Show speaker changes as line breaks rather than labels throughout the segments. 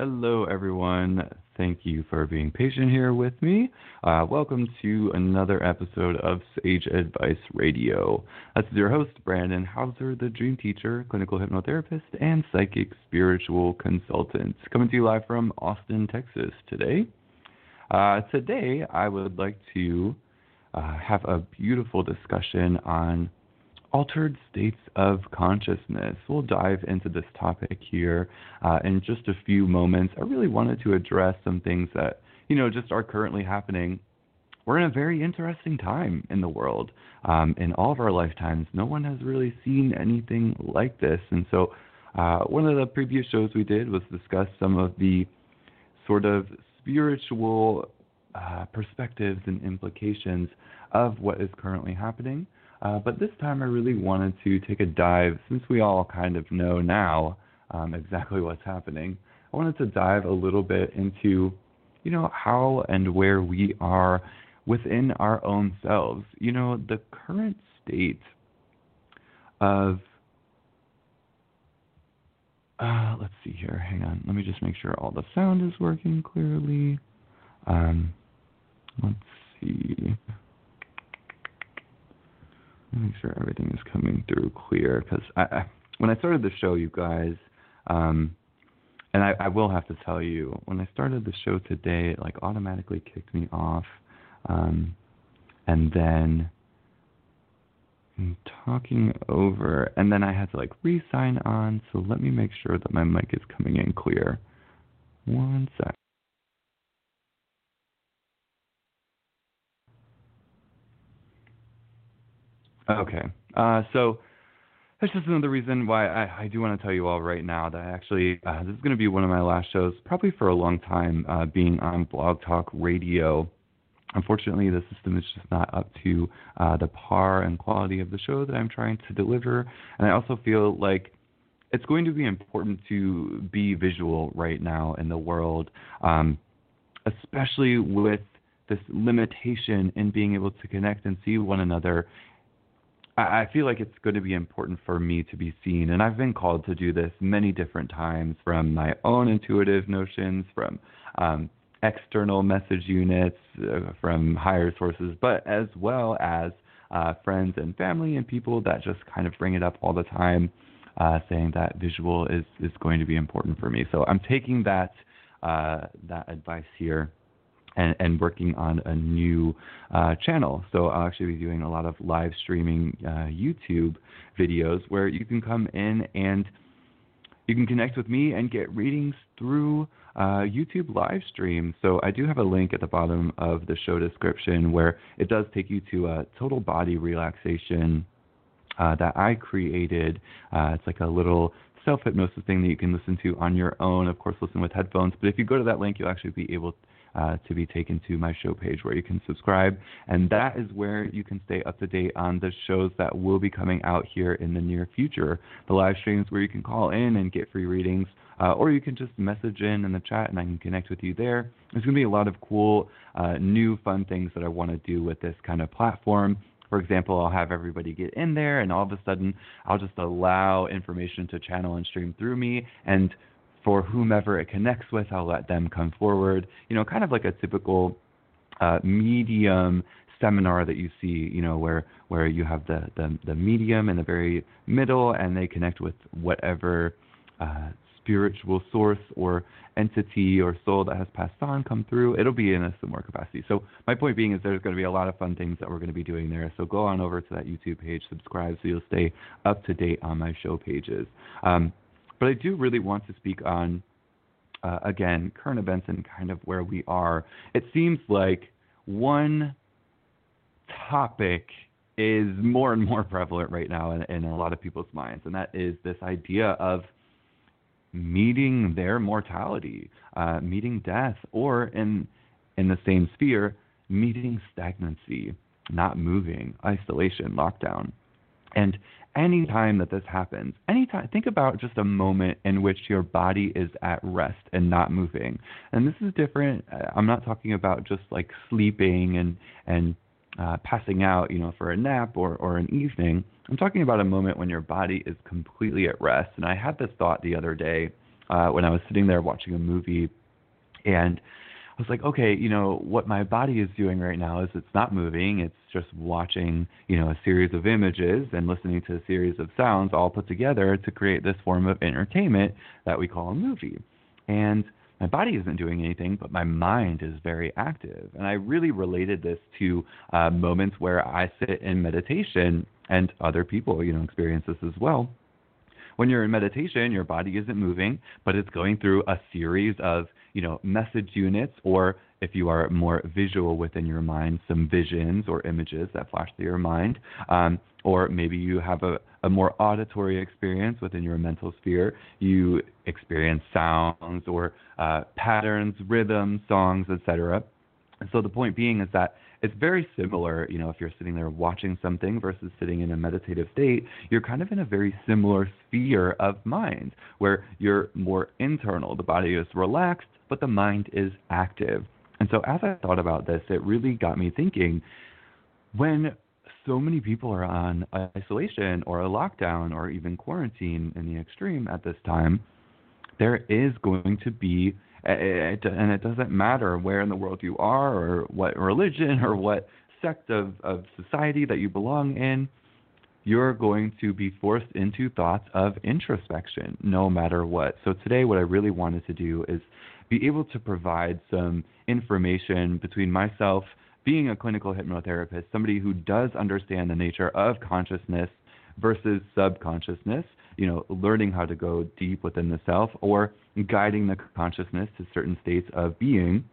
Hello, everyone. Thank you for being patient here with me. Uh, welcome to another episode of Sage Advice Radio. This is your host, Brandon Hauser, the Dream Teacher, clinical hypnotherapist, and psychic spiritual consultant, coming to you live from Austin, Texas today. Uh, today, I would like to uh, have a beautiful discussion on altered states of consciousness. We'll dive into this topic here uh, in just a few moments. I really wanted to address some things that, you know, just are currently happening. We're in a very interesting time in the world. Um, in all of our lifetimes, no one has really seen anything like this. And so, uh, one of the previous shows we did was discuss some of the sort of spiritual uh, perspectives and implications of what is currently happening. Uh, but this time I really wanted to take a dive, since we all kind of know now um, exactly what's happening. I wanted to dive a little bit into, you know, how and where we are within our own selves. You know, the current state of uh, let's see here. Hang on. Let me just make sure all the sound is working clearly. Um, let's see make sure everything is coming through clear because I, I, when I started the show, you guys, um, and I, I will have to tell you, when I started the show today, it like automatically kicked me off, um, and then talking over, and then I had to like re-sign on. So let me make sure that my mic is coming in clear. One sec. Okay. Uh, so that's just another reason why I, I do want to tell you all right now that actually uh, this is going to be one of my last shows, probably for a long time, uh, being on Blog Talk Radio. Unfortunately, the system is just not up to uh, the par and quality of the show that I'm trying to deliver. And I also feel like it's going to be important to be visual right now in the world, um, especially with this limitation in being able to connect and see one another I feel like it's going to be important for me to be seen. And I've been called to do this many different times from my own intuitive notions, from um, external message units, uh, from higher sources, but as well as uh, friends and family and people that just kind of bring it up all the time, uh, saying that visual is, is going to be important for me. So I'm taking that, uh, that advice here and, and working on a new uh, channel. So I'll actually be doing a lot of live streaming uh, YouTube videos where you can come in and you can connect with me and get readings through uh, YouTube live stream. So I do have a link at the bottom of the show description where it does take you to a total body relaxation uh, that I created. Uh, it's like a little self hypnosis thing that you can listen to on your own. Of course, listen with headphones. But if you go to that link, you'll actually be able uh, to be taken to my show page where you can subscribe. And that is where you can stay up to date on the shows that will be coming out here in the near future. The live streams where you can call in and get free readings, uh, or you can just message in in the chat and I can connect with you there. There's going to be a lot of cool, uh, new, fun things that I want to do with this kind of platform. For example, I'll have everybody get in there, and all of a sudden, I'll just allow information to channel and stream through me. And for whomever it connects with, I'll let them come forward. You know, kind of like a typical uh, medium seminar that you see, you know, where where you have the the, the medium in the very middle, and they connect with whatever uh, spiritual source or entity or soul that has passed on come through. It'll be in a similar capacity. So my point being is there's going to be a lot of fun things that we're going to be doing there. So go on over to that YouTube page, subscribe, so you'll stay up to date on my show pages. Um, but I do really want to speak on, uh, again, current events and kind of where we are. It seems like one topic is more and more prevalent right now in, in a lot of people's minds, and that is this idea of meeting their mortality, uh, meeting death, or in in the same sphere, meeting stagnancy, not moving, isolation, lockdown. And anytime that this happens, anytime, think about just a moment in which your body is at rest and not moving. And this is different. Uh, I'm not talking about just like sleeping and and uh, passing out, you know, for a nap or or an evening. I'm talking about a moment when your body is completely at rest. And I had this thought the other day uh, when I was sitting there watching a movie, and I was like, okay, you know, what my body is doing right now is it's not moving. It's just watching, you know, a series of images and listening to a series of sounds all put together to create this form of entertainment that we call a movie. And my body isn't doing anything, but my mind is very active. And I really related this to uh, moments where I sit in meditation and other people, you know, experience this as well. When you're in meditation, your body isn't moving, but it's going through a series of you know, message units, or if you are more visual within your mind, some visions or images that flash through your mind. Um, or maybe you have a, a more auditory experience within your mental sphere. You experience sounds or uh, patterns, rhythms, songs, etc. So the point being is that it's very similar, you know, if you're sitting there watching something versus sitting in a meditative state, you're kind of in a very similar sphere of mind where you're more internal. The body is relaxed, but the mind is active. And so as I thought about this, it really got me thinking when so many people are on isolation or a lockdown or even quarantine in the extreme at this time, there is going to be it, and it doesn't matter where in the world you are or what religion or what sect of, of society that you belong in, you're going to be forced into thoughts of introspection no matter what. So, today, what I really wanted to do is be able to provide some information between myself, being a clinical hypnotherapist, somebody who does understand the nature of consciousness versus subconsciousness, you know, learning how to go deep within the self or guiding the consciousness to certain states of being.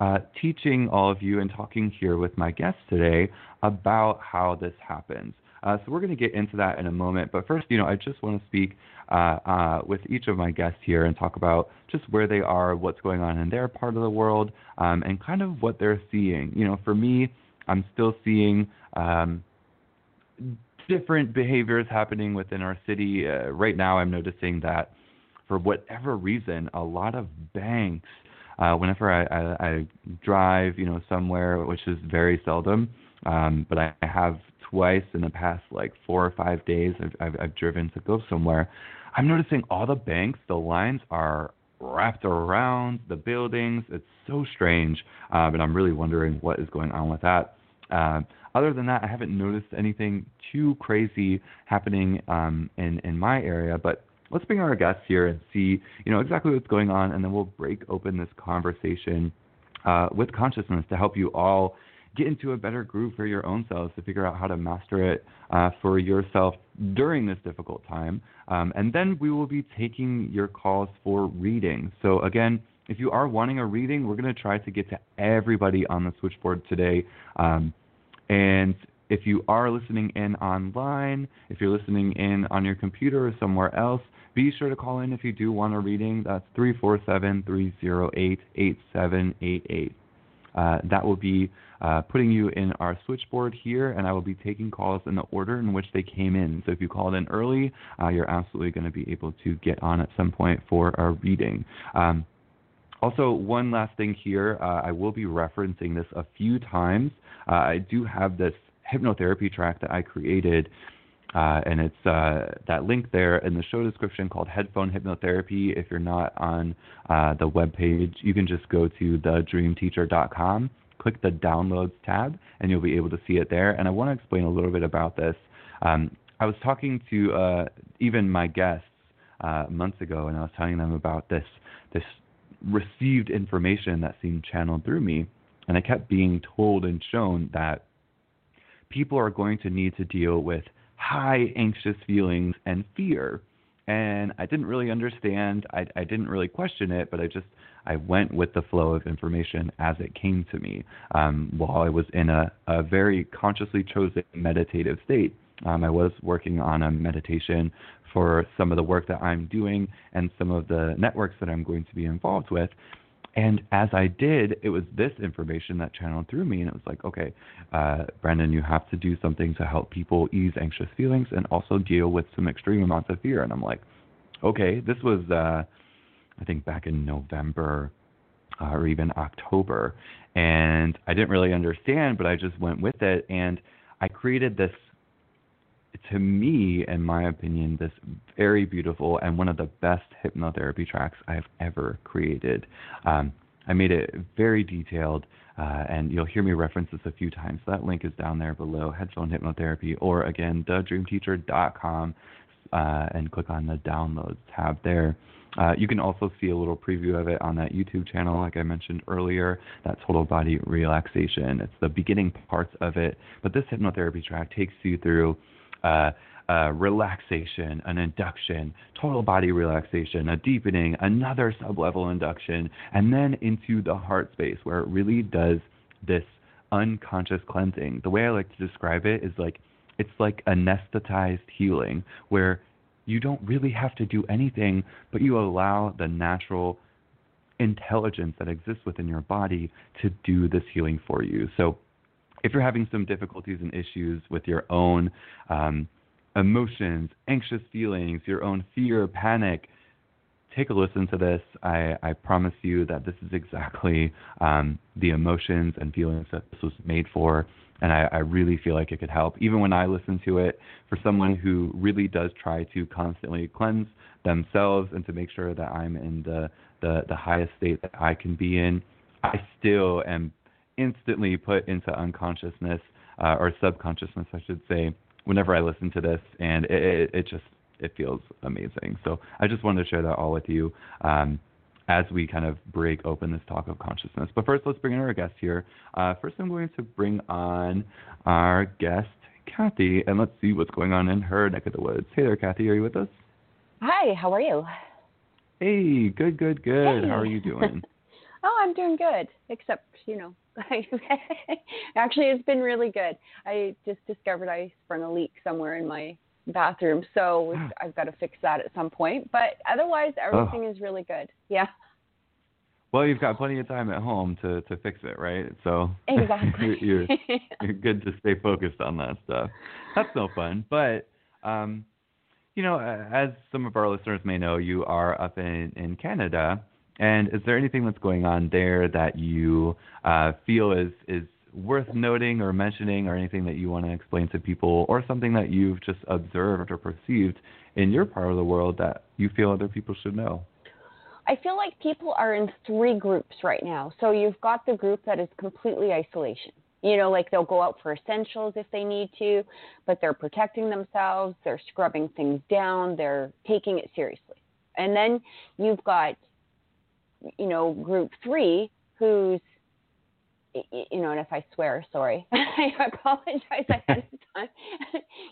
Uh, teaching all of you and talking here with my guests today about how this happens. Uh, so we're going to get into that in a moment. But first, you know, I just want to speak uh, uh, with each of my guests here and talk about just where they are, what's going on in their part of the world, um, and kind of what they're seeing. You know, for me, I'm still seeing um, different behaviors happening within our city. Uh, right now, I'm noticing that for whatever reason, a lot of banks. Uh, whenever I, I, I drive, you know, somewhere, which is very seldom, um, but I have twice in the past like four or five days I've, I've, I've driven to go somewhere. I'm noticing all the banks, the lines are wrapped around the buildings. It's so strange, uh, and I'm really wondering what is going on with that. Uh, other than that, I haven't noticed anything too crazy happening um, in in my area. But let's bring our guests here and see, you know, exactly what's going on, and then we'll break open this conversation uh, with consciousness to help you all get into a better groove for your own selves to figure out how to master it uh, for yourself during this difficult time. Um, and then we will be taking your calls for reading. So, again, if you are wanting a reading, we're going to try to get to everybody on the switchboard today. Um, and if you are listening in online, if you're listening in on your computer or somewhere else, be sure to call in if you do want a reading. That's 347 308 8788. Uh, that will be uh, putting you in our switchboard here, and I will be taking calls in the order in which they came in. So if you called in early, uh, you're absolutely going to be able to get on at some point for a reading. Um, also, one last thing here, uh, I will be referencing this a few times. Uh, I do have this hypnotherapy track that I created. Uh, and it's uh, that link there in the show description called Headphone Hypnotherapy. If you're not on uh, the web page, you can just go to thedreamteacher.com, click the downloads tab, and you'll be able to see it there. And I want to explain a little bit about this. Um, I was talking to uh, even my guests uh, months ago, and I was telling them about this this received information that seemed channeled through me, and I kept being told and shown that people are going to need to deal with high anxious feelings and fear. And I didn't really understand. I, I didn't really question it, but I just I went with the flow of information as it came to me um, while I was in a, a very consciously chosen meditative state. Um, I was working on a meditation for some of the work that I'm doing and some of the networks that I'm going to be involved with. And as I did, it was this information that channeled through me, and it was like, okay, uh, Brandon, you have to do something to help people ease anxious feelings and also deal with some extreme amounts of fear. And I'm like, okay, this was, uh, I think, back in November uh, or even October, and I didn't really understand, but I just went with it, and I created this to me, in my opinion, this very beautiful and one of the best hypnotherapy tracks I've ever created. Um, I made it very detailed, uh, and you'll hear me reference this a few times. That link is down there below, Headphone Hypnotherapy, or again, thedreamteacher.com, uh, and click on the downloads tab there. Uh, you can also see a little preview of it on that YouTube channel, like I mentioned earlier, that total body relaxation. It's the beginning parts of it, but this hypnotherapy track takes you through uh, uh, relaxation, an induction, total body relaxation, a deepening, another sublevel induction, and then into the heart space where it really does this unconscious cleansing. The way I like to describe it is like it's like anesthetized healing where you don't really have to do anything, but you allow the natural intelligence that exists within your body to do this healing for you. So if you're having some difficulties and issues with your own um, emotions, anxious feelings, your own fear, panic, take a listen to this. I, I promise you that this is exactly um, the emotions and feelings that this was made for. And I, I really feel like it could help. Even when I listen to it, for someone who really does try to constantly cleanse themselves and to make sure that I'm in the, the, the highest state that I can be in, I still am instantly put into unconsciousness uh, or subconsciousness, I should say, whenever I listen to this, and it, it, it, just it feels amazing. So I just wanted to share that all with you um, as we kind of break open this talk of consciousness. But first, let's bring in our guest here. Uh, first, I'm going to bring on our guest, Kathy, and let's see what's going on in her neck of the woods. Hey there, Kathy, are you with us?
Hi, how are you?
Hey, good, good, good.
Hey.
How are you doing?
oh, I'm doing good, except, you know, Actually, it's been really good. I just discovered I sprung a leak somewhere in my bathroom, so I've got to fix that at some point. But otherwise, everything oh. is really good. Yeah.
Well, you've got plenty of time at home to to fix it, right? So
exactly,
you're, you're, you're good to stay focused on that stuff. That's no fun, but um, you know, as some of our listeners may know, you are up in in Canada, and is there anything that's going on there that you uh, feel is is worth noting or mentioning, or anything that you want to explain to people, or something that you've just observed or perceived in your part of the world that you feel other people should know?
I feel like people are in three groups right now. So you've got the group that is completely isolation. You know, like they'll go out for essentials if they need to, but they're protecting themselves, they're scrubbing things down, they're taking it seriously. And then you've got you know, group three, who's, you know, and if I swear, sorry, I apologize ahead of time.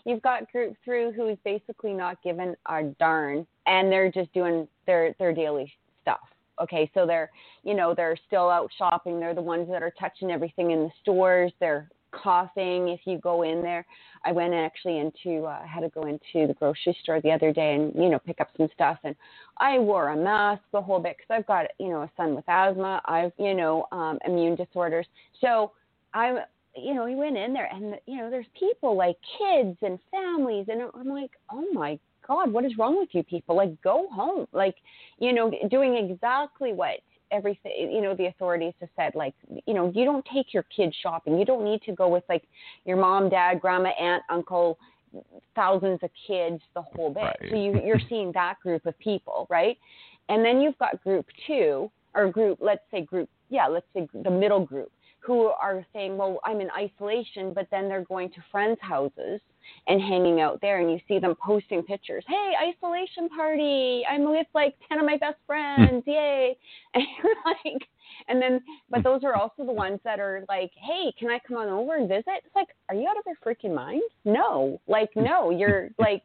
You've got group three who's basically not given a darn, and they're just doing their their daily stuff. Okay, so they're, you know, they're still out shopping. They're the ones that are touching everything in the stores. They're coughing if you go in there. I went actually into uh, had to go into the grocery store the other day and you know pick up some stuff and I wore a mask the whole bit because I've got you know a son with asthma. I've you know um, immune disorders. So I'm you know, we went in there and you know, there's people like kids and families and I'm like, "Oh my god, what is wrong with you people? Like go home." Like, you know, doing exactly what everything you know the authorities have said like you know you don't take your kids shopping. You don't need to go with like your mom dad grandma aunt uncle thousands of kids the whole bit.
Right.
so you you're seeing that group of people right? And then you've got group two or group let's say group yeah let's say the middle group who are saying well i'm in isolation but then they're going to friends houses and hanging out there and you see them posting pictures hey isolation party. I'm with like 10 of my best friends. Yay. And you're like and then but those are also the ones that are like hey can i come on over and visit? It's like are you out of your freaking mind? No. Like no. You're like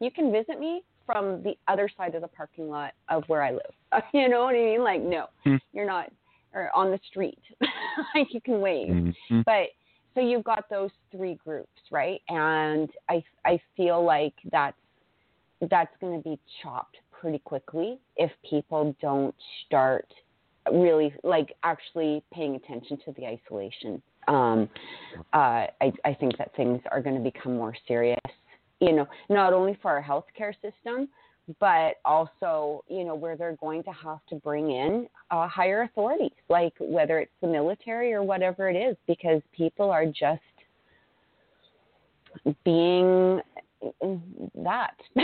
you can visit me from the other side of the parking lot of where i live. You know what i mean? Like no.
Hmm.
you're not or on the street. Like you can wave.
Mhm.
but so you've got those three groups right? And i i feel like that's that's going to be chopped pretty quickly if people don't start really like actually paying attention to the isolation. Um uh i i think that things are going to become more serious you know not only for our healthcare system but also you know where they're going to have to bring in uh, higher authorities like whether it's the military or whatever it is because people are just being that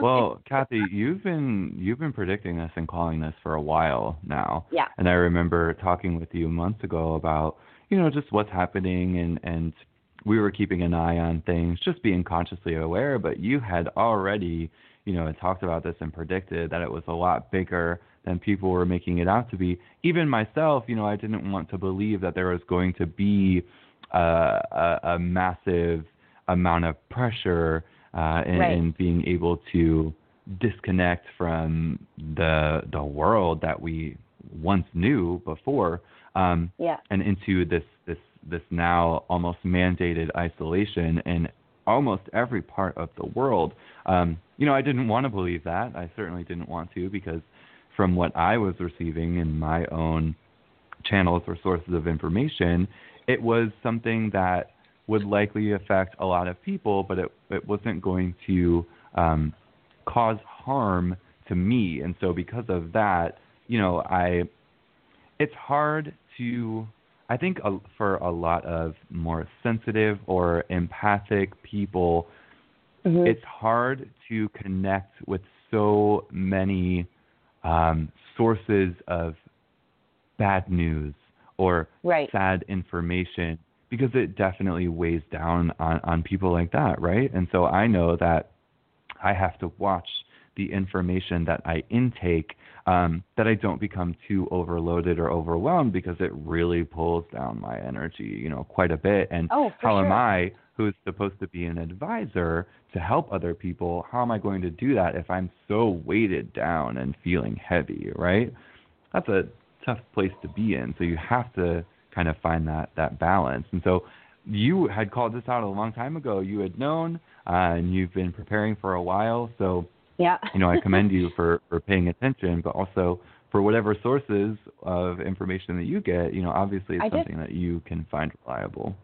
Well, Kathy, you've been you've been predicting this and calling this for a while now.
yeah
And I remember talking with you months ago about, you know, just what's happening and and we were keeping an eye on things, just being consciously aware, but you had already, you know, talked about this and predicted that it was a lot bigger than people were making it out to be. Even myself, you know, I didn't want to believe that there was going to be uh, a, a massive amount of pressure uh, in,
Right.
in being able to disconnect from the the world that we once knew before, um,
yeah
and into this this this now almost mandated isolation in almost every part of the world. Um, you know, I didn't want to believe that. I certainly didn't want to because from what I was receiving in my own channels or sources of information, it was something that would likely affect a lot of people, but it it wasn't going to um, cause harm to me. And so because of that, you know, I it's hard to I think a, for a lot of more sensitive or empathic people,
Mhm.
it's hard to connect with so many um, sources of bad news or
right
sad information because it definitely weighs down on, on people like that, right? And so I know that I have to watch the information that I intake, um, that I don't become too overloaded or overwhelmed because it really pulls down my energy, you know, quite a bit. And
oh
how am. I, who's supposed to be an advisor to help other people, how am I going to do that if I'm so weighted down and feeling heavy, right? That's a tough place to be in. So you have to kind of find that that balance. And so you had called this out a long time ago. You had known, uh, and you've been preparing for a while. So
yeah
you know, I commend you for for paying attention, but also for whatever sources of information that you get. You know, obviously it's
I just-
something that you can find reliable.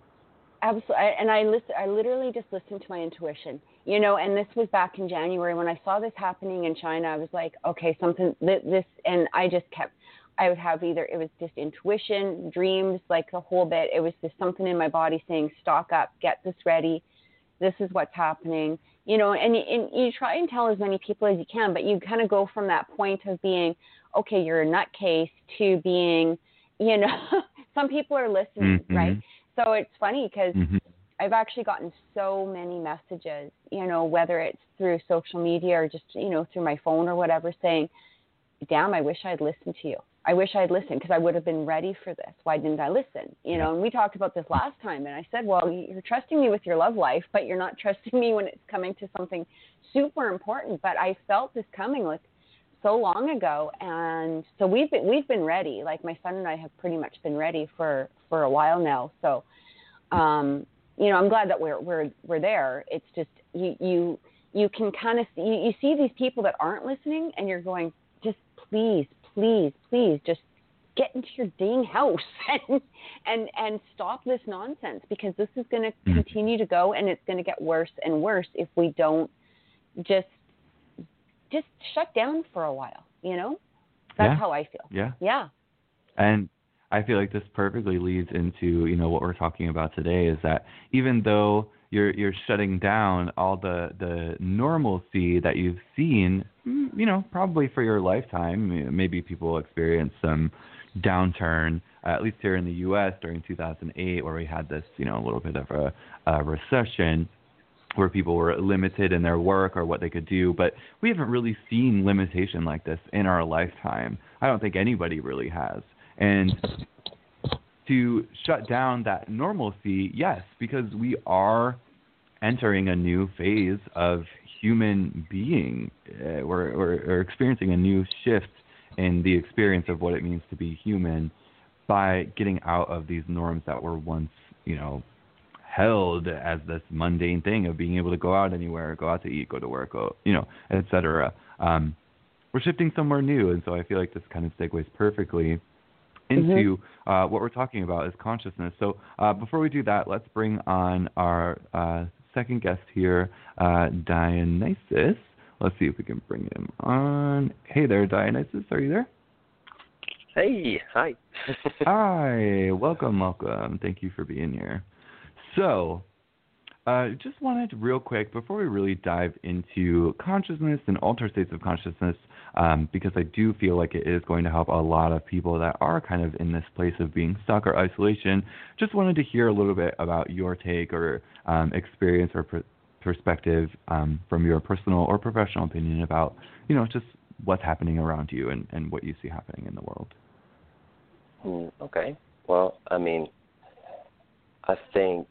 Absolutely, and I listen. I literally just listened to my intuition, you know. And this was back in January when I saw this happening in China. I was like, okay, something th- this, and I just kept. I would have either it was just intuition, dreams, like the whole bit. It was just something in my body saying, stock up, get this ready. This is what's happening, you know. And, and you try and tell as many people as you can, but you kind of go from that point of being, okay, you're a nutcase, to being, you know, some people are listening,
Mhm.
right? So it's funny because
hmm
I've actually gotten so many messages, you know, whether it's through social media or just, you know, through my phone or whatever, saying, damn, I wish I'd listened to you. I wish I'd listened because I would have been ready for this. Why didn't I listen? You know, and we talked about this last time, and I said, well, you're trusting me with your love life, but you're not trusting me when it's coming to something super important. But I felt this coming like so long ago, and so we've been we've been ready. Like my son and I have pretty much been ready for for a while now. So Um, you know, I'm glad that we're we're we're there. It's just you you you can kind of see you see these people that aren't listening, and you're going, just please, please, please, just get into your dang house and and and stop this nonsense because this is going to mm-hmm. continue to go and it's going to get worse and worse if we don't just just shut down for a while you know that's
yeah.
how i feel
yeah
yeah
and I feel like this perfectly leads into you know what we're talking about today is that even though you're you're shutting down all the the normalcy that you've seen, mm, you know, probably for your lifetime. Maybe people experience some downturn, uh, at least here in the U.S. during 2008, where we had this you know a little bit of a, a recession where people were limited in their work or what they could do. But we haven't really seen limitation like this in our lifetime. I don't think anybody really has. And to shut down that normalcy, yes, because we are entering a new phase of human being. Uh, we're, we're, we're experiencing a new shift in the experience of what it means to be human by getting out of these norms that were once, you know, held as this mundane thing of being able to go out anywhere, go out to eat, go to work, go, you know, etc. Um, we're shifting somewhere new, and so I feel like this kind of segues perfectly into mm-hmm. uh, what we're talking about is consciousness. So uh, before we do that, let's bring on our uh, second guest here, uh, Dionysus. Let's see if we can bring him on. Hey there, Dionysus. Are you there?
Hey, hi.
hi, welcome, welcome. Thank you for being here. So, uh, just wanted real quick before we really dive into consciousness and altered states of consciousness, um, because I do feel like it is going to help a lot of people that are kind of in this place of being stuck or isolation. Just wanted to hear a little bit about your take or um, experience or pr- perspective um, from your personal or professional opinion about, you know, just what's happening around you and, and what you see happening in the world.
Mm, okay. Well, I mean, I think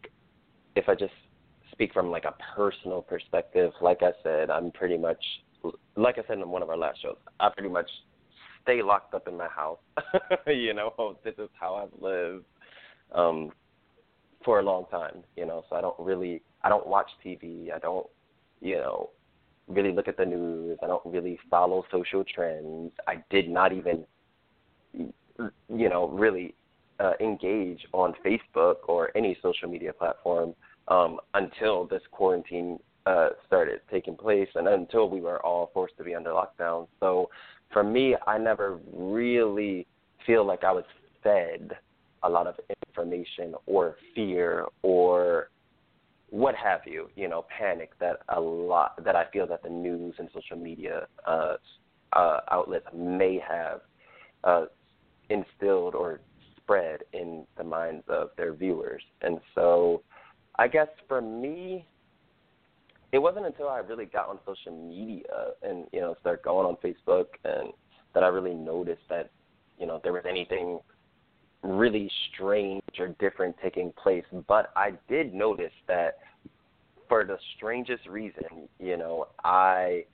if I just speak from like a personal perspective, like I said, I'm pretty much like I said in one of our last shows, I pretty much stay locked up in my house. you know, this is how I've lived um for a long time, you know, so I don't really I don't watch TV, I don't, you know, really look at the news, I don't really follow social trends. I did not even you know, really uh, engage on Facebook or any social media platform um, until this quarantine uh, started taking place and until we were all forced to be under lockdown. So for me, I never really feel like I was fed a lot of information or fear or what have you, you know, panic that a lot that I feel that the news and social media uh, uh, outlets may have uh, instilled or spread in the minds of their viewers. And so I guess for me, it wasn't until I really got on social media and you know started going on Facebook and that I really noticed that you know there was anything really strange or different taking place. But I did notice that for the strangest reason, you know, I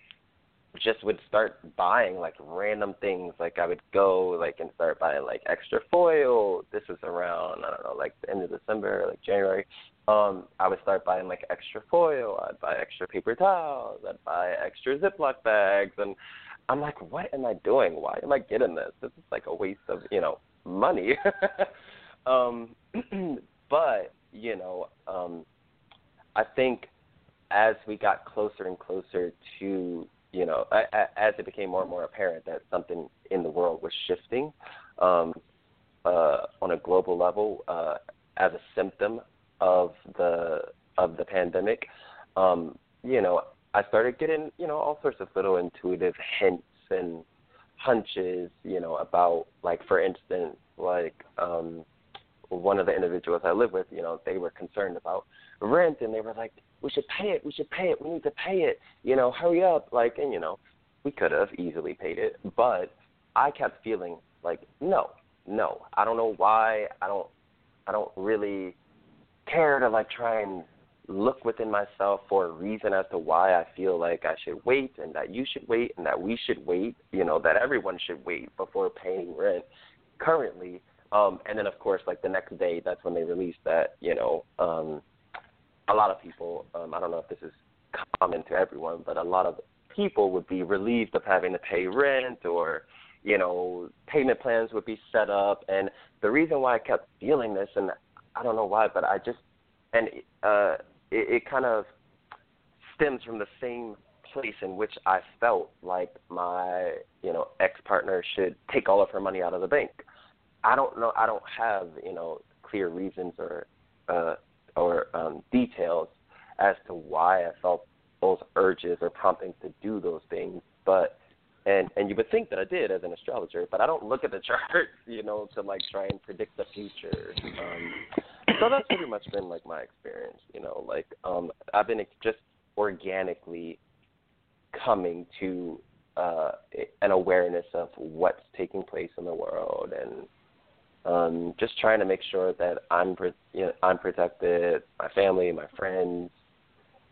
just would start buying like random things. Like I would go like and start buying like extra foil. This was around I don't know like the end of December, like January. Um, I would start buying like extra foil. I'd buy extra paper towels. I'd buy extra Ziploc bags, and I'm like, what am I doing? Why am I getting this? This is like a waste of you know money. um, but you know, um, I think as we got closer and closer to you know, as it became more and more apparent that something in the world was shifting um, uh, on a global level uh, as a symptom of the of the pandemic, um, you know, I started getting you know all sorts of little intuitive hints and hunches, you know, about like for instance, like um, one of the individuals I live with, you know, they were concerned about rent and they were like, we should pay it, we should pay it, we need to pay it, you know, hurry up, like, and you know, we could have easily paid it, but I kept feeling like, no, no, I don't know why, I don't, I don't really care to like try and look within myself for a reason as to why I feel like I should wait and that you should wait and that we should wait, you know, that everyone should wait before paying rent currently. Um, and then of course, like the next day, that's when they released that. You know, um, a lot of people. Um, I don't know if this is common to everyone, but a lot of people would be relieved of having to pay rent or you know payment plans would be set up and the reason why i kept feeling this and i don't know why but i just and uh it, it kind of stems from the same place in which i felt like my you know ex partner should take all of her money out of the bank i don't know i don't have you know clear reasons or uh or um details as to why i felt those urges or promptings to do those things. But and and you would think that I did as an astrologer, but I don't look at the charts, you know, to like try and predict the future. Um, so that's pretty much been like my experience, you know, like um, I've been just organically coming to uh, an awareness of what's taking place in the world and um, just trying to make sure that I'm, you know, I'm protected, my family, my friends,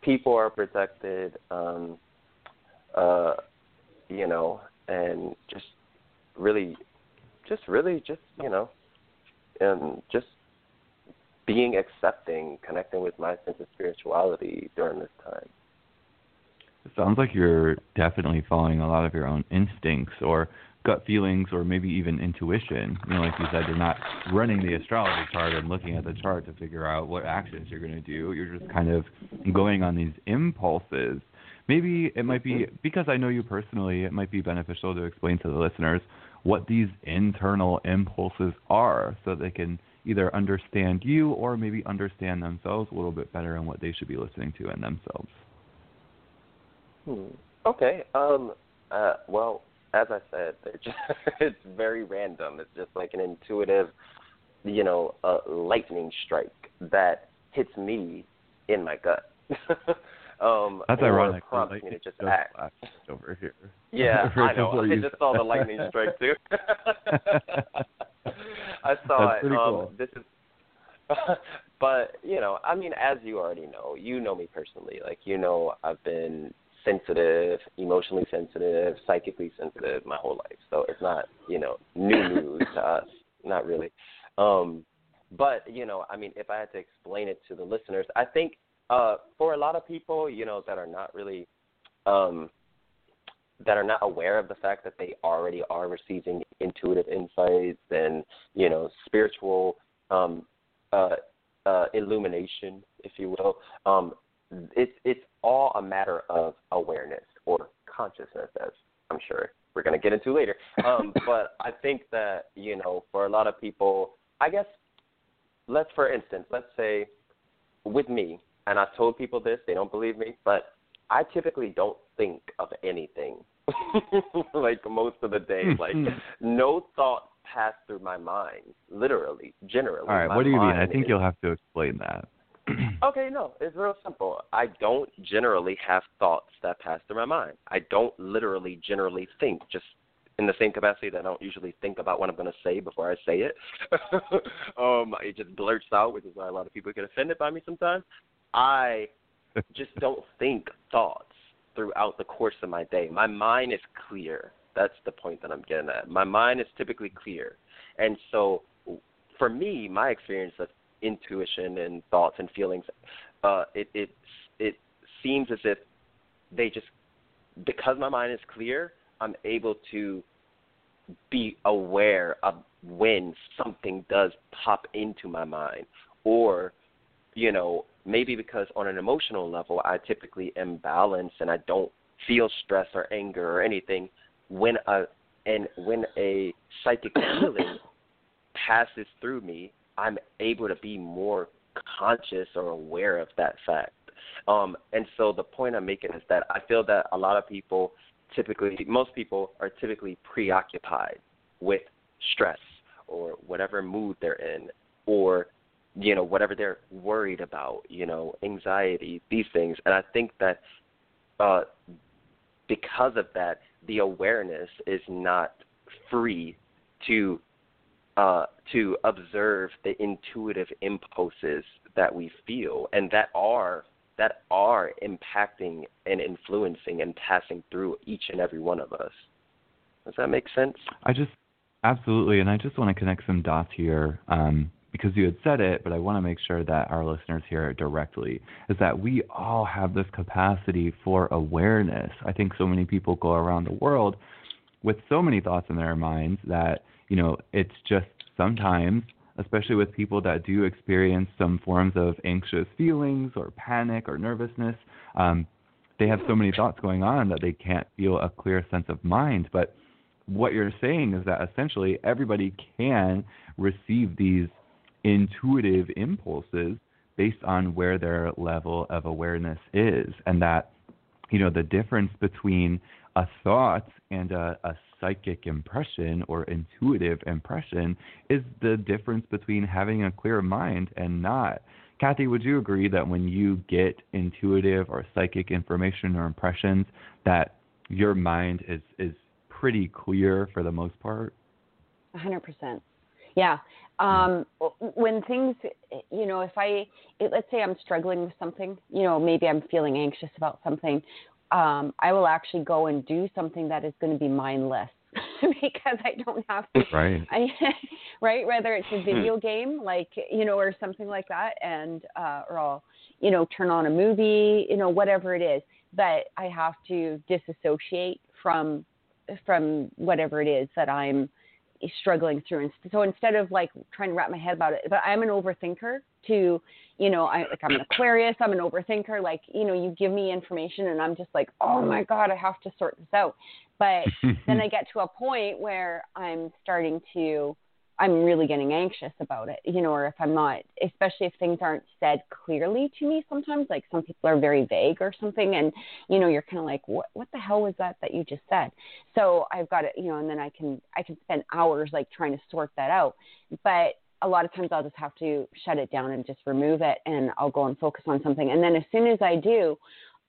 people are protected, um, uh, you know, and just really, just really, just you know, and just being accepting, connecting with my sense of spirituality during this time.
It sounds like you're definitely following a lot of your own instincts or gut feelings or maybe even intuition. You know, like you said, you're not running the astrology chart and looking at the chart to figure out what actions you're going to do. You're just kind of going on these impulses. Maybe it might be because I know you personally, it might be beneficial to explain to the listeners what these internal impulses are so they can either understand you or maybe understand themselves a little bit better and what they should be listening to in themselves.
Hmm. Okay. Um uh well, as I said, just, it's very random. It's just like an intuitive, you know, a lightning strike that hits me in my gut. um,
That's ironic.
Prompts me to just act.
over here.
Yeah, I know. I just saw the lightning strike too. I saw
That's
it. Um,
cool.
This is. but you know, I mean, as you already know, you know me personally. Like you know, I've been sensitive, emotionally sensitive, psychically sensitive my whole life. So it's not, you know, new news to us. Not really. Um, but, you know, I mean, if I had to explain it to the listeners, I think uh, for a lot of people, you know, that are not really, um, that are not aware of the fact that they already are receiving intuitive insights and, you know, spiritual um, uh, uh, illumination, if you will. Um, it's it's all a matter of awareness or consciousness, as I'm sure we're going to get into later. Um, but I think that you know, for a lot of people, I guess, let's for instance, let's say, with me, and I've told people this, they don't believe me, but I typically don't think of anything, like most of the day. like no thoughts pass through my mind, literally, generally.
All right, what do you mean? I think
is-
you'll have to explain that.
Okay, no, it's real simple. I don't generally have thoughts that pass through my mind. I don't literally generally think, just in the same capacity that I don't usually think about what I'm going to say before I say it. um, it just blurts out, which is why a lot of people get offended by me sometimes. I just don't think thoughts throughout the course of my day. My mind is clear. That's the point that I'm getting at. My mind is typically clear. And so for me, my experience of intuition and thoughts and feelings, uh, it it it seems as if they just because my mind is clear, I'm able to be aware of when something does pop into my mind, or you know maybe because on an emotional level I typically am balanced and I don't feel stress or anger or anything when a and when a psychic feeling passes through me I'm able to be more conscious or aware of that fact. Um, and so the point I'm making is that I feel that a lot of people typically, most people are typically preoccupied with stress or whatever mood they're in or, you know, whatever they're worried about, you know, anxiety, these things. And I think that uh, because of that, the awareness is not free to uh, to observe the intuitive impulses that we feel and that are that are impacting and influencing and passing through each and every one of us. Does that make sense?
I just Absolutely, and I just want to connect some dots here um, because you had said it, but I want to make sure that our listeners hear it directly. Is that we all have this capacity for awareness. I think so many people go around the world with so many thoughts in their minds that you know it's just sometimes especially with people that do experience some forms of anxious feelings or panic or nervousness um, they have so many thoughts going on that they can't feel a clear sense of mind but what you're saying is that essentially everybody can receive these intuitive impulses based on where their level of awareness is and that you know the difference between a thought and a, a psychic impression or intuitive impression is the difference between having a clear mind and not. Kathy, would you agree that when you get intuitive or psychic information or impressions, that your mind is is pretty clear for the most part?
Hundred percent. Yeah. Um, when things, you know, if I, it, let's say I'm struggling with something, you know, maybe I'm feeling anxious about something, um, I will actually go and do something that is going to be mindless because I don't have to.
Right.
I, right. Whether it's a video game, like you know, or something like that, and uh, or I'll, you know, turn on a movie, you know, whatever it is. But I have to disassociate from from whatever it is that I'm struggling through. And so instead of like trying to wrap my head about it, but I'm an overthinker to, you know, I like I'm an Aquarius, I'm an overthinker. Like, you know, you give me information and I'm just like, oh my God, I have to sort this out. But then I get to a point where I'm starting to I'm really getting anxious about it, you know, or if I'm not, especially if things aren't said clearly to me sometimes, like some people are very vague or something, and you know, you're kind of like, what, what the hell was that that you just said? So I've got it, you know, and then I can, I can spend hours like trying to sort that out, but a lot of times I'll just have to shut it down and just remove it, and I'll go and focus on something, and then as soon as I do,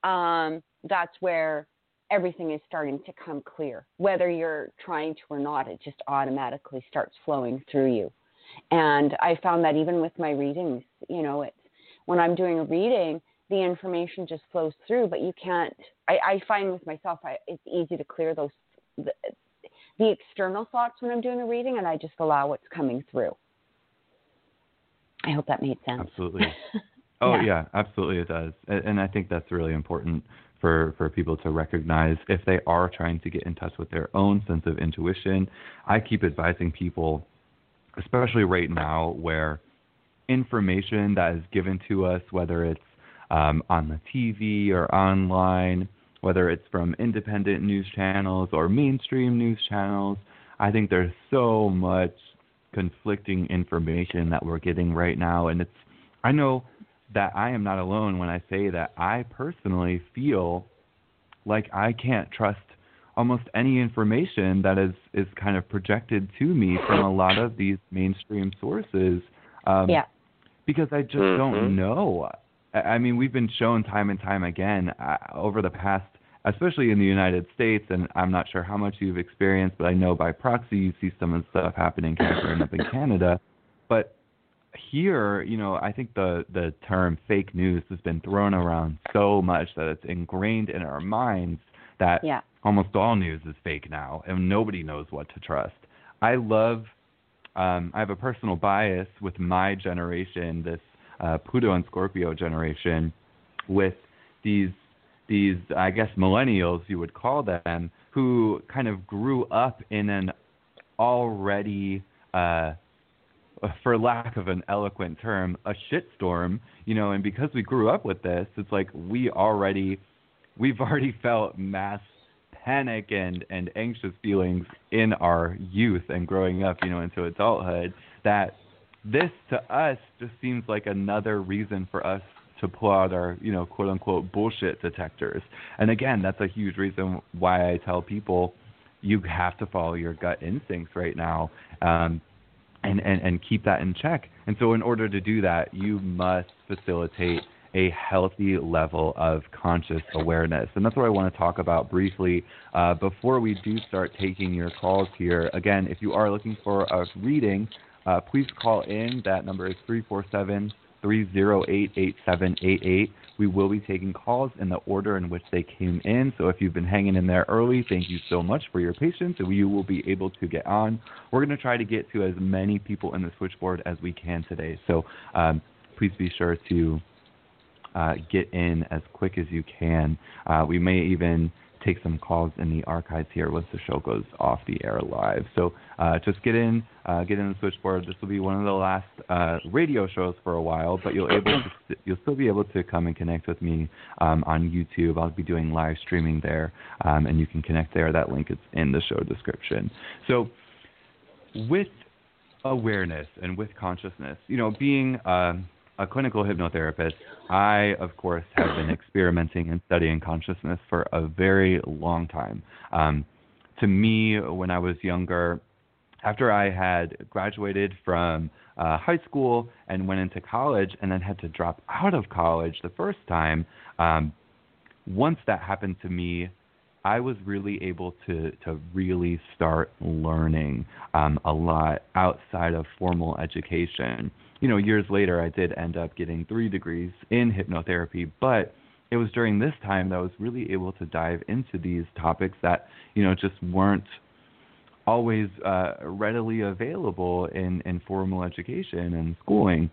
um, that's where everything is starting to come clear. Whether you're trying to or not, it just automatically starts flowing through you. And I found that even with my readings, you know, it's when I'm doing a reading, the information just flows through, but you can't. I, I find with myself, I, it's easy to clear those the, the external thoughts when I'm doing a reading, and I just allow what's coming through. I hope that made sense.
Absolutely. Oh yeah. yeah, absolutely it does, and I think that's really important for, for people to recognize if they are trying to get in touch with their own sense of intuition. I keep advising people, especially right now, where information that is given to us, whether it's um, on the TV or online, whether it's from independent news channels or mainstream news channels, I think there's so much conflicting information that we're getting right now. And it's, I know that I am not alone when I say that I personally feel like I can't trust almost any information that is is kind of projected to me from a lot of these mainstream sources.
Um, yeah.
Because I just mm-hmm. don't know. I mean, we've been shown time and time again uh, over the past, especially in the United States, and I'm not sure how much you've experienced, but I know by proxy you see some of the stuff happening here and up in Canada. But here, you know, I think the the term fake news has been thrown around so much that it's ingrained in our minds that
yeah.
almost all news is fake now, and nobody knows what to trust. I love. Um, I have a personal bias with my generation, this uh, Pluto and Scorpio generation, with these these I guess millennials you would call them, who kind of grew up in an already uh, for lack of an eloquent term, a shitstorm, you know, and because we grew up with this, it's like we already we've already felt mass panic and and anxious feelings in our youth and growing up, you know, into adulthood that this to us just seems like another reason for us to pull out our, you know, quote unquote bullshit detectors. And again, that's a huge reason why I tell people you have to follow your gut instincts right now. Um, and, and, and keep that in check. And so, in order to do that, you must facilitate a healthy level of conscious awareness. And that's what I want to talk about briefly uh, before we do start taking your calls here. Again, if you are looking for a reading, uh, please call in. That number is 347 308-8788. We will be taking calls in the order in which they came in. So if you've been hanging in there early, thank you so much for your patience, we will be able to get on. We're going to try to get to as many people in the switchboard as we can today. So um, please be sure to uh, get in as quick as you can. Uh, we may even take some calls in the archives here once the show goes off the air live. So uh, just get in, uh, get in the switchboard. This will be one of the last uh, radio shows for a while, but you'll able to you'll still be able to come and connect with me um, on YouTube. I'll be doing live streaming there, um, and you can connect there. That link is in the show description. So with awareness and with consciousness, you know, being um, a clinical hypnotherapist, I, of course, have been experimenting and studying consciousness for a very long time. Um, to me, when I was younger, after I had graduated from uh, high school and went into college and then had to drop out of college the first time, um, once that happened to me, I was really able to to really start learning um, a lot outside of formal education you know, years later, I did end up getting three degrees in hypnotherapy, but it was during this time that I was really able to dive into these topics that, you know, just weren't always uh, readily available in, in formal education and schooling.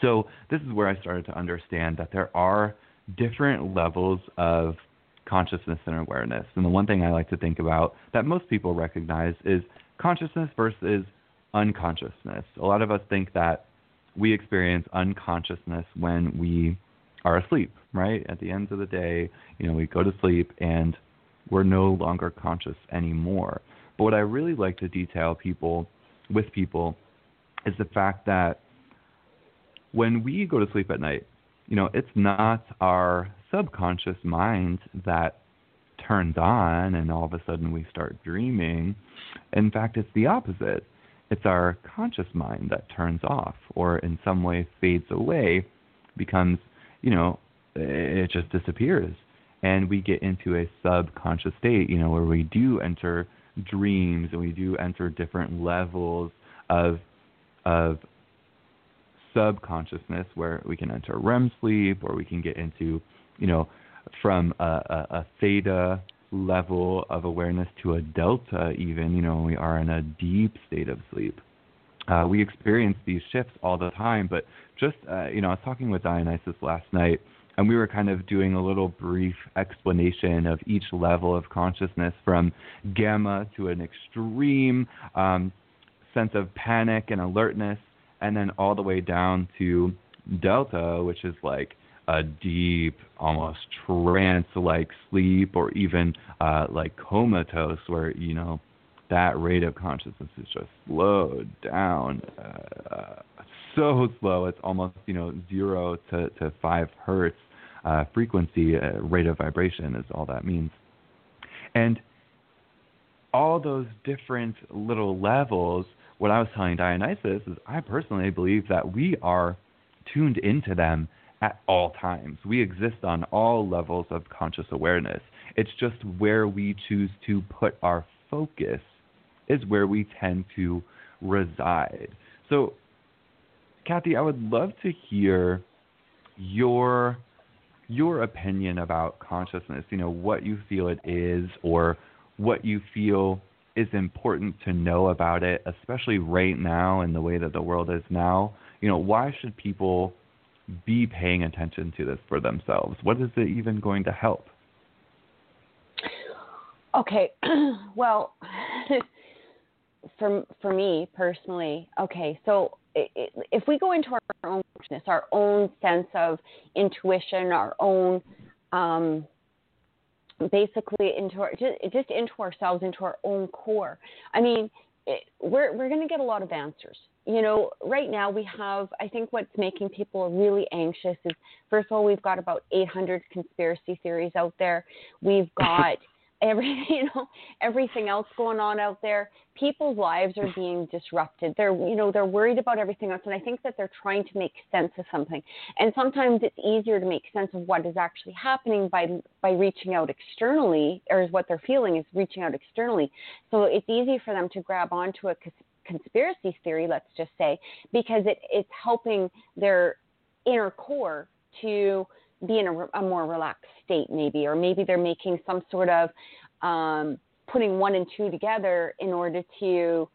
So this is where I started to understand that there are different levels of consciousness and awareness. And the one thing I like to think about that most people recognize is consciousness versus unconsciousness. A lot of us think that we experience unconsciousness when we are asleep, right? At the end of the day, you know, we go to sleep and we're no longer conscious anymore. But what I really like to detail people with people is the fact that when we go to sleep at night, you know, it's not our subconscious mind that turns on and all of a sudden we start dreaming. In fact, it's the opposite it's our conscious mind that turns off or in some way fades away, becomes, you know, it just disappears. And we get into a subconscious state, you know, where we do enter dreams and we do enter different levels of of subconsciousness where we can enter REM sleep or we can get into, you know, from a, a, a theta level of awareness to a delta, even, you know, we are in a deep state of sleep. Uh, we experience these shifts all the time, but just, uh, you know, I was talking with Dionysus last night, and we were kind of doing a little brief explanation of each level of consciousness from gamma to an extreme um, sense of panic and alertness, and then all the way down to delta, which is like a deep, almost trance-like sleep, or even uh, like comatose, where you know that rate of consciousness is just slowed down, uh, so slow it's almost you know zero to to five hertz uh, frequency uh, rate of vibration is all that means, and all those different little levels. What I was telling Dionysus is, I personally believe that we are tuned into them at all times. We exist on all levels of conscious awareness. It's just where we choose to put our focus is where we tend to reside. So, Kathy, I would love to hear your your opinion about consciousness. You know, what you feel it is, or what you feel is important to know about it, especially right now in the way that the world is now. You know, why should people be paying attention to this for themselves? What is it even going to help?
Okay, well, for for me personally, okay, so if we go into our own consciousness, our own sense of intuition, our own um, basically into our just, just into ourselves, into our own core. I mean, it, we're we're going to get a lot of answers you know, right now we have, I think what's making people really anxious is, first of all, we've got about 800 conspiracy theories out there. We've got every, you know, everything else going on out there. People's lives are being disrupted. They're, you know, they're worried about everything else. And I think that they're trying to make sense of something. And sometimes it's easier to make sense of what is actually happening by, by reaching out externally, or is what they're feeling is reaching out externally. So it's easy for them to grab onto a conspiracy theory, let's just say, because it, it's helping their inner core to be in a, a, more relaxed state, maybe, or maybe they're making some sort of um, putting one and two together in order to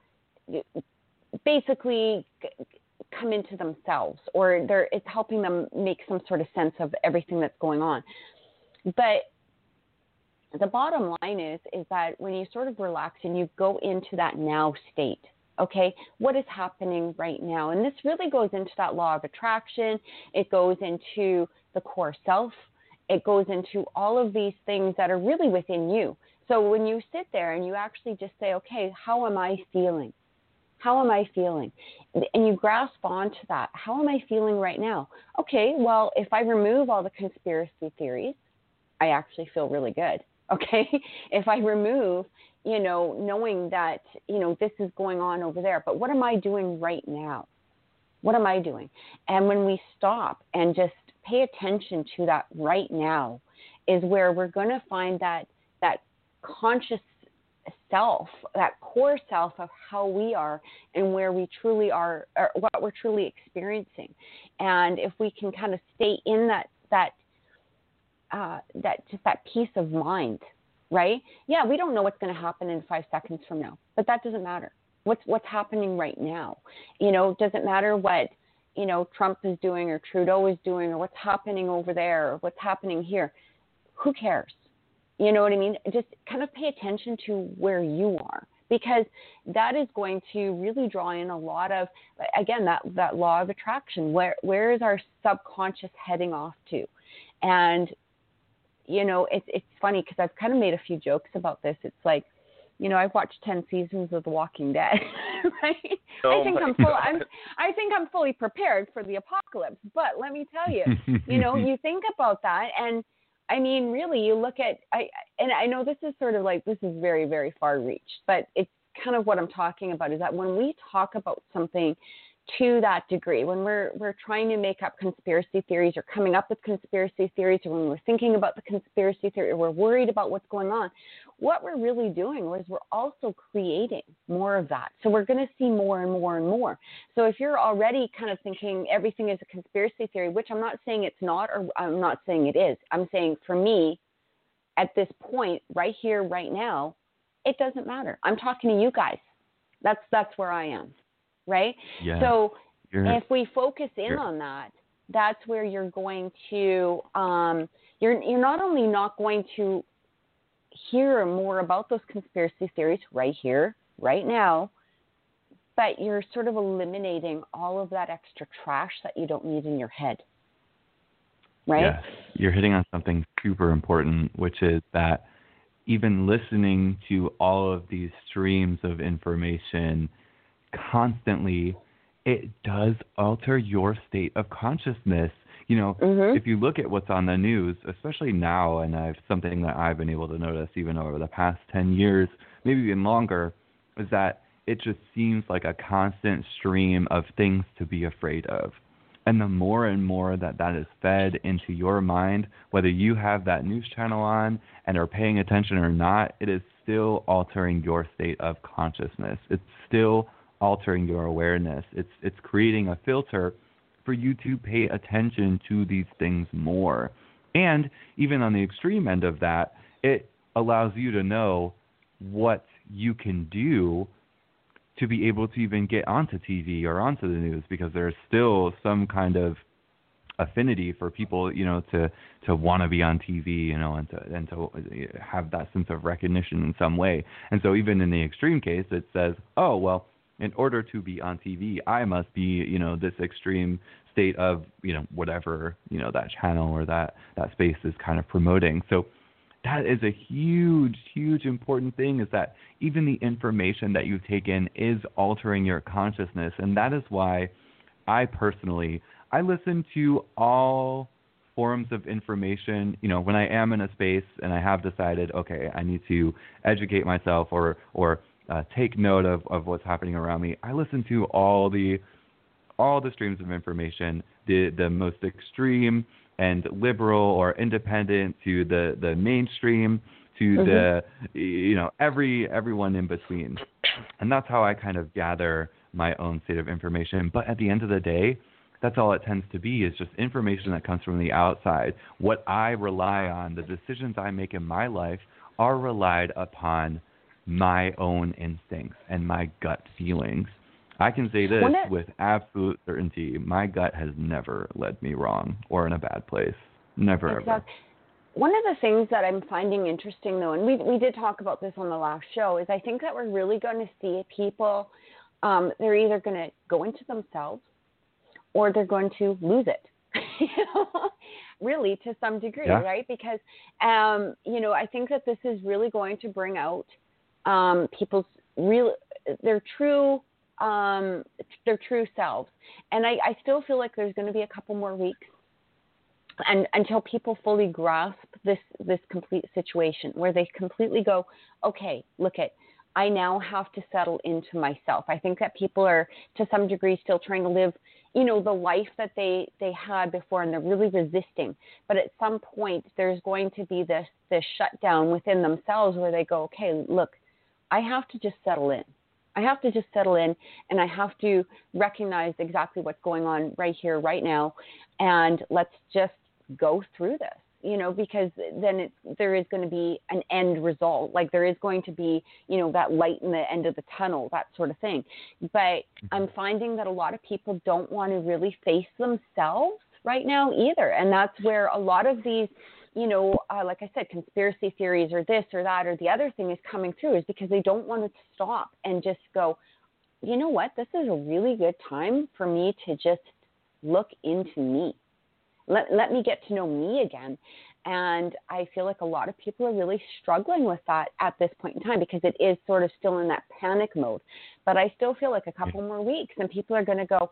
basically come into themselves, or they're, it's helping them make some sort of sense of everything that's going on. But the bottom line is is that when you sort of relax and you go into that now state okay what is happening right now? And this really goes into that law of attraction. It goes into the core self. It goes into all of these things that are really within you. So when you sit there and you actually just say okay how am i feeling? How am i feeling? And you grasp onto that. How am i feeling right now? Okay well if i remove all the conspiracy theories i actually feel really good okay? If i remove you know knowing that you know this is going on over there but what am i doing right now? What am i doing? And when we stop and just pay attention to that right now is where we're going to find that that conscious self that core self of how we are and where we truly are or what we're truly experiencing. And if we can kind of stay in that that uh, that just that peace of mind, right? Yeah, we don't know what's going to happen in five seconds from now, but that doesn't matter. What's what's happening right now? You know, doesn't matter what you know Trump is doing or Trudeau is doing or what's happening over there or what's happening here. Who cares? You know what I mean? Just kind of pay attention to where you are because that is going to really draw in a lot of again that that law of attraction where where is our subconscious heading off to and you know, it's it's funny because I've kind of made a few jokes about this. It's like, you know, I've watched ten seasons of The Walking Dead, right? Oh I think I'm full. I'm I think I'm fully prepared for the apocalypse. But let me tell you, you know, you think about that, and I mean, really, you look at I and I know this is sort of like this is very very far reached, but it's kind of what I'm talking about is that when we talk about something to that degree. When we're we're trying to make up conspiracy theories or coming up with conspiracy theories or when we're thinking about the conspiracy theory or we're worried about what's going on what we're really doing is we're also creating more of that. So we're going to see more and more and more. So if you're already kind of thinking everything is a conspiracy theory which i'm not saying it's not or i'm not saying it is i'm saying for me at this point right here right now it doesn't matter. I'm talking to you guys. That's that's where i am right?
Yeah.
So you're, if we focus in on that, that's where you're going to um, you're you're not only not going to hear more about those conspiracy theories right here, right now, but you're sort of eliminating all of that extra trash that you don't need in your head. Right?
Yeah. You're hitting on something super important, which is that even listening to all of these streams of information constantly, it does alter your state of consciousness. You know,
mm-hmm.
if you look at what's on the news, especially now, and I've something that I've been able to notice even over the past 10 years, maybe even longer, is that it just seems like a constant stream of things to be afraid of. And the more and more that that is fed into your mind, whether you have that news channel on and are paying attention or not, it is still altering your state of consciousness. It's still altering your awareness. It's it's creating a filter for you to pay attention to these things more. And even on the extreme end of that, it allows you to know what you can do to be able to even get onto TV or onto the news because there's still some kind of affinity for people, you know, to to want to be on TV, you know, and to and to have that sense of recognition in some way. And so even in the extreme case, it says, oh well, in order to be on TV, I must be, you know, this extreme state of, you know, whatever, you know, that channel or that that space is kind of promoting. So that is a huge, huge important thing is that even the information that you take in is altering your consciousness. And that is why I personally I listen to all forms of information, you know, when I am in a space and I have decided, okay, I need to educate myself or or uh, take note of, of what's happening around me. I listen to all the all the streams of information, the the most extreme and liberal or independent to the the mainstream to mm-hmm. the you know every everyone in between, and that's how I kind of gather my own state of information. But at the end of the day, that's all it tends to be is just information that comes from the outside. What I rely on, the decisions I make in my life are relied upon my own instincts and my gut feelings. I can say this
it-
with absolute certainty. My gut has never led me wrong or in a bad place. Never ever.
Exactly. One of the things that I'm finding interesting, though, and we we did talk about this on the last show, is I think that we're really going to see people. Um, they're either going to go into themselves, or they're going to lose it. you know, really, to some degree,
Yeah.
right? Because, um, you know, I think that this is really going to bring out um, people's real, their true, um, their true selves. And I, I still feel like there's going to be a couple more weeks and until people fully grasp this this complete situation where they completely go okay look at i now have to settle into myself i think that people are to some degree still trying to live you know the life that they they had before and they're really resisting but at some point there's going to be this this shutdown within themselves where they go okay look i have to just settle in I have to just settle in and I have to recognize exactly what's going on right here, right now, and let's just go through this, you know, because then it's, there is going to be an end result. Like there is going to be, you know, that light in the end of the tunnel, that sort of thing. But mm-hmm. I'm finding that a lot of people don't want to really face themselves right now either. And that's where a lot of these you know, uh, like I said, conspiracy theories or this or that or the other thing is coming through is because they don't want to stop and just go, you know what, this is a really good time for me to just look into me. Let, let me get to know me again. And I feel like a lot of people are really struggling with that at this point in time because it is sort of still in that panic mode. But I still feel like a couple more weeks and people are going to go,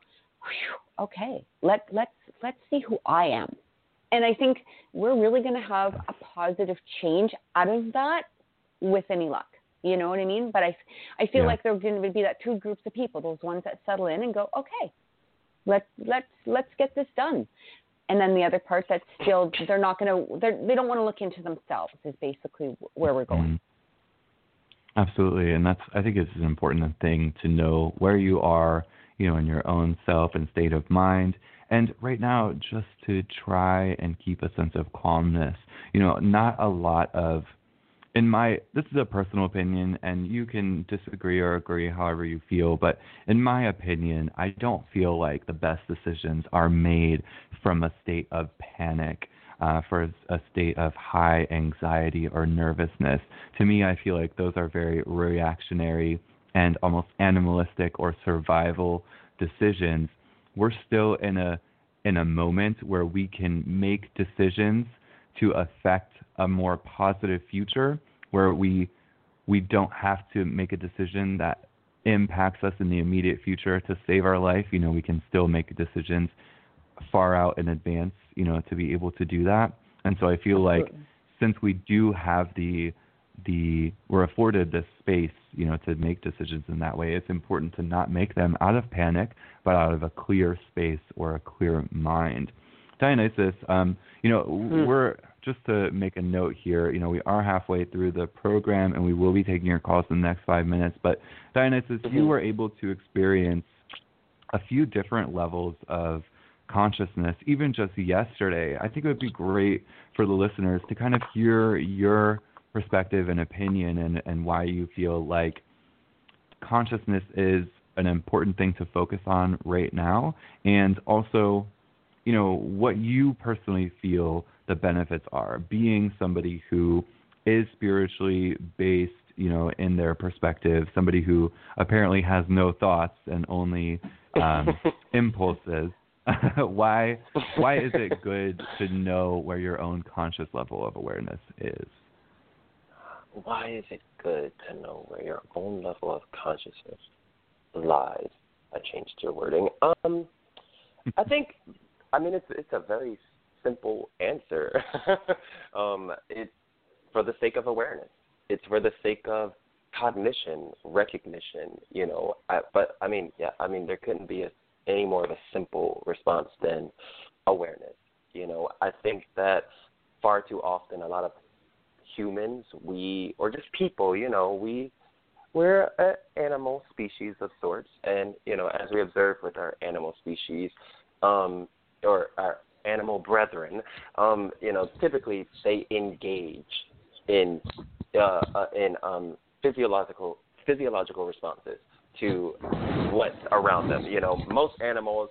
okay, let, let's, let's see who I am and I think we're really going to have a positive change out of that with any luck. You know what I mean? But I, I feel
Yeah.
like there's going to be that two groups of people: those ones that settle in and go, okay, let's let's let's get this done, and then the other part that's still they're not going to they're, they don't want to look into themselves is basically where we're going.
Mhm. Absolutely, and that's I think it's an important thing to know where you are, you know, in your own self and state of mind. And right now, just to try and keep a sense of calmness. You know, not a lot of in my this is a personal opinion and you can disagree or agree however you feel but in my opinion i don't feel like the best decisions are made from a state of panic uh, for a state of high anxiety or nervousness to me i feel like those are very reactionary and almost animalistic or survival decisions we're still in a in a moment where we can make decisions to affect a more positive future where we we don't have to make a decision that impacts us in the immediate future to save our life. You know we can still make decisions far out in advance you know to be able to do that. And so i feel like since we do have the the we're afforded this space you know to make decisions in that way it's important to not make them out of panic but out of a clear space or a clear mind dionysus um you know
Hmm.
we're just to make a note here you know we are halfway through the program and we will be taking your calls in the next five minutes but dionysus you
Mhm.
were able to experience a few different levels of consciousness even just yesterday i think it would be great for the listeners to kind of hear your perspective and opinion and, and why you feel like consciousness is an important thing to focus on right now and also you know what you personally feel the benefits are. Being somebody who is spiritually based you know in their perspective somebody who apparently has no thoughts and only um impulses why why is it good to know where your own conscious level of awareness is
Why is it good to know where your own level of consciousness lies? I changed your wording. Um, I think, I mean, it's it's a very simple answer. um, it's for the sake of awareness. It's for the sake of cognition, recognition. You know, I, but I mean, yeah, I mean, there couldn't be a, any more of a simple response than awareness. You know, I think that far too often a lot of humans, we or just people, you know, we we're an animal species of sorts, and you know, as we observe with our animal species, um, or our animal brethren, um, you know, typically they engage in uh, uh, in um, physiological physiological responses to what's around them. You know, most animals,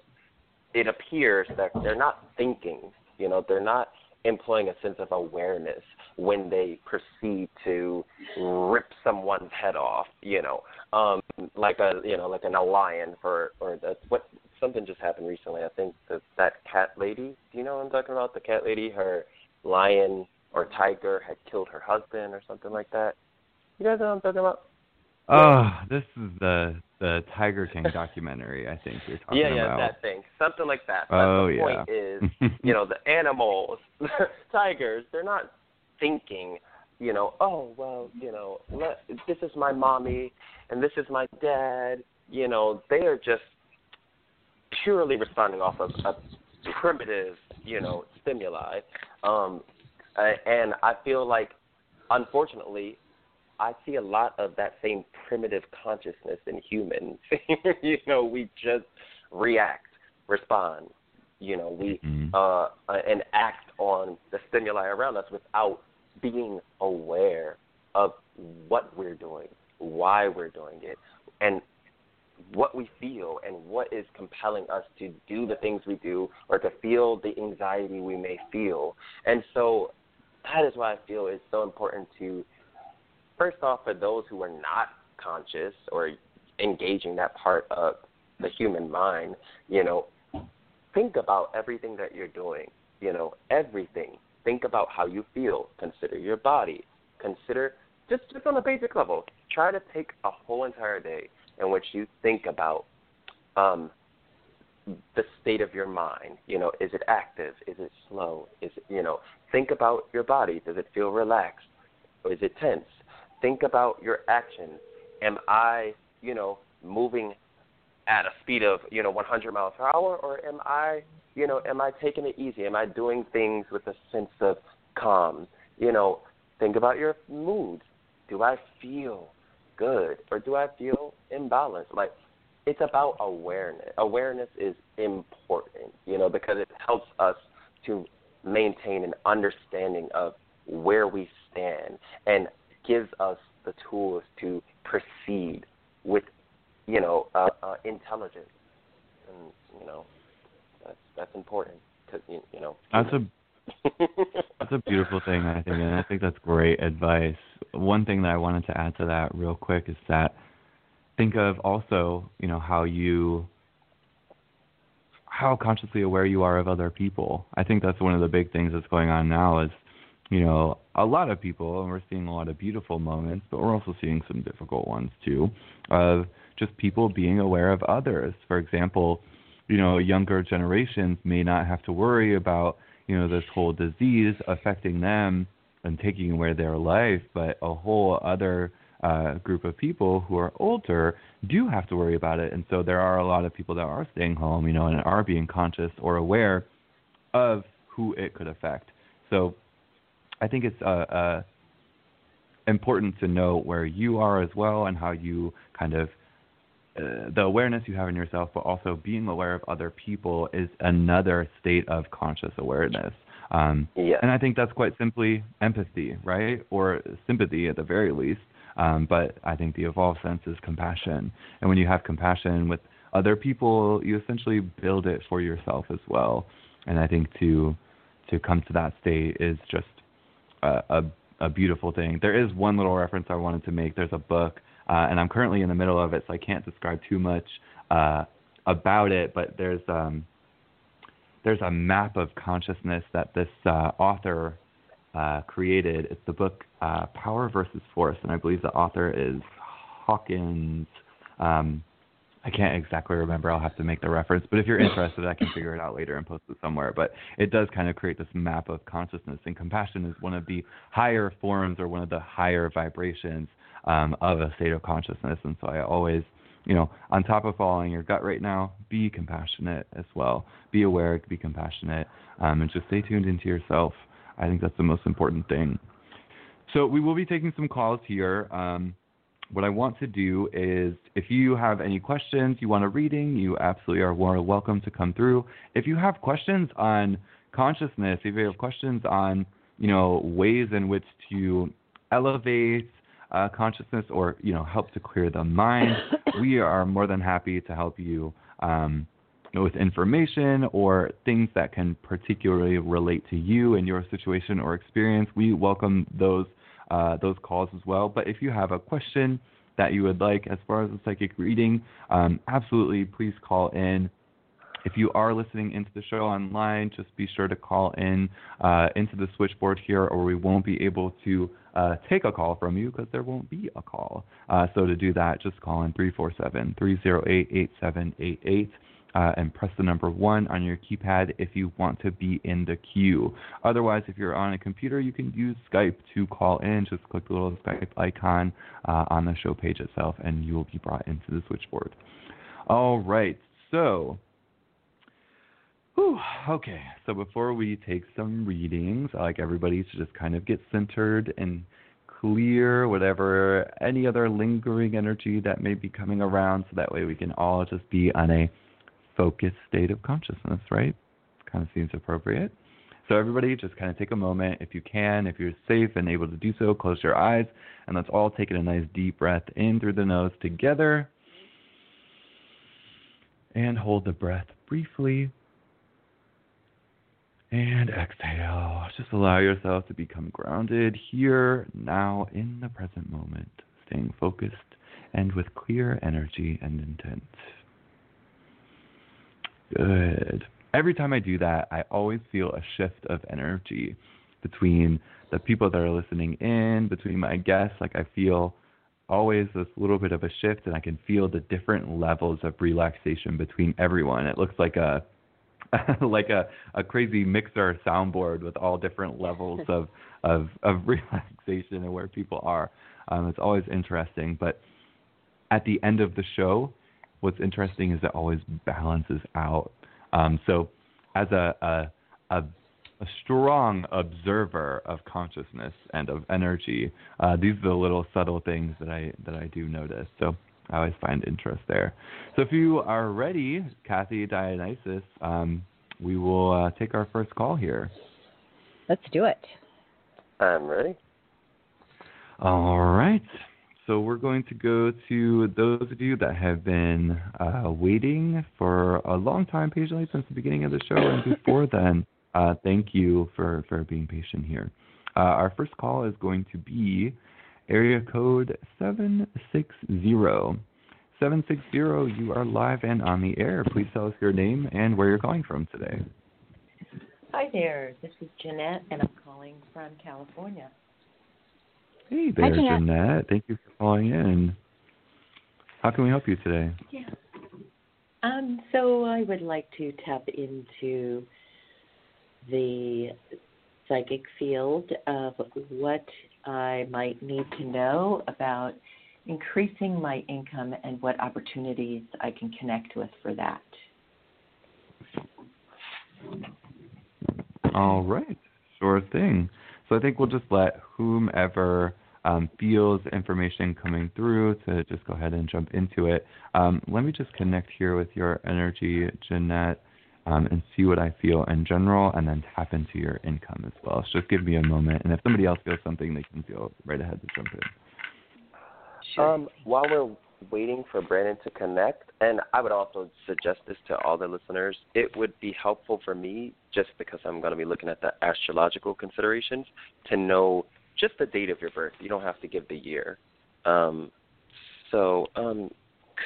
it appears that they're not thinking. You know, they're not employing a sense of awareness when they proceed to rip someone's head off. You know, um, like a you know like an a lion for or the, what something just happened recently. I think that that cat lady. Do you know what I'm talking about? The cat lady, her lion or tiger had killed her husband or something like that. You guys know what I'm talking about?
Oh, this is the the Tiger King documentary. I think you're talking about.
yeah, yeah,
about.
that thing, something like that. But
Oh,
the
yeah.
point is, you know, the animals, tigers, they're not thinking, you know, oh well, you know, let, this is my mommy and this is my dad. You know, they are just purely responding off of a primitive, you know, stimuli. Um, and I feel like, unfortunately, I see a lot of that same primitive consciousness in humans. you know, we just react, respond. You know, we
Mhm.
uh, uh, and act on the stimuli around us without being aware of what we're doing, why we're doing it, and what we feel and what is compelling us to do the things we do or to feel the anxiety we may feel. And so that is why I feel it's so important to first off for those who are not conscious or engaging that part of the human mind, you know, think about everything that you're doing, you know, everything. Think about how you feel. Consider your body. Consider just just on a basic level. Try to take a whole entire day in which you think about um, the state of your mind. You know, is it active? Is it slow? Is it, you know, think about your body. Does it feel relaxed? Or is it tense? Think about your actions. Am I, you know, moving at a speed of, you know, 100 miles per hour, or am I, you know, am I taking it easy? Am I doing things with a sense of calm? You know, think about your moods. Do I feel good, or do I feel imbalanced? Like, it's about awareness. Awareness is important, you know, because it helps us to maintain an understanding of where we stand and gives us the tools to proceed with, you know, uh, uh, intelligence. And you know, that's that's important because you, you know.
That's a That's a beautiful thing, I think, and I think that's great advice. One thing that I wanted to add to that real quick is that think of also, you know, how you how consciously aware you are of other people. I think that's one of the big things that's going on now is, you know, a lot of people and we're seeing a lot of beautiful moments, but we're also seeing some difficult ones too of just people being aware of others. For example, you know, younger generations may not have to worry about you know this whole disease affecting them and taking away their life, but a whole other uh, group of people who are older do have to worry about it, and so there are a lot of people that are staying home, you know, and are being conscious or aware of who it could affect. So I think it's uh, uh, important to know where you are as well and how you kind of uh, the awareness you have in yourself, but also being aware of other people is another state of conscious awareness. Um,
Yeah.
And I think that's quite simply empathy, right? Or sympathy at the very least. Um, but I think the evolved sense is compassion. And when you have compassion with other people, you essentially build it for yourself as well. And I think to to come to that state is just a, a, a beautiful thing. There is one little reference I wanted to make. There's a book uh, and I'm currently in the middle of it, so I can't describe too much uh, about it. But there's um, there's a map of consciousness that this uh, author uh, created. It's the book uh, Power versus Force, and I believe the author is Hawkins. Um, I can't exactly remember. I'll have to make the reference. But if you're interested, I can figure it out later and post it somewhere. But it does kind of create this map of consciousness, and compassion is one of the higher forms or one of the higher vibrations um, of a state of consciousness. And so I always, you know, on top of following your gut right now, be compassionate as well. Be aware, be compassionate, um, and just stay tuned into yourself. I think that's the most important thing. So we will be taking some calls here. Um, what I want to do is if you have any questions, you want a reading, you absolutely are more welcome to come through. If you have questions on consciousness, if you have questions on, you know, ways in which to elevate uh, consciousness or, you know, help to clear the mind, we are more than happy to help you um, with information or things that can particularly relate to you and your situation or experience. We welcome those uh, those calls as well. But if you have a question that you would like as far as a psychic reading, um, absolutely please call in. If you are listening into the show online, just be sure to call in uh, into the switchboard here, or we won't be able to uh, take a call from you because there won't be a call. Uh, so to do that, just call in 347 308 8788 uh, and press the number one on your keypad if you want to be in the queue. Otherwise, if you're on a computer, you can use Skype to call in. Just click the little Skype icon uh, on the show page itself, and you will be brought into the switchboard. All right, so. Whew, okay, so before we take some readings, I like everybody to just kind of get centered and clear whatever any other lingering energy that may be coming around so that way we can all just be on a focused state of consciousness, right? Kind of seems appropriate. So, everybody, just kind of take a moment. If you can, if you're safe and able to do so, close your eyes and let's all take a nice deep breath in through the nose together. And hold the breath briefly. And exhale. Just allow yourself to become grounded here, now, in the present moment, staying focused and with clear energy and intent. Good. Every time I do that, I always feel a shift of energy between the people that are listening in, between my guests. Like I feel always this little bit of a shift, and I can feel the different levels of relaxation between everyone. It looks like a like a, a crazy mixer soundboard with all different levels of, of of relaxation and where people are. Um, it's always interesting. But at the end of the show, what's interesting is it always balances out. Um, so, as a, a, a, a, strong observer of consciousness and of energy, uh, these are the little subtle things that I that I do notice. So. I always find interest there. So if you are ready, Kathy Dionysus, um, we will uh, take our first call here.
Let's do it.
I'm ready.
All right. So we're going to go to those of you that have been uh, waiting for a long time, patiently since the beginning of the show, and before then, uh, thank you for, for being patient here. Uh, our first call is going to be area code 760. 760, you are live and on the air. Please tell us your name and where you're calling from today.
Hi there, this is Jeanette, and I'm calling from California.
Hey there, Hi, Jeanette. Thank you for calling in. How can we help you today?
Yeah. Um, so I would like to tap into the psychic field of what I might need to know about increasing my income and what opportunities I can connect with for that.
All right, sure thing. So I think we'll just let whomever um, feels information coming through to just go ahead and jump into it. Um, let me just connect here with your energy, Jeanette, um, and see what I feel in general, and then tap into your income as well. So just give me a moment, and if somebody else feels something, they can feel right ahead to jump in.
Sure. Um, while we're waiting for Brandon to connect, and I would also suggest this to all the listeners, it would be helpful for me, just because I'm going to be looking at the astrological considerations, to know just the date of your birth. You don't have to give the year. Um, so, um,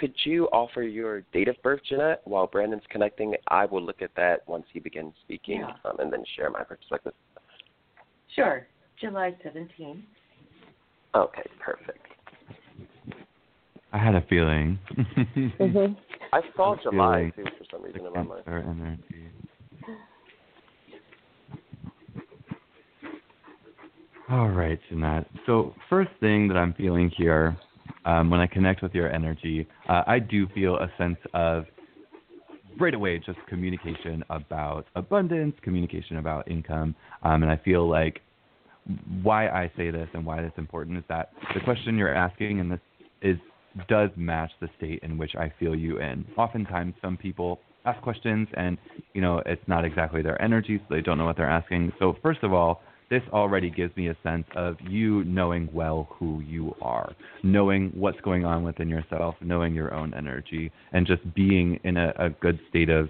could you offer your date of birth, Jeanette, while Brandon's connecting? I will look at that once he begins speaking,
yeah.
um, and then share my perspective.
Sure, July 17th.
Okay, perfect.
I had a feeling.
mm-hmm.
I saw July too for some reason in my mind.
Energy. All right, Jeanette. So first thing that I'm feeling here, um, when I connect with your energy, uh, I do feel a sense of right away just communication about abundance, communication about income, um, and I feel like why I say this and why it's important is that the question you're asking and this is does match the state in which I feel you in. Oftentimes, some people ask questions and you know it's not exactly their energy, so they don't know what they're asking. So first of all, this already gives me a sense of you knowing well who you are, knowing what's going on within yourself, knowing your own energy, and just being in a, a good state of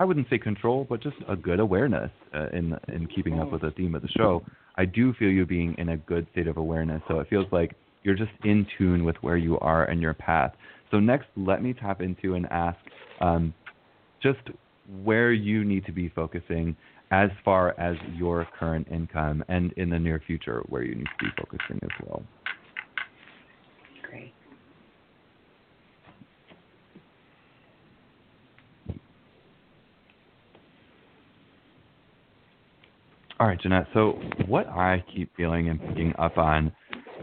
I wouldn't say control, but just a good awareness uh, in in keeping up with the theme of the show. I do feel you being in a good state of awareness, so it feels like you're just in tune with where you are and your path. So next, let me tap into and ask um, just where you need to be focusing as far as your current income and in the near future where you need to be focusing as well.
Great.
All right, Jeanette. So what I keep feeling and picking up on,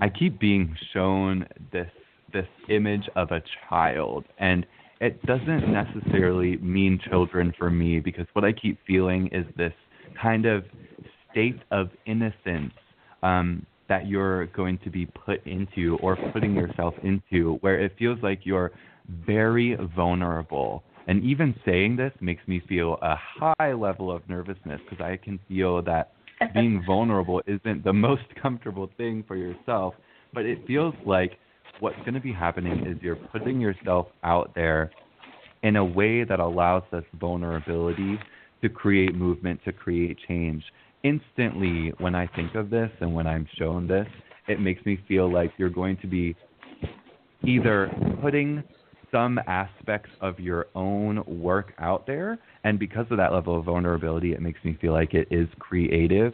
I keep being shown this this image of a child, and it doesn't necessarily mean children for me because what I keep feeling is this kind of state of innocence um, that you're going to be put into or putting yourself into, where it feels like you're very vulnerable. And even saying this makes me feel a high level of nervousness because I can feel that being vulnerable isn't the most comfortable thing for yourself. But it feels like what's going to be happening is you're putting yourself out there in a way that allows this vulnerability to create movement, to create change. Instantly, when I think of this and when I'm shown this, it makes me feel like you're going to be either putting some aspects of your own work out there, and because of that level of vulnerability, it makes me feel like it is creative,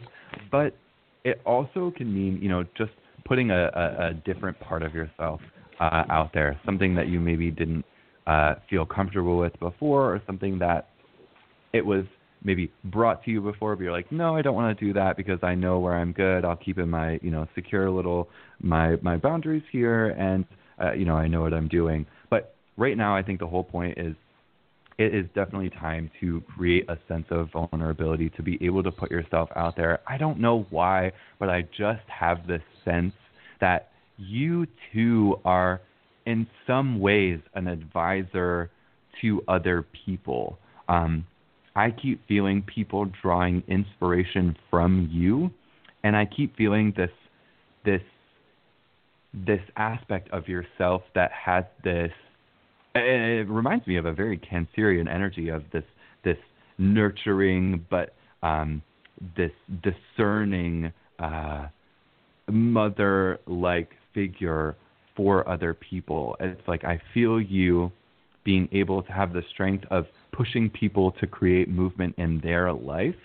but it also can mean, you know, just putting a, a, a different part of yourself uh, out there, something that you maybe didn't uh, feel comfortable with before, or something that it was maybe brought to you before, but you're like, no, I don't want to do that because I know where I'm good. I'll keep in my, you know, secure little my my boundaries here, and uh, you know, I know what I'm doing. But right now, I think the whole point is it is definitely time to create a sense of vulnerability to be able to put yourself out there. I don't know why, but I just have this sense that you too are in some ways an advisor to other people. Um, I keep feeling people drawing inspiration from you, and I keep feeling this this this aspect of yourself that has this it reminds me of a very cancerian energy of this this nurturing but um, this discerning uh, mother like figure for other people. It's like i feel you being able to have the strength of pushing people to create movement in their life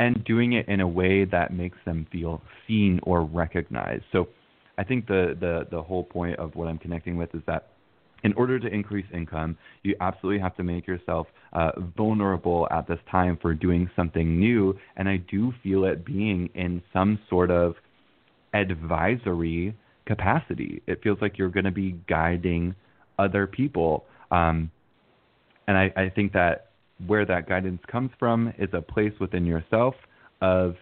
and doing it in a way that makes them feel seen or recognized. So i think the the the whole point of what i'm connecting with is that in order to increase income, you absolutely have to make yourself uh, vulnerable at this time for doing something new. And I do feel it being in some sort of advisory capacity. It feels like you're going to be guiding other people. Um, and I, I think that where that guidance comes from is a place within yourself of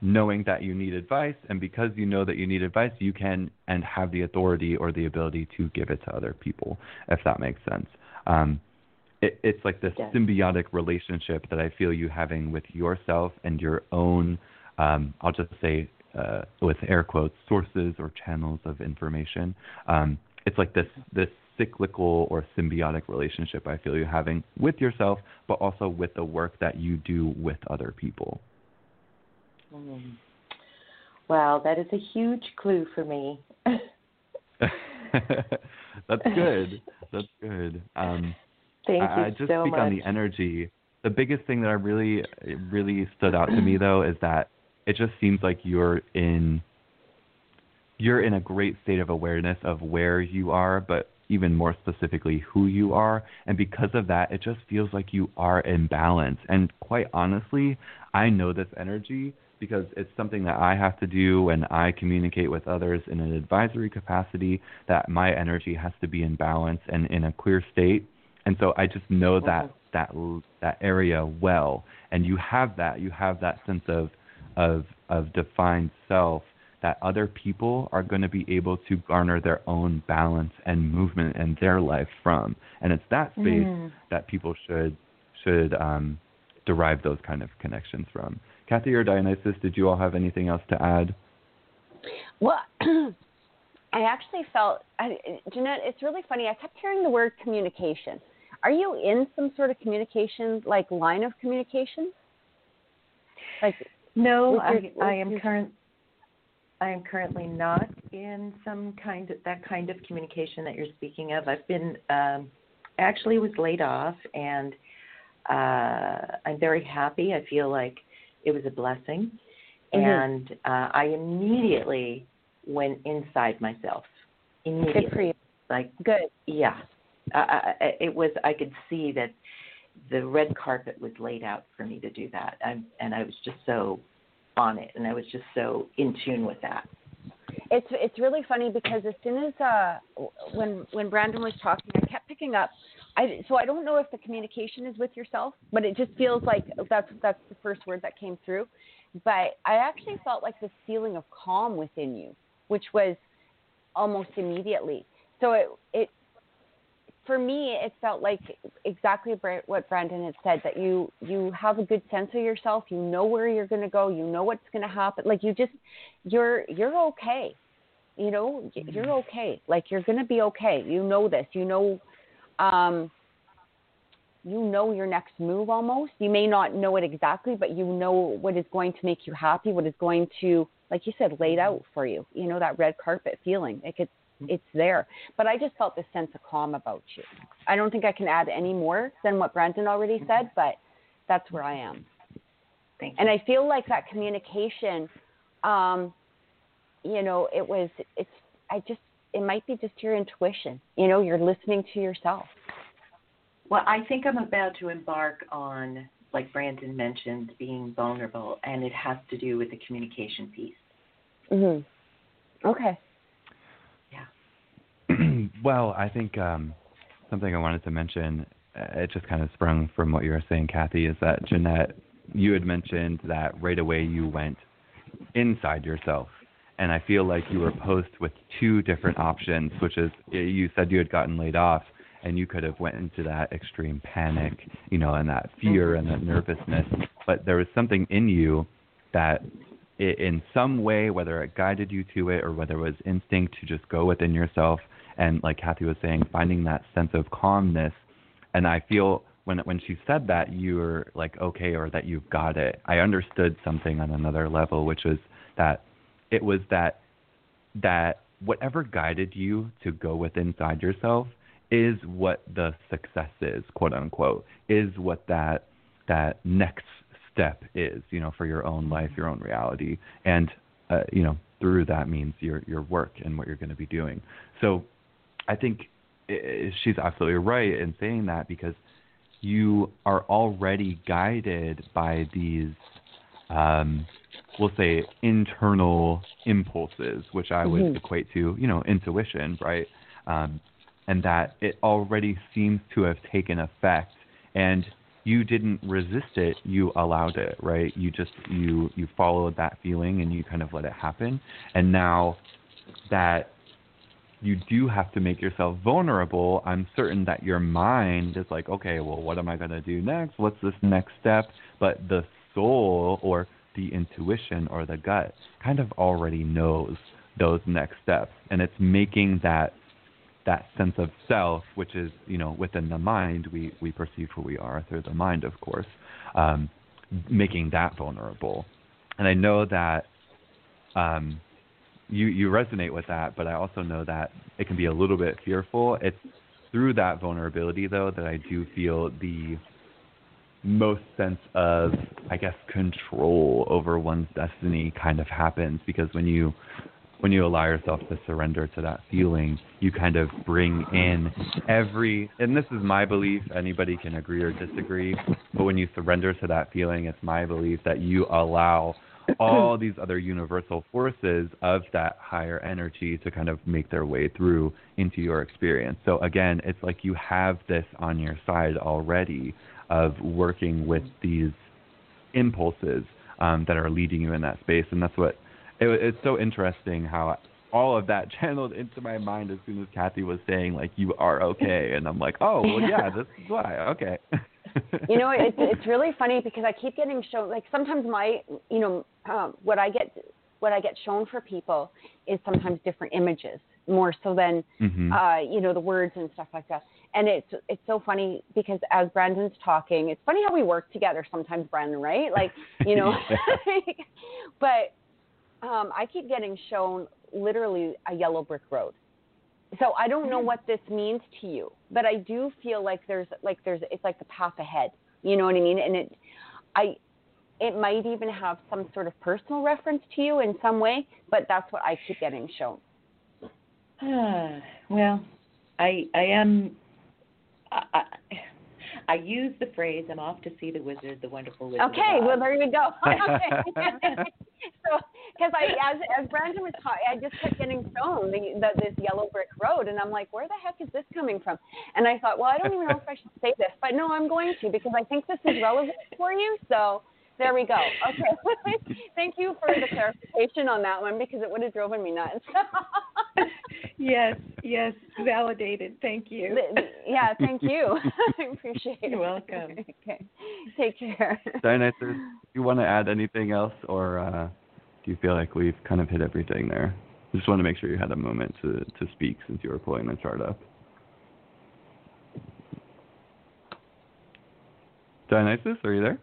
knowing that you need advice, and because you know that you need advice, you can and have the authority or the ability to give it to other people, if that makes sense. Um, it, it's like this yes. symbiotic relationship that I feel you having with yourself and your own, um, I'll just say uh, with air quotes, sources or channels of information. Um, it's like this this cyclical or symbiotic relationship I feel you having with yourself, but also with the work that you do with other people.
Mm. Wow, that is a huge clue for me.
That's good. That's good. Um,
Thank
I,
you
I just
so
speak
much.
on the energy. The biggest thing that I really, really stood out to me though is that it just seems like you're in, you're in a great state of awareness of where you are, but even more specifically who you are. And because of that, it just feels like you are in balance. And quite honestly, I know this energy because it's something that I have to do when I communicate with others in an advisory capacity that my energy has to be in balance and in a clear state. And so I just know that that that area well. And you have that. You have that sense of of of defined self that other people are going to be able to garner their own balance and movement in their life from. And it's that space mm. that people should should um, derive those kind of connections from. Kathy or Dionysus, did you all have anything else to add?
Well, I actually felt, I, Jeanette, it's really funny. I kept hearing the word communication. Are you in some sort of communication, like line of communication?
Like no, I, I am current. I am currently not in some kind of that kind of communication that you're speaking of. I've been um, actually was laid off, and uh, I'm very happy. I feel like it was a blessing, mm-hmm. and uh, I immediately went inside myself. Immediately,
Good for you.
Like
good.
Yeah, uh, it was. I could see that the red carpet was laid out for me to do that, and, and I was just so on it, and I was just so in tune with that.
It's it's really funny because as soon as uh, when when Brandon was talking, I kept picking up. I so I don't know if the communication is with yourself, but it just feels like that's that's the first word that came through. But I actually felt like this feeling of calm within you, which was almost immediately. So it it for me, it felt like exactly what Brandon had said that you you have a good sense of yourself. You know where you're going to go. You know what's going to happen. Like you just you're you're okay. You know mm-hmm. you're okay. Like you're going to be okay. You know this. You know, um, you know your next move almost. You may not know it exactly, but you know what is going to make you happy. What is going to, like you said, laid out for you. You know that red carpet feeling. It could it's there. But I just felt this sense of calm about you. I don't think I can add any more than what Brandon already said, but that's where I am.
Thank you.
And I feel like that communication, um, you know, it was, it's, I just, it might be just your intuition. You know, you're listening to yourself.
Well, I think I'm about to embark on, like Brandon mentioned, being vulnerable, and it has to do with the communication piece.
Mhm. Okay. Yeah.
well, I think um, something I wanted to mention, uh, it just kind of sprung from what you were saying, Kathy, is that Jeanette, you had mentioned that right away you went inside yourself. And I feel like you were posed with two different options, which is you said you had gotten laid off and you could have went into that extreme panic, you know, and that fear mm-hmm. and that nervousness. But there was something in you that it, in some way, whether it guided you to it or whether it was instinct to just go within yourself, and like Kathy was saying, finding that sense of calmness. And I feel when when she said that, you were like okay, or that you've got it. I understood something on another level, which was that it was that that whatever guided you to go with inside yourself is what the success is, quote unquote, is what that that next step is, you know, for your own life, your own reality, and uh, you know, through that means your your work and what you're going to be doing. So, I think she's absolutely right in saying that because you are already guided by these, um, we'll say, internal impulses, which I would mm-hmm. equate to, you know, intuition, right? Um, and that it already seems to have taken effect and you didn't resist it you allowed it right you just you you followed that feeling and you kind of let it happen and now that you do have to make yourself vulnerable i'm certain that your mind is like okay well what am i going to do next what's this next step but the soul or the intuition or the gut kind of already knows those next steps and it's making that that sense of self, which is you know within the mind, we we perceive who we are through the mind, of course, um, making that vulnerable. And I know that um, you you resonate with that, but I also know that it can be a little bit fearful. It's through that vulnerability though that I do feel the most sense of I guess control over one's destiny kind of happens because when you when you allow yourself to surrender to that feeling, you kind of bring in every, and this is my belief, anybody can agree or disagree, but when you surrender to that feeling, it's my belief that you allow all these other universal forces of that higher energy to kind of make their way through into your experience. So again, it's like you have this on your side already of working with these impulses um, that are leading you in that space, and that's what it, it's so interesting how all of that channeled into my mind as soon as Kathy was saying like you are okay, and I'm like, oh well, yeah, this is why. Okay.
you know, it's it's really funny because I keep getting shown like sometimes my you know um, what I get what I get shown for people is sometimes different images more so than
mm-hmm.
uh, you know the words and stuff like that. And it's it's so funny because as Brandon's talking, it's funny how we work together sometimes, Brandon, right? Like you know, but um, I keep getting shown literally a yellow brick road. So I don't know what this means to you, but I do feel like there's like there's it's like the path ahead. You know what I mean? And it, I, it might even have some sort of personal reference to you in some way, but that's what I keep getting shown.
well, I I am. I, I use the phrase "I'm off to see the wizard, the wonderful wizard."
Okay, well there you go. so, because I as as Brandon was talking, I just kept getting shown the, the, this yellow brick road, and I'm like, where the heck is this coming from? And I thought, well, I don't even know if I should say this, but no, I'm going to because I think this is relevant for you. So there we go. Okay. Thank you for the clarification on that one because it would have driven me nuts.
yes, yes, validated. Thank you.
Yeah, thank you. I appreciate
it. You're welcome.
Okay. Take care.
Dionysus, do you want to add anything else or uh, do you feel like we've kind of hit everything there? I just want to make sure you had a moment to, to speak since you were pulling the chart up. Dionysus, are you there?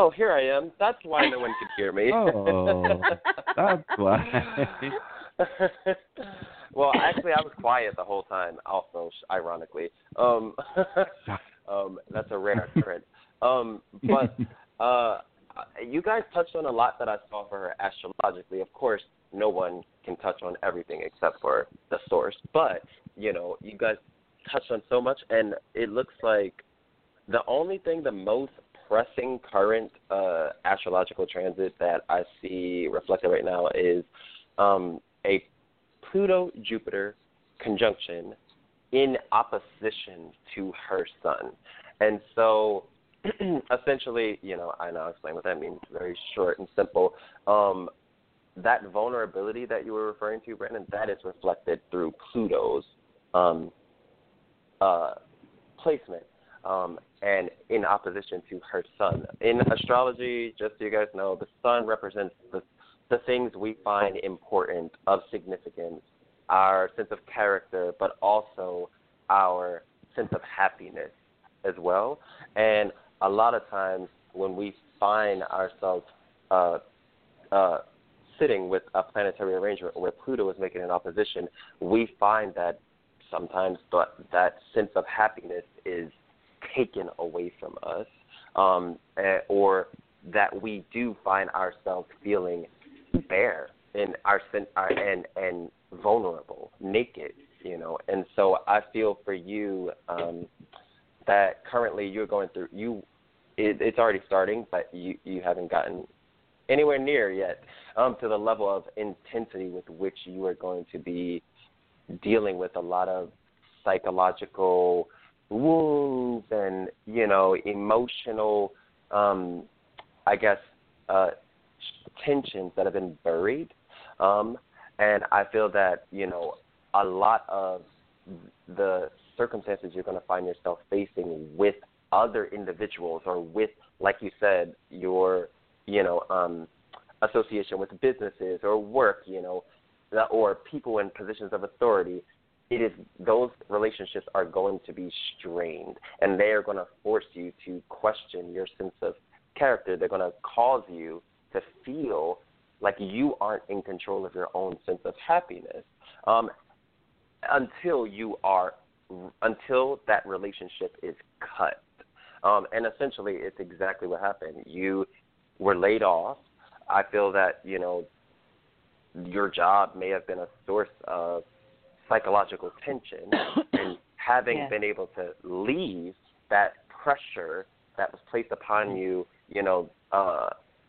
Oh, here I am. That's why no one could hear me.
oh, that's why.
well, actually, I was quiet the whole time. Also, ironically, um, um, that's a rare occurrence. Um, but uh, you guys touched on a lot that I saw for her astrologically. Of course, no one can touch on everything except for the source. But you know, you guys touched on so much, and it looks like the only thing the most pressing current uh, astrological transit that I see reflected right now is um, a Pluto Jupiter conjunction in opposition to her sun. And so essentially, you know, I know I'll explain what that means very short and simple. Um, that vulnerability that you were referring to, Brandon, that is reflected through Pluto's um, uh, placement um, and in opposition to her sun. In astrology, just so you guys know, the sun represents the, the things we find important, of significance, our sense of character, but also our sense of happiness as well. And a lot of times when we find ourselves uh, uh, sitting with a planetary arrangement where Pluto is making an opposition, we find that sometimes th- that sense of happiness is taken away from us, um, eh, or that we do find ourselves feeling bare and our, and and vulnerable, naked, you know. And so I feel for you um, that currently you're going through you. It, it's already starting, but you you haven't gotten anywhere near yet um, to the level of intensity with which you are going to be dealing with a lot of psychological wounds and you know emotional um i guess uh tensions that have been buried. Um and i feel that you know a lot of the circumstances you're going to find yourself facing with other individuals or with like you said your you know um association with businesses or work you know or people in positions of authority it is those relationships are going to be strained and they are going to force you to question your sense of character. They're going to cause you to feel like you aren't in control of your own sense of happiness um, until you are until that relationship is cut. Um, and essentially it's exactly what happened. You were laid off. I feel that you know your job may have been a source of psychological tension and having been able to leave that pressure that was placed upon you, you know, uh,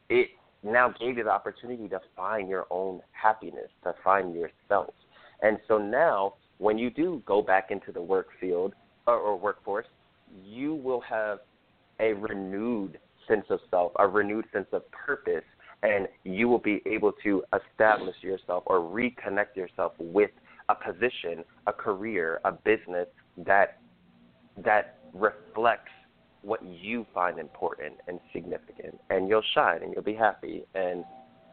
it now gave you the opportunity to find your own happiness, to find yourself. And so now, when you do go back into the work field or, or workforce, you will have a renewed sense of self, a renewed sense of purpose, and you will be able to establish yourself or reconnect yourself with a position, a career, a business that that reflects what you find important and significant, and you'll shine and you'll be happy. And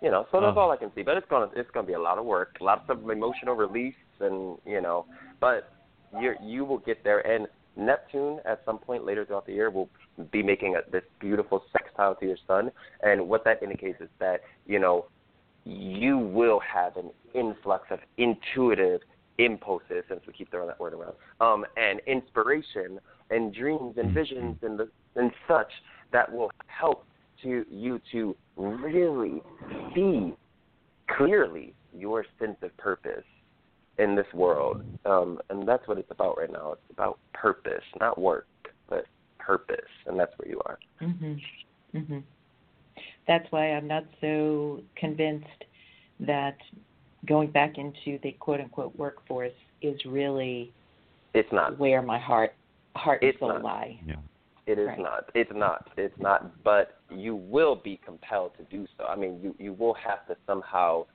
you know, so that's oh. all I can see. But it's gonna it's gonna be a lot of work, lots of emotional release, and you know, but you you will get there. And Neptune at some point later throughout the year will be making a, this beautiful sextile to your sun, and what that indicates is that you know you will have an influx of intuitive impulses, since we keep throwing that word around, um, and inspiration and dreams and mm-hmm. visions and the, and such that will help to you to really see clearly your sense of purpose in this world. Um, and that's what it's about right now. It's about purpose, not work, but purpose, and that's where you are.
Mhm. Mhm. That's why I'm not so convinced that going back into the quote unquote workforce is really
it's not
where my heart heart
it's
and
soul not.
lie.
Yeah.
It is
right.
not. It's not. It's not. But you will be compelled to do so. I mean, you you will have to somehow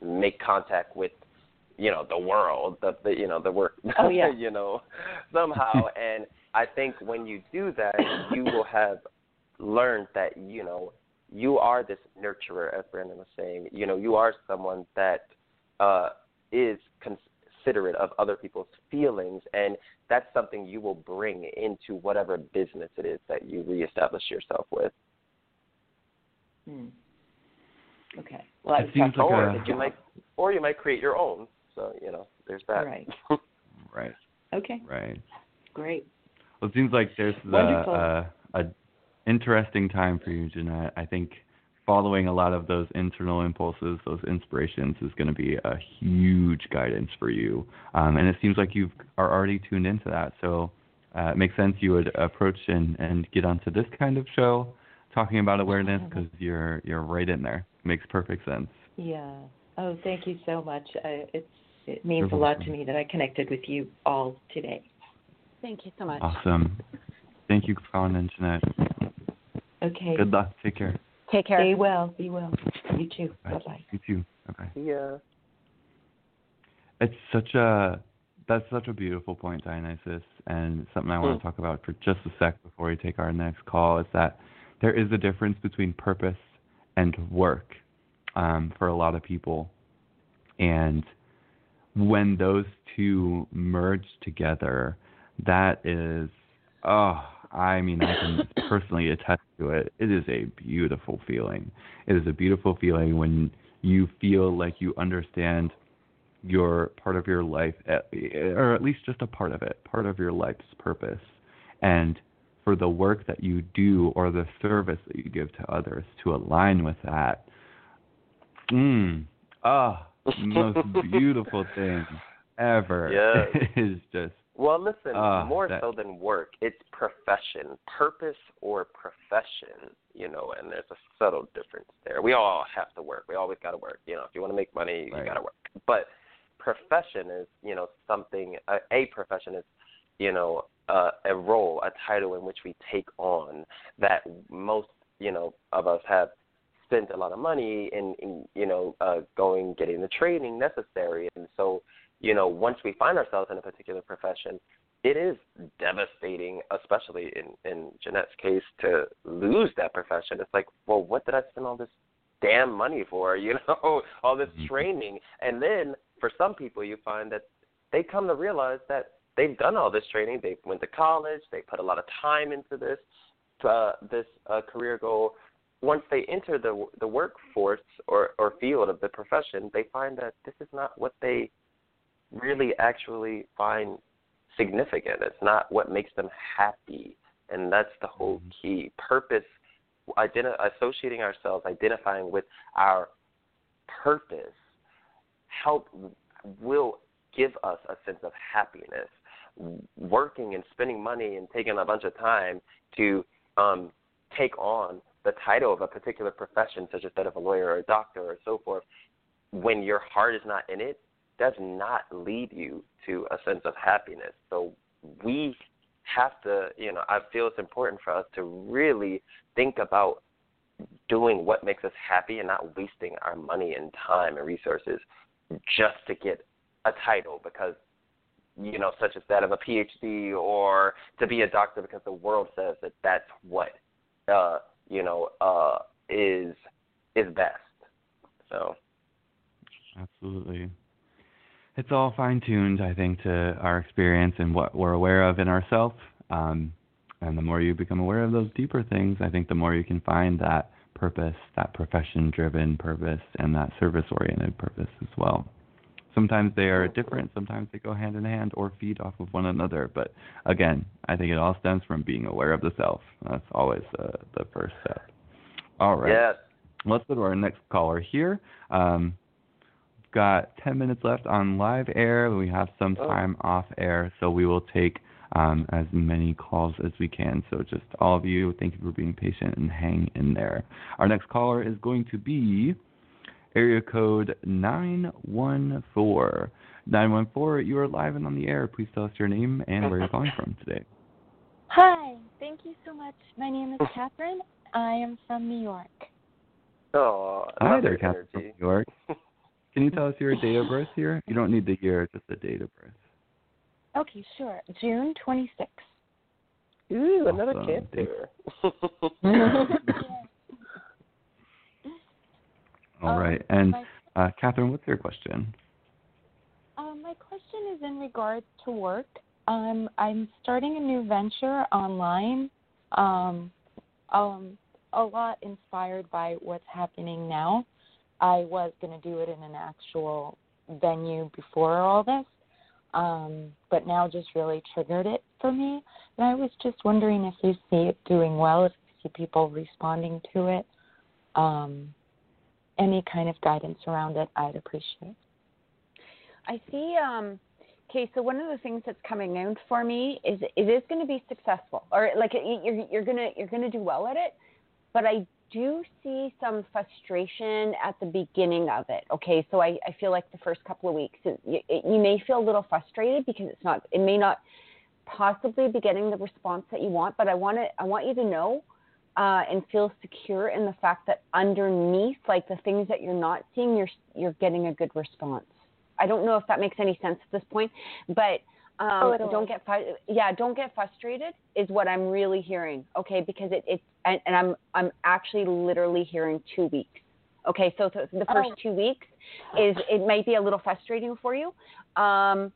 make contact with, you know, the world, the, the you know the work.
Oh yeah.
you know, somehow. and I think when you do that, you will have learned that you know you are this nurturer, as Brandon was saying. You know, you are someone that uh, is considerate of other people's feelings, and that's something you will bring into whatever business it is that you reestablish yourself with.
Hmm. Okay. Well, it
seems like
or
a...
you might, or you might create your own. So you know, there's that.
Right.
right.
Okay.
Right.
Great.
Well, it seems like there's the, uh, a interesting time for you, Jeanette. I think following a lot of those internal impulses, those inspirations, is going to be a huge guidance for you. Um, and it seems like you are already tuned into that. So uh, it makes sense you would approach and, and get onto this kind of show, talking about awareness, because you're you're right in there. It makes perfect sense.
Yeah. Oh, thank you so much. Uh, it's it means you're a lot to me that I connected with you all today.
Thank you so much.
Awesome. Thank you for calling in, Jeanette.
Okay.
Good luck. Take care.
Take care.
Be well. Be well. You too.
Bye
bye.
You too. Bye bye.
Yeah.
It's such a that's such a beautiful point, Dionysus, and something I want to hmm. talk about for just a sec before we take our next call is that there is a difference between purpose and work um, for a lot of people, and when those two merge together, that is oh I mean, I can personally attest to it. It is a beautiful feeling. It is a beautiful feeling when you feel like you understand your part of your life, or at least just a part of it, part of your life's purpose. And for the work that you do or the service that you give to others to align with that, mm, ah, most beautiful thing ever
yeah.
is just
well, listen,
uh,
more
that...
so than work, it's profession, purpose or profession, you know, and there's a subtle difference there. We all have to work. We always got to work. You know, if you want to make money,
right.
you got to work. But profession is, you know, something, a, a profession is, you know, uh, a role, a title in which we take on that most, you know, of us have spent a lot of money in, in you know, uh, going, getting the training necessary. And so, you know, once we find ourselves in a particular profession, it is devastating, especially in in Jeanette's case, to lose that profession. It's like, well, what did I spend all this damn money for? You know, all this mm-hmm. training, and then for some people, you find that they come to realize that they've done all this training. They went to college. They put a lot of time into this uh, this uh, career goal. Once they enter the the workforce or or field of the profession, they find that this is not what they really actually find significant. It's not what makes them happy, and that's the whole mm-hmm. key. Purpose, identi- associating ourselves, identifying with our purpose, help will give us a sense of happiness. Working and spending money and taking a bunch of time to um, take on the title of a particular profession, such as that of a lawyer or a doctor or so forth, when your heart is not in it, does not lead you to a sense of happiness. So we have to, you know, I feel it's important for us to really think about doing what makes us happy and not wasting our money and time and resources just to get a title because you know such as that of a PhD or to be a doctor because the world says that that's what uh you know uh is is best. So.
Absolutely it's all fine tuned I think to our experience and what we're aware of in ourselves um and the more you become aware of those deeper things I think the more you can find that purpose that profession driven purpose and that service oriented purpose as well sometimes they are different, sometimes they go hand in hand or feed off of one another. But again, I think it all stems from being aware of the self. That's always uh, the first step. All right.
Yeah.
Let's go to our next caller here. Um, got 10 minutes left on live air. We have some oh. time oh. off air, so we will take um, as many calls as we can. So just all of you, thank you for being patient and hang in there. Our next caller is going to be area code 914. 914, you are live and on the air. Please tell us your name and where you're calling from today.
Hi, thank you so much. My name is Catherine. I am from New York.
Oh,
hi there, Catherine from New York. Can you tell us your date of birth here? You don't need the year, just the date of birth.
Okay, sure. June 26th.
Ooh, another awesome. cancer.
All um. And uh, Catherine, what's your question?
Um, my question is in regard to work. Um, I'm starting a new venture online. Um, um, a lot inspired by what's happening now. I was going to do it in an actual venue before all this, um, but now just really triggered it for me. And I was just wondering if you see it doing well, if you see people responding to it. Um, any kind of guidance around it, I'd appreciate.
I see. Um, okay, so one of the things that's coming out for me is it is going to be successful, or like you're you're gonna you're gonna do well at it, but I do see some frustration at the beginning of it. Okay, so I, I feel like the first couple of weeks, it, it, you may feel a little frustrated because it's not, it may not possibly be getting the response that you want. But I want to, I want you to know uh, and feel secure in the fact that underneath, like the things that you're not seeing, you're you're getting a good response. I don't know if that makes any sense at this point, but um, oh, don't get yeah, don't get frustrated is what I'm really hearing. Okay, because it, it's and, and I'm I'm actually literally hearing two weeks. Okay, so, so the first oh. two weeks is it might be a little frustrating for you, um,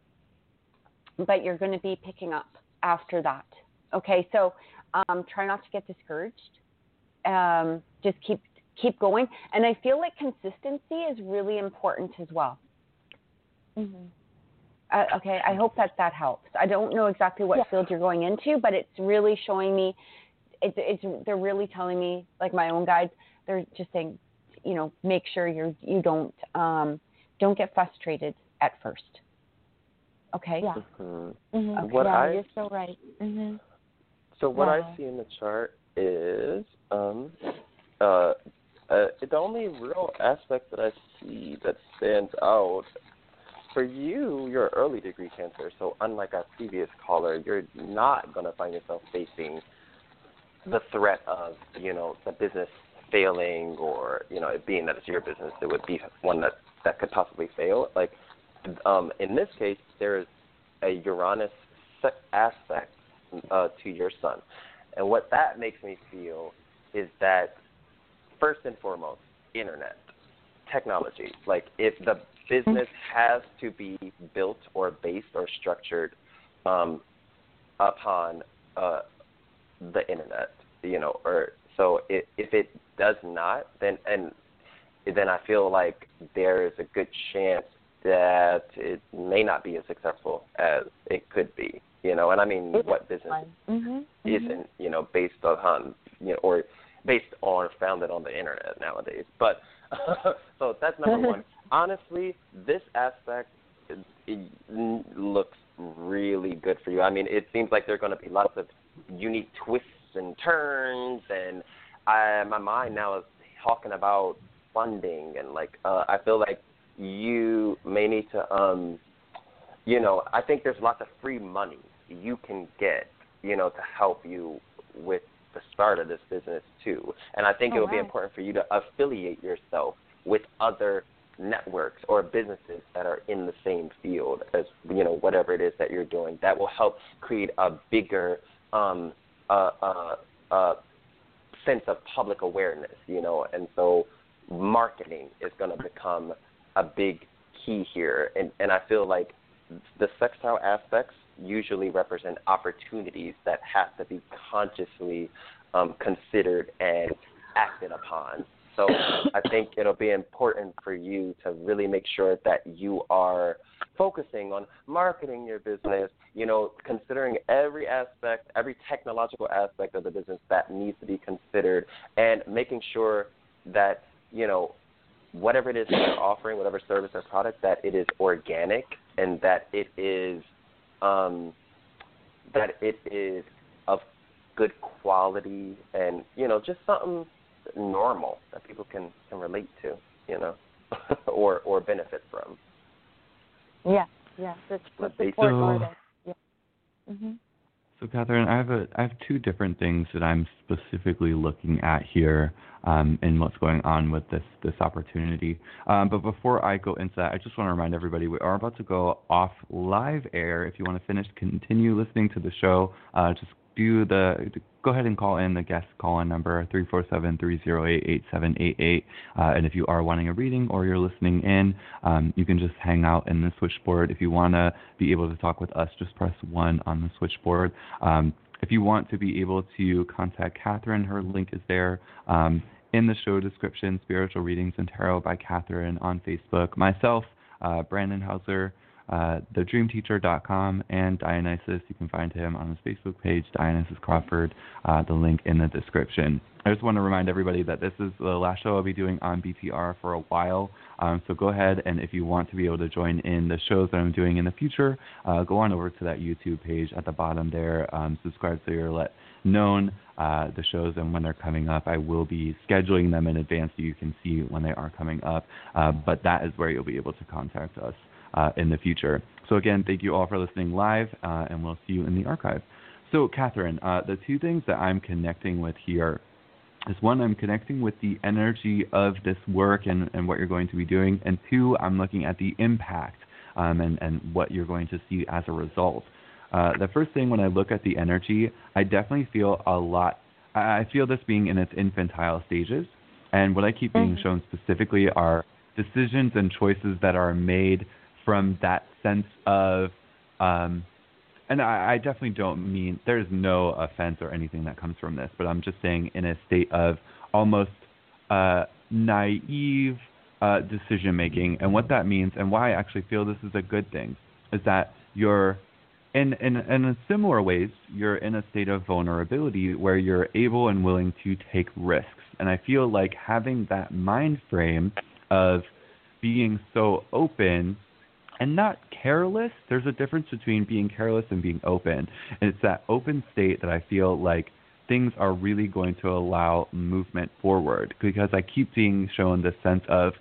but you're going to be picking up after that. Okay, so um, try not to get discouraged. Um, just keep keep going. And I feel like consistency is really important as well. Mm-hmm. Uh, okay, I hope that that helps. I don't know exactly what yeah. field you're going into, but it's really showing me. It's, it's they're really telling me, like my own guides, they're just saying, you know, make sure you're you don't um, don't get frustrated at first. Okay.
Yeah.
Mm-hmm.
Mm-hmm. Okay. What yeah, I, you're so right. Mm-hmm.
So what wow. I see in the chart is um, uh, uh, the only real aspect that I see that stands out for you, you're early degree cancer. So unlike our previous caller, you're not going to find yourself facing the threat of you know the business failing or you know it being that it's your business. It would be one that that could possibly fail. Like um, in this case, there's a Uranus aspect uh, to your sun. And what that makes me feel is that first and foremost, internet, technology. Like if the business has to be built or based or structured um, upon uh, the internet, you know, or so it, if it does not, then and then I feel like there is a good chance that it may not be as successful as it could be you know, and I mean what business
mm-hmm.
isn't, mm-hmm. you know, based on, you know, or based on founded on the internet nowadays. But so that's number one. Honestly, this aspect it, it looks really good for you. I mean, it seems like there are going to be lots of unique twists and turns, and I, my mind now is talking about funding and like uh, I feel like you may need to um you know I think there's lots of free money you can get, you know, to help you with the start of this business too. And I think
oh,
it will
wow.
be important for you to affiliate yourself with other networks or businesses that are in the same field as you know whatever it is that you're doing. That will help create a bigger um, uh, uh, uh, sense of public awareness, you know, and so marketing is going to become a big key here. And, and I feel like the sextile aspects usually represent opportunities that have to be consciously um, considered and acted upon. So I think it'll be important for you to really make sure that you are focusing on marketing your business, you know, considering every aspect, every technological aspect of the business that needs to be considered and making sure that, you know, whatever it is that you're offering, whatever service or product, that it is organic and that it is um, that it is of good quality and you know just something normal that people can can relate to, you know, or or benefit from.
Yeah, yeah, that's
But
support
so-
artists. Yeah. Mhm.
So, Catherine, I have a I have two different things that I'm specifically looking at here um, in what's going on with this this opportunity. Um, but before I go into that, I just want to remind everybody we are about to go off live air. If you want to finish, continue listening to the show. Uh, just do the go ahead and call in the guest call in number 347-308-8788 uh, and if you are wanting a reading or you're listening in um, you can just hang out in the switchboard. If you want to be able to talk with us just press 1 on the switchboard. Um, if you want to be able to contact Cathryn her link is there um, in the show description spiritual readings and tarot by Cathryn on Facebook. Myself uh, Brandon Hauser uh, thedreamteacher.com, and Dionysus. You can find him on his Facebook page, Dionysus Crawford, uh, the link in the description. I just want to remind everybody that this is the last show I'll be doing on BTR for a while. Um, so go ahead and if you want to be able to join in the shows that I'm doing in the future, uh, go on over to that YouTube page at the bottom there. Um, subscribe so you're let known uh, the shows and when they're coming up. I will be scheduling them in advance so you can see when they are coming up. Uh, but that is where you'll be able to contact us uh, in the future. So again, thank you all for listening live, uh, and we'll see you in the archive. So, Catherine, uh, the two things that I'm connecting with here is one, I'm connecting with the energy of this work and, and what you're going to be doing, and two, I'm looking at the impact um, and, and what you're going to see as a result. Uh, the first thing, when I look at the energy, I definitely feel a lot. I feel this being in its infantile stages, and what I keep being
Mhm.
shown specifically are decisions and choices that are made from that sense of um, and I, I definitely don't mean there's no offense or anything that comes from this, but I'm just saying in a state of almost uh, naive uh, decision making, and what that means, and why I actually feel this is a good thing, is that you're in, in in similar ways you're in a state of vulnerability where you're able and willing to take risks, and I feel like having that mind frame of being so open and not careless. There's a difference between being careless and being open. And it's that open state that I feel like things are really going to allow movement forward because I keep being shown this sense of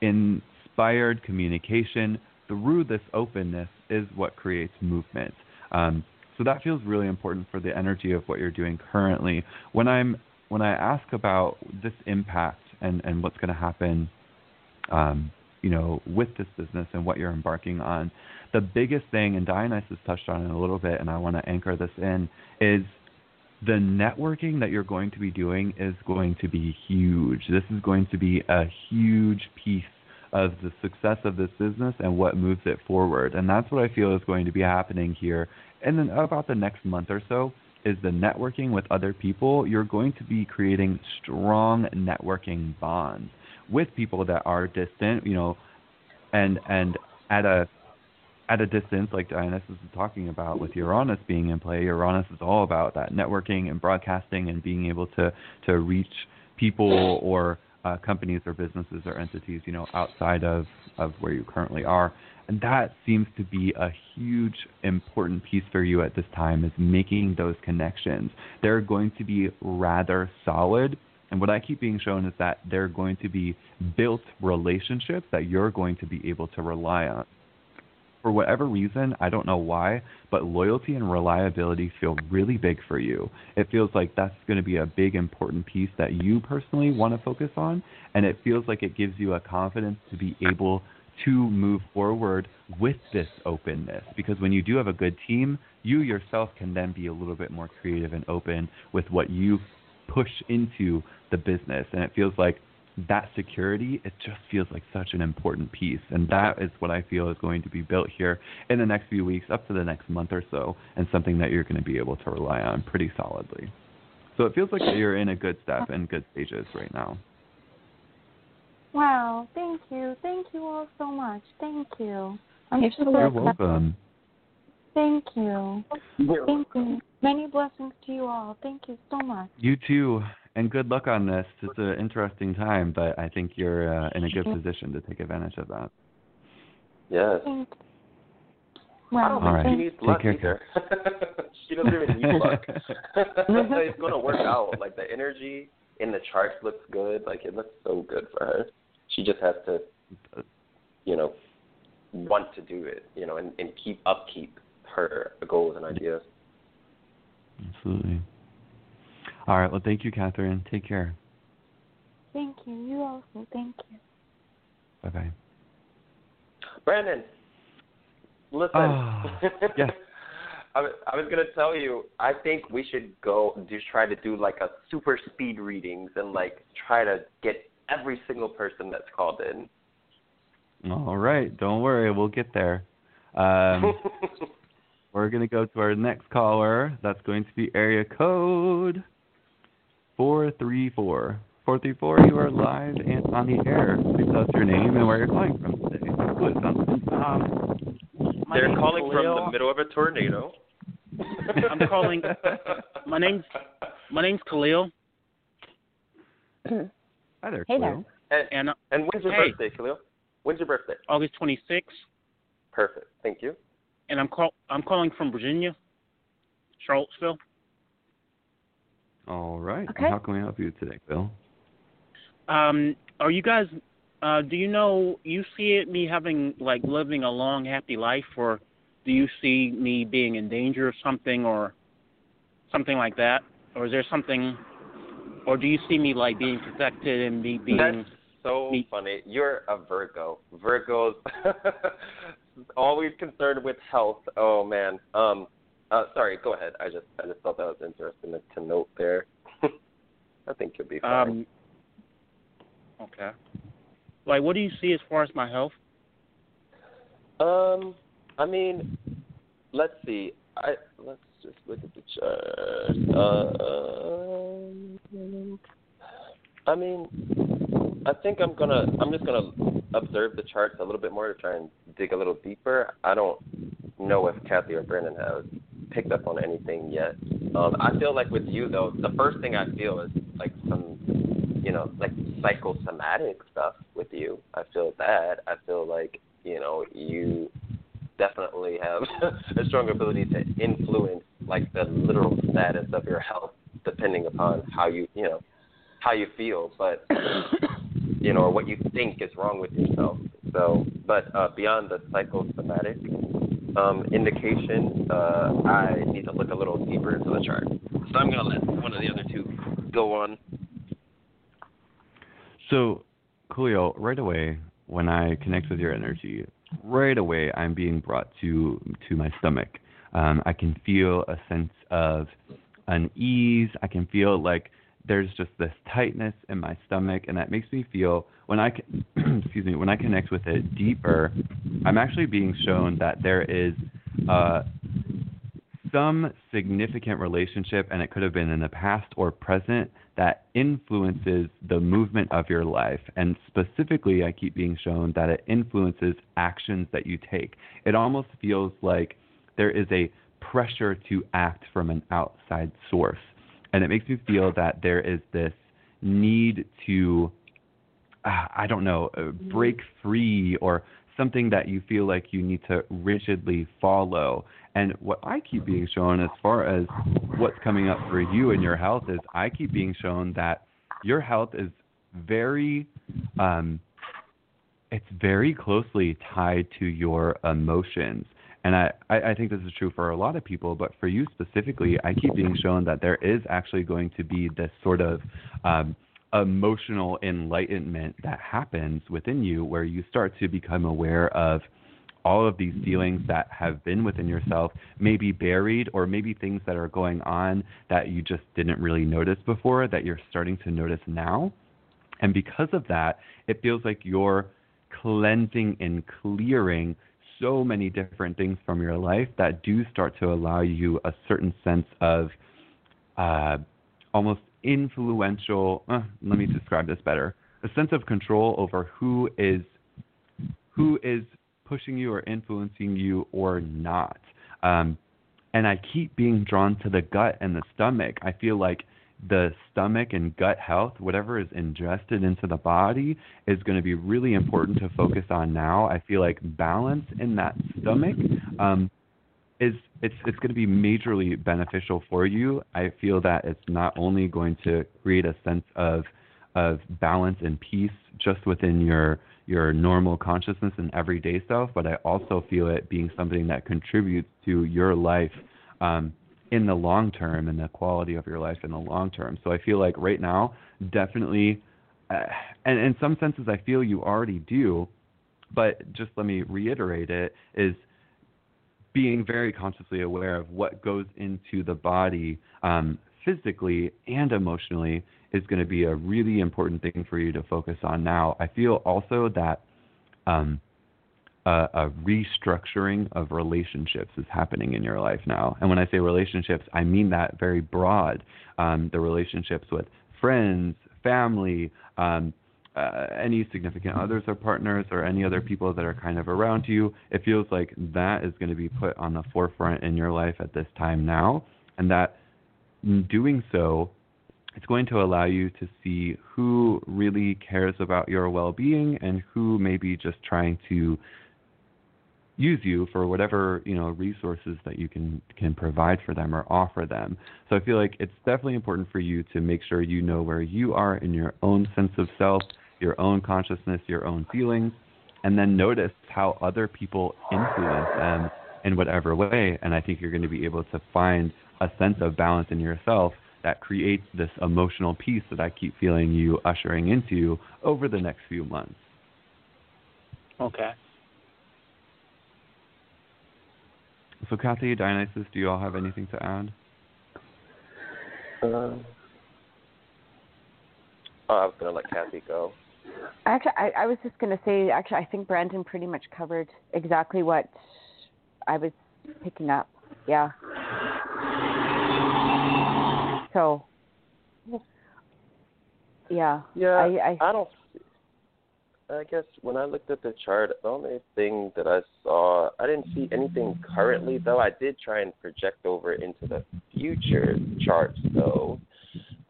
inspired communication through this openness is what creates movement. Um, so that feels really important for the energy of what you're doing currently. When I'm when I ask about this impact and, and what's going to happen um, you know, with this business and what you're embarking on. The biggest thing, and Dionysus touched on it a little bit, and I want to anchor this in, is the networking that you're going to be doing is going to be huge. This is going to be a huge piece of the success of this business and what moves it forward. And that's what I feel is going to be happening here. And then about the next month or so is the networking with other people. You're going to be creating strong networking bonds with people that are distant, you know, and and at a at a distance, like Dionysus is talking about with Uranus being in play. Uranus is all about that networking and broadcasting and being able to to reach people or uh, companies or businesses or entities, you know, outside of of where you currently are. And that seems to be a huge important piece for you at this time is making those connections. They're going to be rather solid and what I keep being shown is that they're going to be built relationships that you're going to be able to rely on. for whatever reason, I don't know why, but loyalty and reliability feel really big for you. It feels like that's going to be a big important piece that you personally want to focus on, and it feels like it gives you a confidence to be able to move forward with this openness because when you do have a good team, you yourself can then be a little bit more creative and open with what you push into the business and it feels like that security, it just feels like such an important piece. And that is what I feel is going to be built here in the next few weeks, up to the next month or so, and something that you're going to be able to rely on pretty solidly. So it feels like you're in a good step and good stages right now.
Wow, thank you. Thank you all so much. Thank you. I'm
You're
super
welcome.
Thank you. Thank you. Many blessings to you all. Thank you so much.
You too, and good luck on this. It's an interesting time, but I think you're uh, in a good position to take advantage of that.
Yes.
Thank you.
I don't
All
think
right.
she needs
Take
luck
care.
either. she doesn't even need luck. it's gonna work out. Like the energy in the charts looks good. Like it looks so good for her. She just has to, you know, want to do it. You know, and, and keep upkeep her goals and ideas.
Absolutely. All right. Well, thank you, Cathryn. Take care.
Thank you. You also. Thank you.
Bye bye.
Brandon, listen.
Ah, yes.
I was, I was gonna tell you. I think we should go just try to do like a super speed readings and like try to get every single person that's called in.
All right. Don't worry. We'll get there. Um, we're going to go to our next caller. That's going to be area code 434. 434, you are live and on the air. Please tell us your name and where you're calling from today. Who is on?
Um,
They're
name's
calling from the middle of a tornado.
I'm calling. My name's my name's Khalil,
Hi there,
Hey
Khalil.
there.
and,
and uh,
and when's your
Hey.
birthday, Khalil? When's your birthday?
August 26th,
Perfect. Thank you.
And I'm call I'm calling from Virginia, Charlottesville.
All right.
Okay.
How can we help you today, Bill?
Um, are you guys? Uh, do you know you see it me having like living a long happy life, or do you see me being in danger of something, or something like that, or is there something, or do you see me like being protected and me being?
That's so
me-
funny. You're a Virgo. Virgos always concerned with health. Oh man. Um. Uh. Sorry. Go ahead. I just I just thought that was interesting to note there. I think you'll be fine.
Um, okay. Like, what do you see as far as my health?
Um, I mean, let's see. I let's just look at the chart. Uh, I mean, I think I'm gonna. I'm just gonna observe the charts a little bit more to try and dig a little deeper. I don't know if Kathy or Brandon have picked up on anything yet. Um, I feel like with you though, the first thing I feel is like some, you know, like psychosomatic stuff with you. I feel that. I feel like you know you definitely have a strong ability to influence like the literal status of your health depending upon how you you know how you feel but you know or what you think is wrong with yourself so but uh beyond the psychosomatic um indication uh i need to look a little deeper into the chart so i'm going to let one of the other two go on
So, Khalil, right away when I connect with your energy, right away I'm being brought to to my stomach. Um, I can feel a sense of unease. I can feel like there's just this tightness in my stomach, and that makes me feel when I excuse me when I connect with it deeper. I'm actually being shown that there is uh, some significant relationship, and it could have been in the past or present, that influences the movement of your life. And specifically, I keep being shown that it influences actions that you take. It almost feels like there is a pressure to act from an outside source. And it makes me feel that there is this need to, uh, I don't know, uh, break free or something that you feel like you need to rigidly follow. And what I keep being shown as far as what's coming up for you and your health is I keep being shown that your health is very um it's very closely tied to your emotions. And I, I think this is true for a lot of people, but for you specifically, I keep being shown that there is actually going to be this sort of um, emotional enlightenment that happens within you where you start to become aware of all of these feelings that have been within yourself, maybe buried, or maybe things that are going on that you just didn't really notice before that you're starting to notice now. And because of that, it feels like you're cleansing and clearing so many different things from your life that do start to allow you a certain sense of uh, almost influential. Uh, let me describe this better: a sense of control over who is who is pushing you or influencing you or not. Um, and I keep being drawn to the gut and the stomach. I feel like the stomach and gut health, whatever is ingested into the body, is going to be really important to focus on now. I feel like balance in that stomach um, is it's it's going to be majorly beneficial for you. I feel that it's not only going to create a sense of of balance and peace just within your your normal consciousness and everyday self, but I also feel it being something that contributes to your life um, in the long term and the quality of your life in the long term. So I feel like right now, definitely, uh, and in some senses, I feel you already do, but just let me reiterate it is being very consciously aware of what goes into the body um, physically and emotionally is going to be a really important thing for you to focus on now. I feel also that um, a, a restructuring of relationships is happening in your life now. And when I say relationships, I mean that very broad. Um, the relationships with friends, family, um, uh, any significant others or partners, or any other people that are kind of around you. It feels like that is going to be put on the forefront in your life at this time now. And that doing so it's going to allow you to see who really cares about your well-being and who may be just trying to use you for whatever you know resources that you can can provide for them or offer them. So I feel like it's definitely important for you to make sure you know where you are in your own sense of self, your own consciousness, your own feelings, and then notice how other people influence them in whatever way. And I think you're going to be able to find a sense of balance in yourself that creates this emotional peace that I keep feeling you ushering into over the next few months.
Okay.
So, Kathy, Dionysus, do you all have anything to add?
Um, oh, I was going to let Kathy go.
Actually, I, I was just going to say, actually, I think Brandon pretty much covered exactly what I was picking up. Yeah. So, yeah.
Yeah,
I, I,
I don't. I guess when I looked at the chart, the only thing that I saw, I didn't see anything currently, though. I did try and project over into the future charts, though.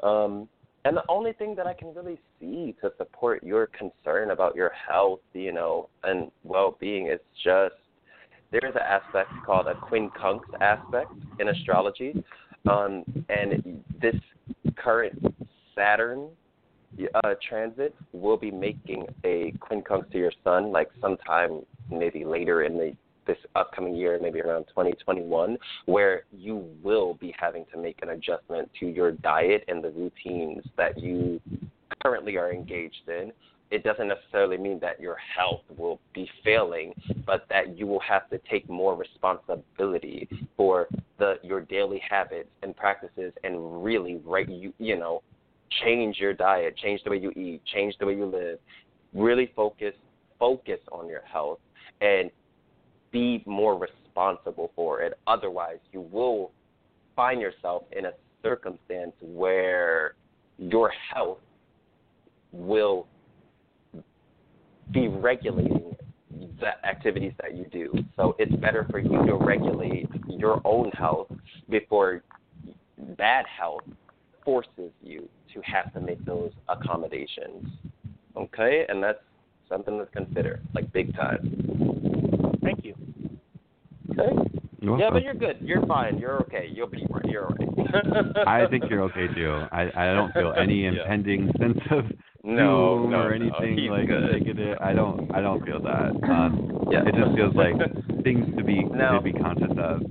Um, and the only thing that I can really see to support your concern about your health, you know, and well-being is just there's an aspect called a quincunx aspect in astrology, um, and this current Saturn uh, transit will be making a quincunx to your sun, like sometime maybe later in the this upcoming year, maybe around 2021, where you will be having to make an adjustment to your diet and the routines that you currently are engaged in. It doesn't necessarily mean that your health will be failing, but that you will have to take more responsibility for the your daily habits and practices and really right you you know change your diet, change the way you eat, change the way you live. Really focus focus on your health and be more responsible for it. Otherwise, you will find yourself in a circumstance where your health will be regulating the activities that you do. So it's better for you to regulate your own health before bad health forces you to have to make those accommodations. Okay? And that's something to consider, like big time.
Thank you.
Okay.
Well,
yeah, but you're good. You're fine. You're okay. You'll be right. You're all right.
I think you're okay too. I I don't feel any
Yeah.
impending sense of
No,
doom
no,
or anything
he's
like
good.
negative. I don't I don't feel that. Um,
Yeah.
It just feels like things to be
Now-
to be conscious of.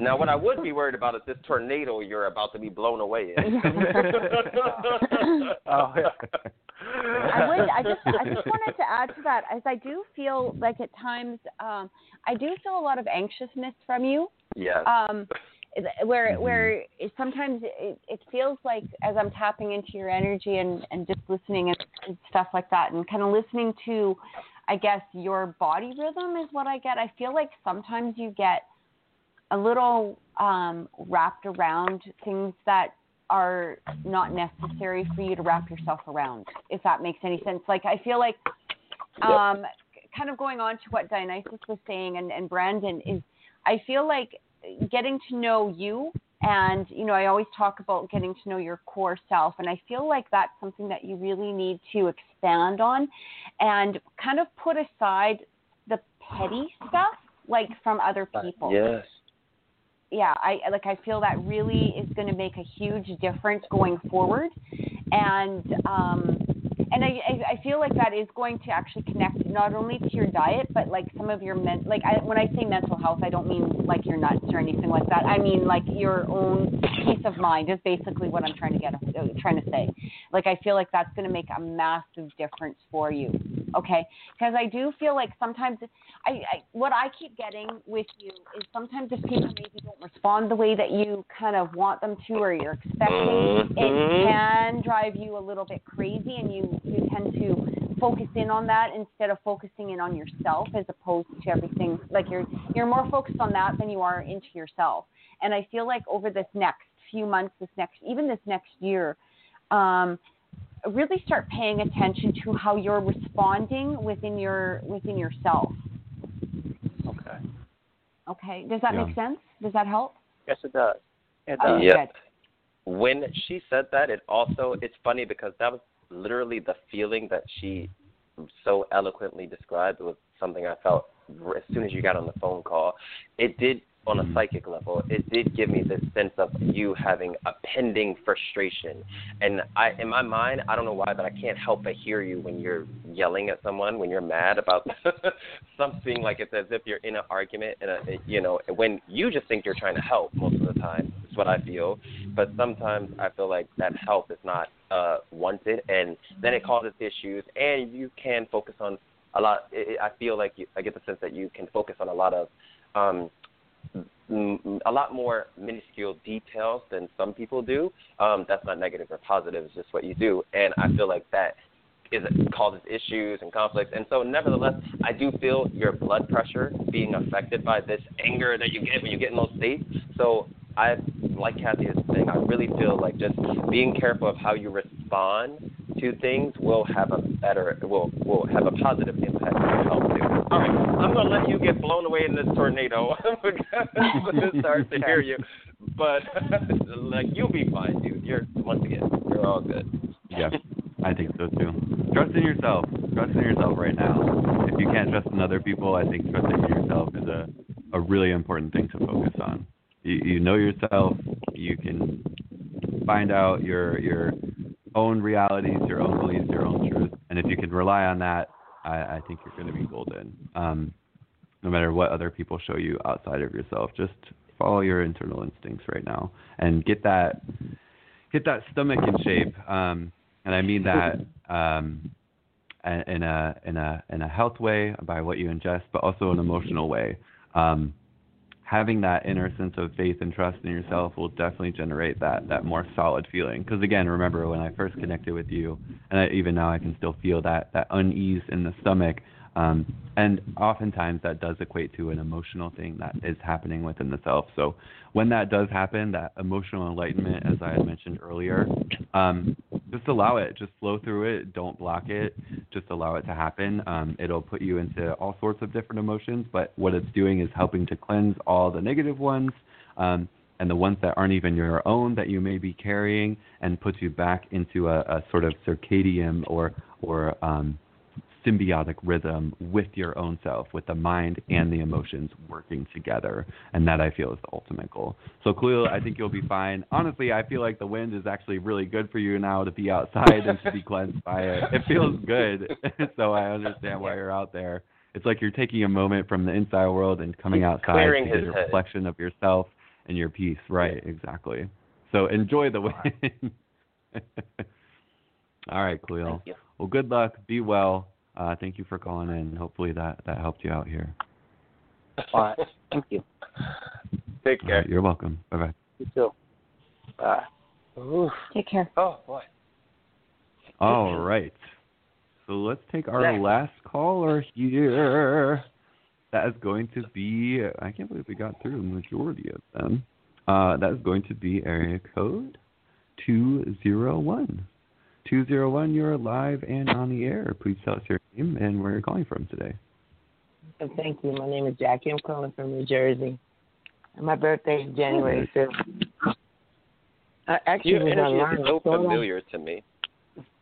Now, what I would be worried about is this tornado you're about to be blown away in.
Oh,
I would. I just. I just wanted to add to that, as I do feel like at times, um, I do feel a lot of anxiousness from you.
yes.
Um, where
Mhm.
where sometimes it, it feels like as I'm tapping into your energy and and just listening and, and stuff like that, and kind of listening to, I guess your body rhythm is what I get. I feel like sometimes you get a little um, wrapped around things that are not necessary for you to wrap yourself around, if that makes any sense. Like I feel like um, kind of going on to what Dionysus was saying and, and Brandon is I feel like getting to know you and you know I always talk about getting to know your core self and I feel like that's something that you really need to expand on and kind of put aside the petty stuff like from other people
Yes.
Yeah, I like I feel that really is going to make a huge difference going forward, and um, and I, I I feel like that is going to actually connect not only to your diet but like some of your men like I, when I say mental health I don't mean like your nuts or anything like that. I mean like your own peace of mind is basically what I'm trying to get uh, trying to say. Like I feel like that's going to make a massive difference for you okay? Because I do feel like sometimes I, I what I keep getting with you is sometimes if people maybe don't respond the way that you kind of want them to or you're expecting, it can drive you a little bit crazy, and you you tend to focus in on that instead of focusing in on yourself as opposed to everything. Like you're you're more focused on that than you are into yourself. And I feel like over this next few months, this next even this next year. Um, really start paying attention to how you're responding within your within yourself
Okay.
Okay. Does that
Yeah.
make sense? Does that help?
Yes, it does. It
Oh,
does.
Yeah.
good.
when she said that, it also it's funny because that was literally the feeling that she so eloquently described was something I felt as soon as you got on the phone call. It did on a mm-hmm. psychic level. It did give me this sense of you having a pending frustration, and I in my mind I don't know why, but I can't help but hear you when you're yelling at someone when you're mad about something like it's as if you're in an argument and a, you know when you just think you're trying to help most of the time is what I feel but sometimes I feel like that help is not uh, wanted, and then it causes issues, and you can focus on a lot. It, I feel like you, I get the sense that you can focus on a lot of, um, m- a lot more minuscule details than some people do. Um, that's not negative or positive; it's just what you do, and I feel like that is causes issues and conflicts. And so, nevertheless, I do feel your blood pressure being affected by this anger that you get when you get in those states. So, I like Kathy is saying, I really feel like just being careful of how you respond to things will have a better will will have a positive impact on your health too. All right, I'm gonna let you get blown away in this tornado because it's hard to hear you, but like you'll be fine, dude. You're once again, you're all good.
Yeah, I think so too. Trust in yourself. Trust in yourself right now. If you can't trust in other people, I think trusting in yourself is a a really important thing to focus on. You, you know yourself. You can find out your your own realities, your own beliefs, your own truth, and if you can rely on that, I, I think you're going to be golden. Um, no matter what other people show you outside of yourself, just follow your internal instincts right now and get that get that stomach in shape. Um, and I mean that um, in a in a in a health way by what you ingest, but also an emotional way. Um, having that inner sense of faith and trust in yourself will definitely generate that that more solid feeling. Because again, remember when I first connected with you, and I, even now I can still feel that that unease in the stomach. Um, and oftentimes that does equate to an emotional thing that is happening within the self. So when that does happen, that emotional enlightenment, as I had mentioned earlier, um, just allow it. Just flow through it. Don't block it. Just allow it to happen. Um, it'll put you into all sorts of different emotions, but what it's doing is helping to cleanse all the negative ones. Um, and the ones that aren't even your own that you may be carrying, and puts you back into a, a sort of circadian or or um, symbiotic rhythm with your own self, with the mind and the emotions working together. And that I feel is the ultimate goal. So, Khalil, I think you'll be fine. Honestly, I feel like the wind is actually really good for you now to be outside and to be cleansed by it. It feels good. so, I understand why you're out there. It's like you're taking a moment from the inside world and coming
He's
outside to get a reflection of yourself and your peace. Right, exactly. So enjoy the wind. All right, Khalil. Well, good luck. Be well. Uh, thank you for calling in. Hopefully that that helped you out here.
All right. Thank you.
Take care.
right, you're welcome. Bye bye.
You too. Bye.
Ooh.
Take care.
Oh boy.
All right. So let's take our
Next.
last caller here. That is going to be, I can't believe we got through the majority of them. Uh, that is going to be area code 201. 201, you're live and on the air. Please tell us your name and where you're calling from today.
Thank you. My name is Jackie. I'm calling from New Jersey. And my birthday is January 5th. I actually
Your energy
online.
is so
I, thought
familiar to me.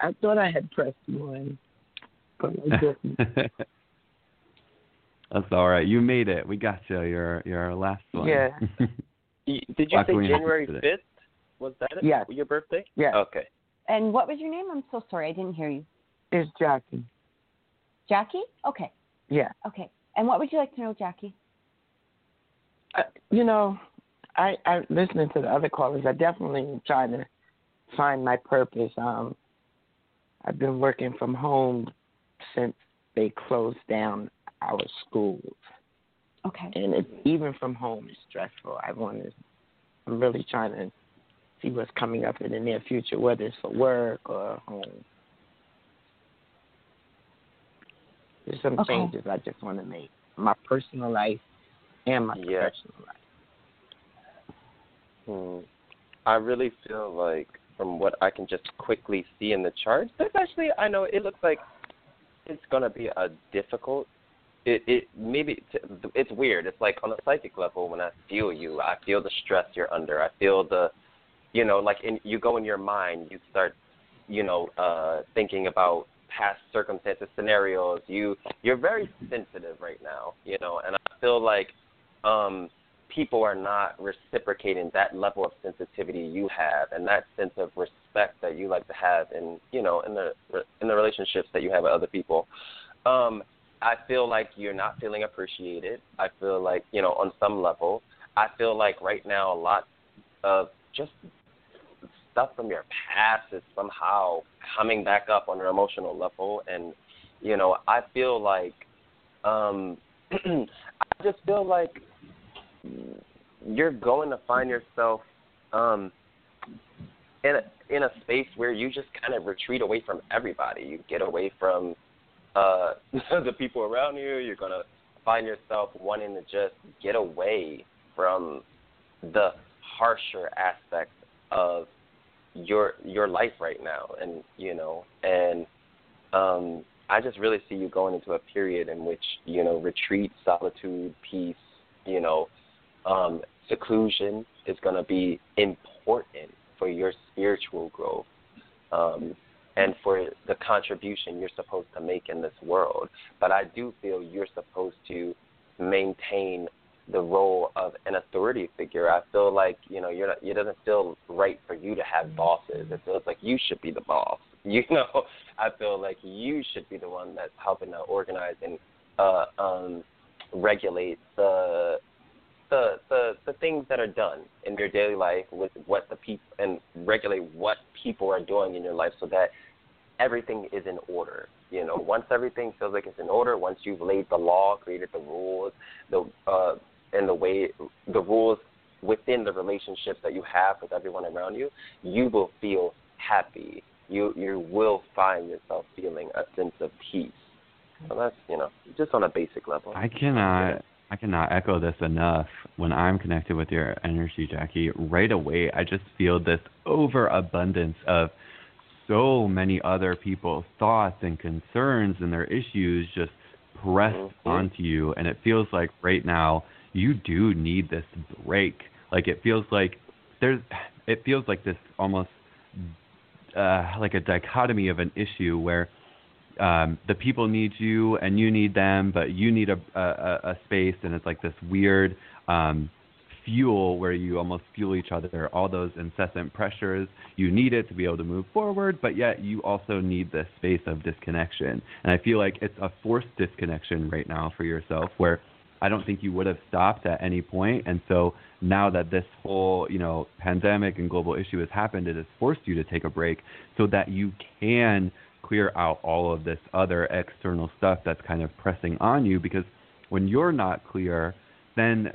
I, I thought I had pressed one, but I didn't.
That's all right. You made it. We got you. You're you're our last one.
Yeah.
Did you
Rock
say January fifth? Was that it?
Yes.
Your birthday?
Yeah.
Okay.
And what was your name? I'm so sorry. I didn't hear you.
It's Jackie.
Jackie? Okay.
Yeah.
Okay. And what would you like to know, Jackie?
Uh, you know, I, I listening to the other callers. I definitely am trying to find my purpose. Um, I've been working from home since they closed down our schools.
Okay.
and it, even from home is stressful. I want to. I'm really trying to see what's coming up in the near future, whether it's for work or home. There's some
Okay.
changes I just want to make my personal life and my
Yeah.
professional life.
Hmm. I really feel like, from what I can just quickly see in the charts, there's actually, I know it looks like it's gonna be a difficult. It it maybe it's, it's weird. It's like on a psychic level when I feel you, I feel the stress you're under. I feel the, you know, like in you go in your mind, you start, you know, uh thinking about past circumstances, scenarios. You you're very sensitive right now, you know, and I feel like um people are not reciprocating that level of sensitivity you have and that sense of respect that you like to have in you know in the in the relationships that you have with other people um i feel like you're not feeling appreciated i feel like you know on some level i feel like right now a lot of just stuff from your past is somehow coming back up on an emotional level and you know i feel like um i just feel like you're going to find yourself um in a in a space where you just kind of retreat away from everybody. You get away from uh the people around you. You're going to find yourself wanting to just get away from the harsher aspects of your your life right now and you know and um I just really see you going into a period in which, you know, retreat, solitude, peace, you know, um, seclusion is going to be important for your spiritual growth um, and for the contribution you're supposed to make in this world. But I do feel you're supposed to maintain the role of an authority figure. I feel like you know you're not. It doesn't feel right for you to have bosses. It feels like you should be the boss. You know, I feel like you should be the one that's helping to organize and uh, um, regulate the the the the things that are done in your daily life with what the people and regulate what people are doing in your life so that everything is in order. You know, once everything feels like it's in order, once you've laid the law, created the rules, the uh and the way the rules within the relationships that you have with everyone around you, you will feel happy. You you will find yourself feeling a sense of peace. So that's you know just on a basic level.
I cannot I cannot echo this enough. When I'm connected with your energy, Jackie, right away I just feel this overabundance of so many other people's thoughts and concerns and their issues just pressed
Mhm.
onto you and it feels like right now you do need this break. Like it feels like there's it feels like this almost uh like a dichotomy of an issue where um, the people need you and you need them, but you need a, a, a space, and it's like this weird um, fuel where you almost fuel each other. All those incessant pressures, you need it to be able to move forward, but yet you also need this space of disconnection. And I feel like it's a forced disconnection right now for yourself, where I don't think you would have stopped at any point. And so now that this whole, you know, pandemic and global issue has happened, it has forced you to take a break so that you can clear out all of this other external stuff that's kind of pressing on you because when you're not clear, then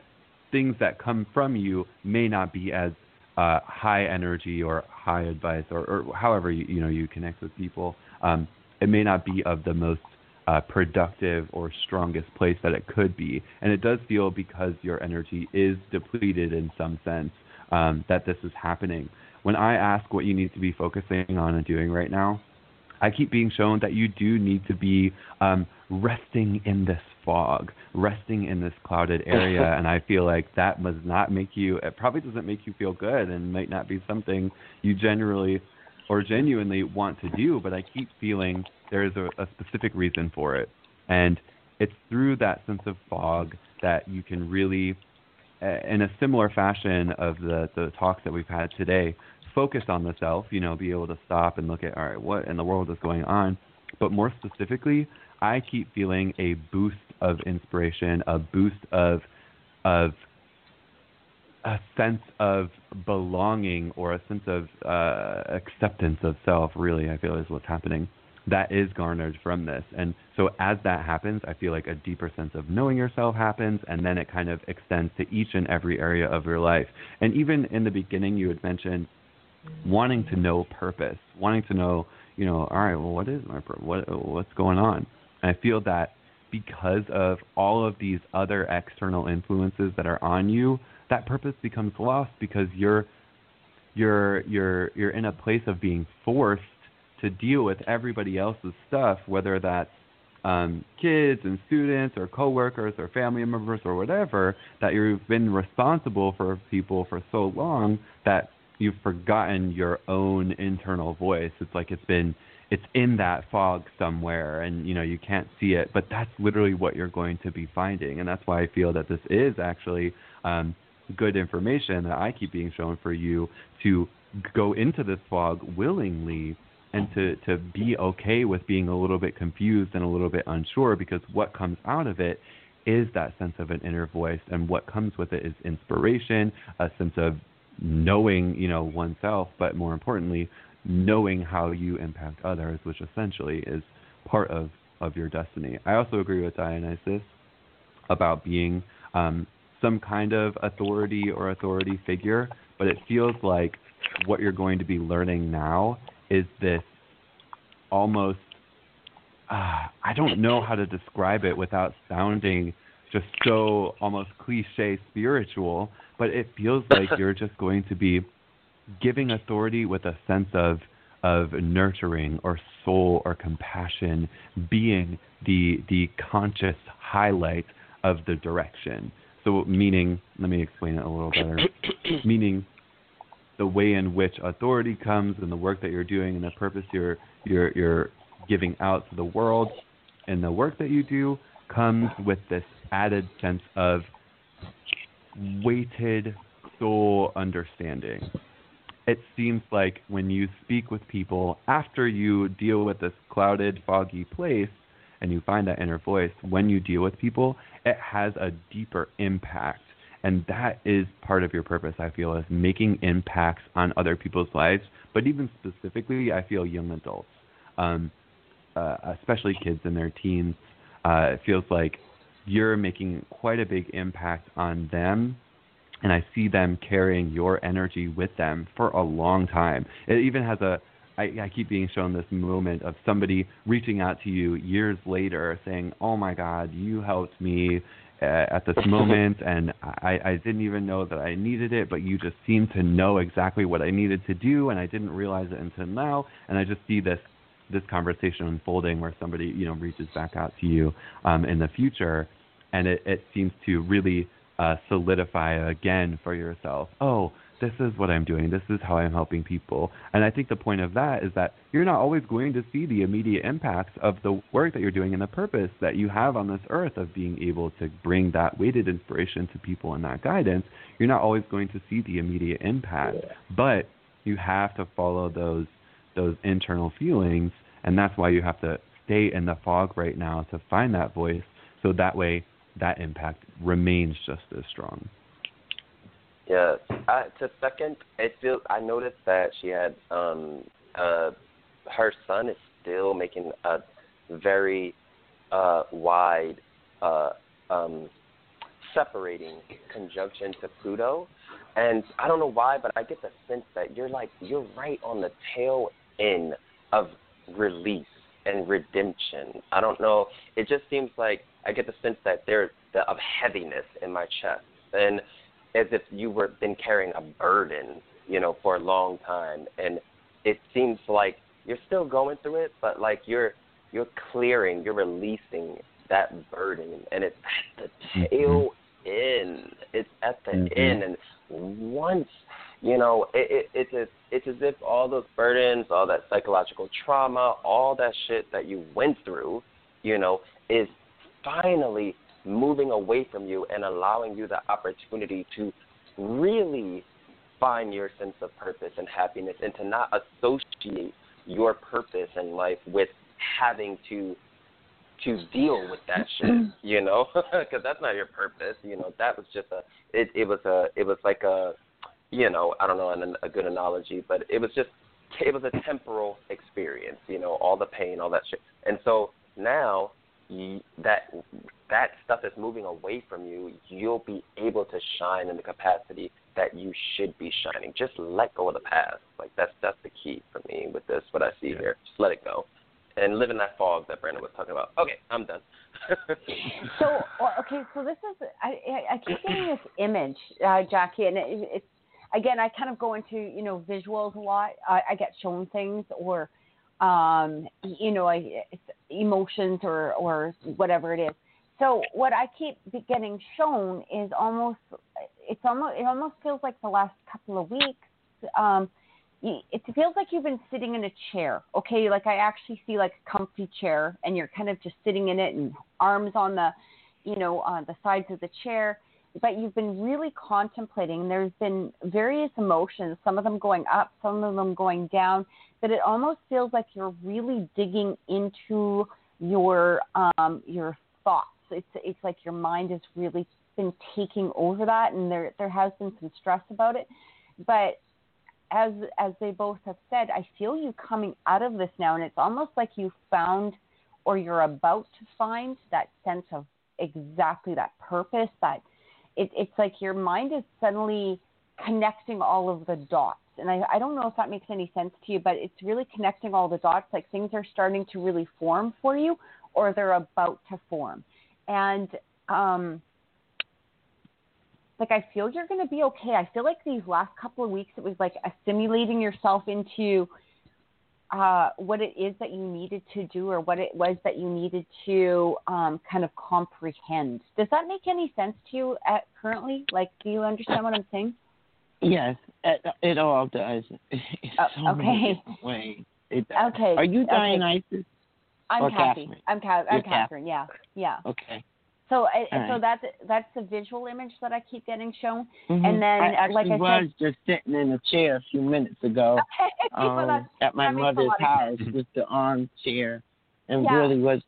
things that come from you may not be as uh, high energy or high advice or, or however you, you know you connect with people. Um, it may not be of the most uh, productive or strongest place that it could be. And it does feel because your energy is depleted in some sense um, that this is happening. When I ask what you need to be focusing on and doing right now, I keep being shown that you do need to be um, resting in this fog, resting in this clouded area. and I feel like that must not make you, it probably doesn't make you feel good and might not be something you generally or genuinely want to do. But I keep feeling there is a, a specific reason for it. And it's through that sense of fog that you can really, in a similar fashion of the, the talks that we've had today, focus on the self, you know, be able to stop and look at, all right, what in the world is going on? But more specifically, I keep feeling a boost of inspiration, a boost of, of a sense of belonging or a sense of uh, acceptance of self, really, I feel is what's happening that is garnered from this. And so as that happens, I feel like a deeper sense of knowing yourself happens, and then it kind of extends to each and every area of your life. And even in the beginning, you had mentioned wanting to know purpose, wanting to know, you know, all right, well, what is my purpose? What, what's going on? And I feel that because of all of these other external influences that are on you, that purpose becomes lost because you're you're you're you're in a place of being forced to deal with everybody else's stuff, whether that's um, kids and students or coworkers or family members or whatever, that you've been responsible for people for so long that you've forgotten your own internal voice. It's like it's been it's in that fog somewhere and you know you can't see it but that's literally what you're going to be finding and that's why i feel that this is actually um, good information that i keep being shown for you to go into this fog willingly and to to be okay with being a little bit confused and a little bit unsure because what comes out of it is that sense of an inner voice and what comes with it is inspiration a sense of knowing you know oneself but more importantly knowing how you impact others which essentially is part of of your destiny. I also agree with dionysus about being um, some kind of authority or authority figure but it feels like what you're going to be learning now is this almost uh, I don't know how to describe it without sounding just so almost cliche spiritual, but it feels like you're just going to be giving authority with a sense of of nurturing or soul or compassion being the the conscious highlight of the direction. So meaning, let me explain it a little better. meaning the way in which authority comes and the work that you're doing and the purpose you're you're you're giving out to the world and the work that you do comes with this added sense of weighted soul understanding. It seems like when you speak with people after you deal with this clouded, foggy place and you find that inner voice, when you deal with people, it has a deeper impact and that is part of your purpose i feel is making impacts on other people's lives but even specifically i feel young adults. Um, uh, especially kids in their teens uh, it feels like you're making quite a big impact on them and i see them carrying your energy with them for a long time. It even has a I, I keep being shown this moment of somebody reaching out to you years later saying, "Oh my God, you helped me at this moment, and I, I didn't even know that I needed it, but you just seemed to know exactly what I needed to do, and I didn't realize it until now. And I just see this this conversation unfolding where somebody you know reaches back out to you um, in the future, and it, it seems to really uh, solidify again for yourself. Oh, this is what I'm doing. This is how I'm helping people. And I think the point of that is that you're not always going to see the immediate impacts of the work that you're doing and the purpose that you have on this earth of being able to bring that weighted inspiration to people and that guidance. You're not always going to see the immediate impact,
Yeah.
but you have to follow those those internal feelings and that's why you have to stay in the fog right now to find that voice so that way that impact remains just as strong.
Yes. I, to second, it feel I noticed that she had um uh her sun is still making a very uh wide uh um separating conjunction to Pluto. And I don't know why, but I get the sense that you're like you're right on the tail end of release and redemption. I don't know. It just seems like I get the sense that there's the, of heaviness in my chest, and as if you were been carrying a burden, you know, for a long time. And it seems like you're still going through it, but like you're you're clearing, you're releasing that burden, and it's at the tail end. It's at the
Mhm.
end, and once you know, it, it, it's as it's as if all those burdens, all that psychological trauma, all that shit that you went through, you know, is finally moving away from you and allowing you the opportunity to really find your sense of purpose and happiness and to not associate your purpose in life with having to to deal with that shit, you know, because that's not your purpose. You know, that was just a it. It was a it was like a you know I don't know an, a good analogy, but it was just it was a temporal experience. You know, all the pain, all that shit, and so now that that stuff is moving away from you. You'll be able to shine in the capacity that you should be shining. Just let go of the past. Like that's that's the key for me with this. What I see
Yeah.
here, just let it go, and live in that fog that Brandon was talking about. Okay, I'm done.
So okay, so this is I I I keep getting this image, uh, Jackie, and it, it's again I kind of go into you know visuals a lot. I, I get shown things or um you know I it's emotions or or whatever it is. So what I keep getting shown is almost it's almost it almost feels like the last couple of weeks. Um, it feels like you've been sitting in a chair. Okay, like I actually see like a comfy chair, and you're kind of just sitting in it, and arms on the, you know, on the sides of the chair. But you've been really contemplating. There's been various emotions, some of them going up, some of them going down. That it almost feels like you're really digging into your um, your thoughts. It's it's like your mind has really been taking over that, and there there has been some stress about it. But as as they both have said, I feel you coming out of this now, and it's almost like you found or you're about to find that sense of exactly that purpose. That it, it's like your mind is suddenly connecting all of the dots. And I, I don't know if that makes any sense to you, but it's really connecting all the dots. Like things are starting to really form for you, or they're about to form. And um, like I feel you're going to be okay. I feel like these last couple of weeks it was like assimilating yourself into uh, what it is that you needed to do or what it was that you needed to um, kind of comprehend. Does that make any sense to you at currently? Like, do you understand what I'm saying?
Yes, it, it all does. In
Oh,
so
okay.
ways. It does.
Okay.
Are you
okay. I'm Kathy.
Cathryn?
I'm, Ca- I'm
Cathryn.
Cathryn. Yeah, yeah.
Okay.
So, I
All
so that's that's the visual image that I keep getting shown.
Mhm.
And then,
I
like I
was just sitting in a chair a few minutes ago
well,
um,
that's-
at my
that makes a
mother's house with the armchair, and
Yeah.
really was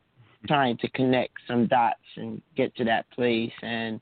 trying to connect some dots and get to that place. And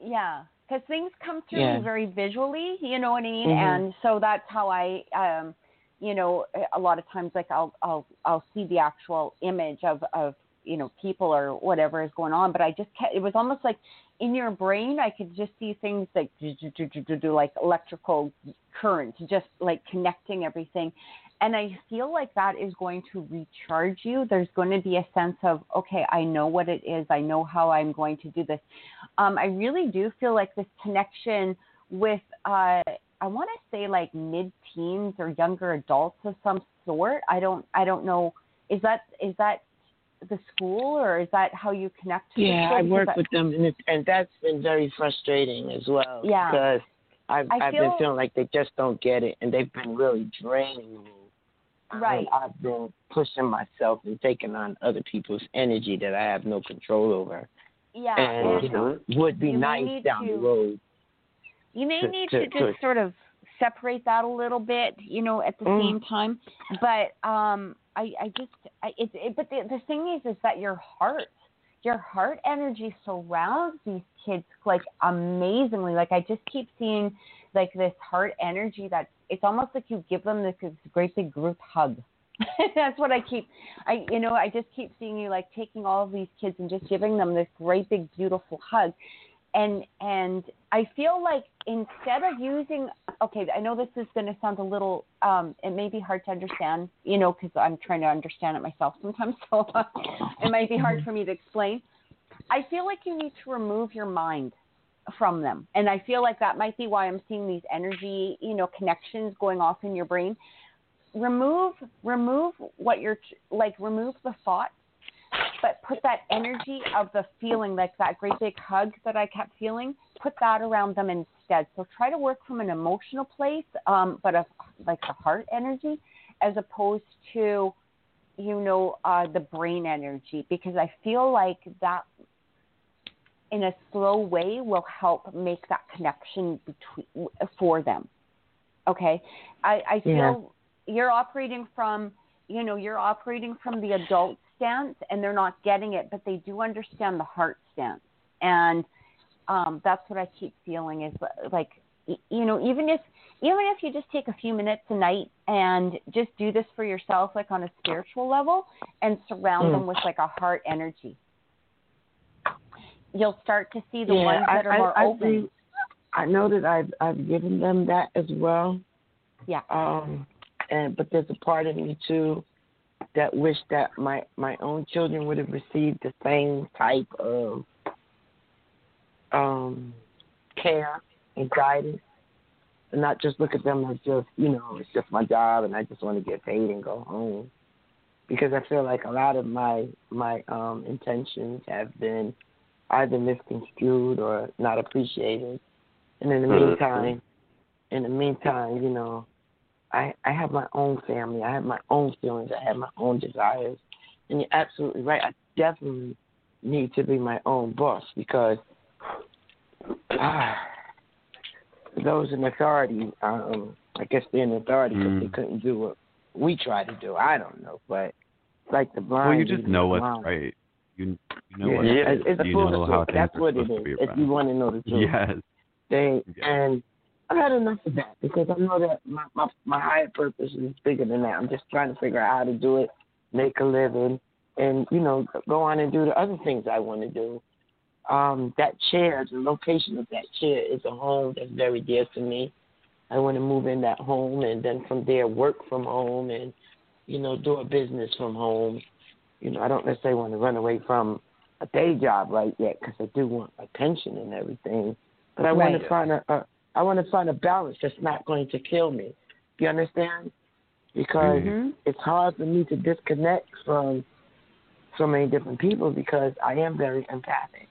Yeah, because things come through
Yeah.
very visually, you know what I mean,
Mhm.
and so that's how I, um, you know, a lot of times like I'll I'll I'll see the actual image of of you know people or whatever is going on, but I just kept, it was almost like in your brain I could just see things like do, do, do, do, like electrical currents, just like connecting everything. And I feel like that is going to recharge you. There's going to be a sense of, okay, I know what it is. I know how I'm going to do this um, I really do feel like this connection with, uh, I want to say like mid-teens or younger adults of some sort. I don't, I don't know. Is that is that the school or is that how you connect? To
yeah. I work with them, and it, and that's been very frustrating as well.
Yeah.
Because I've
I
I've
feel-
been feeling like they just don't get it, and they've been really draining me. I mean,
Right.
I've been pushing myself and taking on other people's energy that I have no control over,
Yeah,
and you know would be nice down the road.
You may
to-
need
to-
to, just
to-
sort of separate that a little bit, you know, at the
Mm.
same time. But um, I, I just, I, it's, it, but the, the thing is, is that your heart, your heart energy surrounds these kids like amazingly. Like I just keep seeing like this heart energy that it's almost like you give them this, this great big group hug. That's what I keep. I you know I just keep seeing you like taking all of these kids and just giving them this great big beautiful hug, and and I feel like instead of using okay I know this is going to sound a little um it may be hard to understand you know because I'm trying to understand it myself sometimes so it might be hard for me to explain. I feel like you need to remove your mind from them. And I feel like that might be why I'm seeing these energy, you know, connections going off in your brain. Remove remove what you're like remove the thought but put that energy of the feeling like that great big hug that I kept feeling, put that around them instead. So try to work from an emotional place, um, but of like the heart energy as opposed to you know uh, the brain energy because I feel like that in a slow way will help make that connection between for them. Okay, I, I feel you're operating from you know you're operating from the adult stance and they're not getting it, but they do understand the heart stance, and um, that's what I keep feeling is like you know even if even if you just take a few minutes a night and just do this for yourself like on a spiritual level and surround
Mm.
them with like a heart energy you'll start to see the
yeah,
ones that
I,
are more
I, I
open
I know that I've I've given them that as well.
Yeah.
Um, and but there's a part of me too that wish that my my own children would have received the same type of um care and guidance, and not just look at them as just you know it's just my job and I just want to get paid and go home. Because I feel like a lot of my my um intentions have been either misconstrued or not appreciated. And in the
Mhm.
meantime, in the meantime, you know, I I have my own family. I have my own feelings. I have my own desires. And you're absolutely right. I definitely need to be my own boss because ah, those in authority, um, I guess they're in authority because they
Mm.
couldn't do what we try to do. I don't know, but it's like the blind.
Well, you just know what's
blind.
right. You you know
yeah,
what's
it's,
right.
it's a
you
full
know
That's what it is. If you want to know the truth,
Yes.
they
Yeah.
and I've had enough of that because I know that my, my my higher purpose is bigger than that. I'm just trying to figure out how to do it, make a living, and you know go on and do the other things I want to do. Um, that chair, the location of that chair is a home that's very dear to me. I want to move in that home and then from there work from home and you know do a business from home. You know I don't necessarily want to run away from a day job right yet because I do want a pension and everything. But I want to find a, a I want to find a balance that's not going to kill me. Do you understand? Because
Mhm.
it's hard for me to disconnect from so many different people because I am very empathic.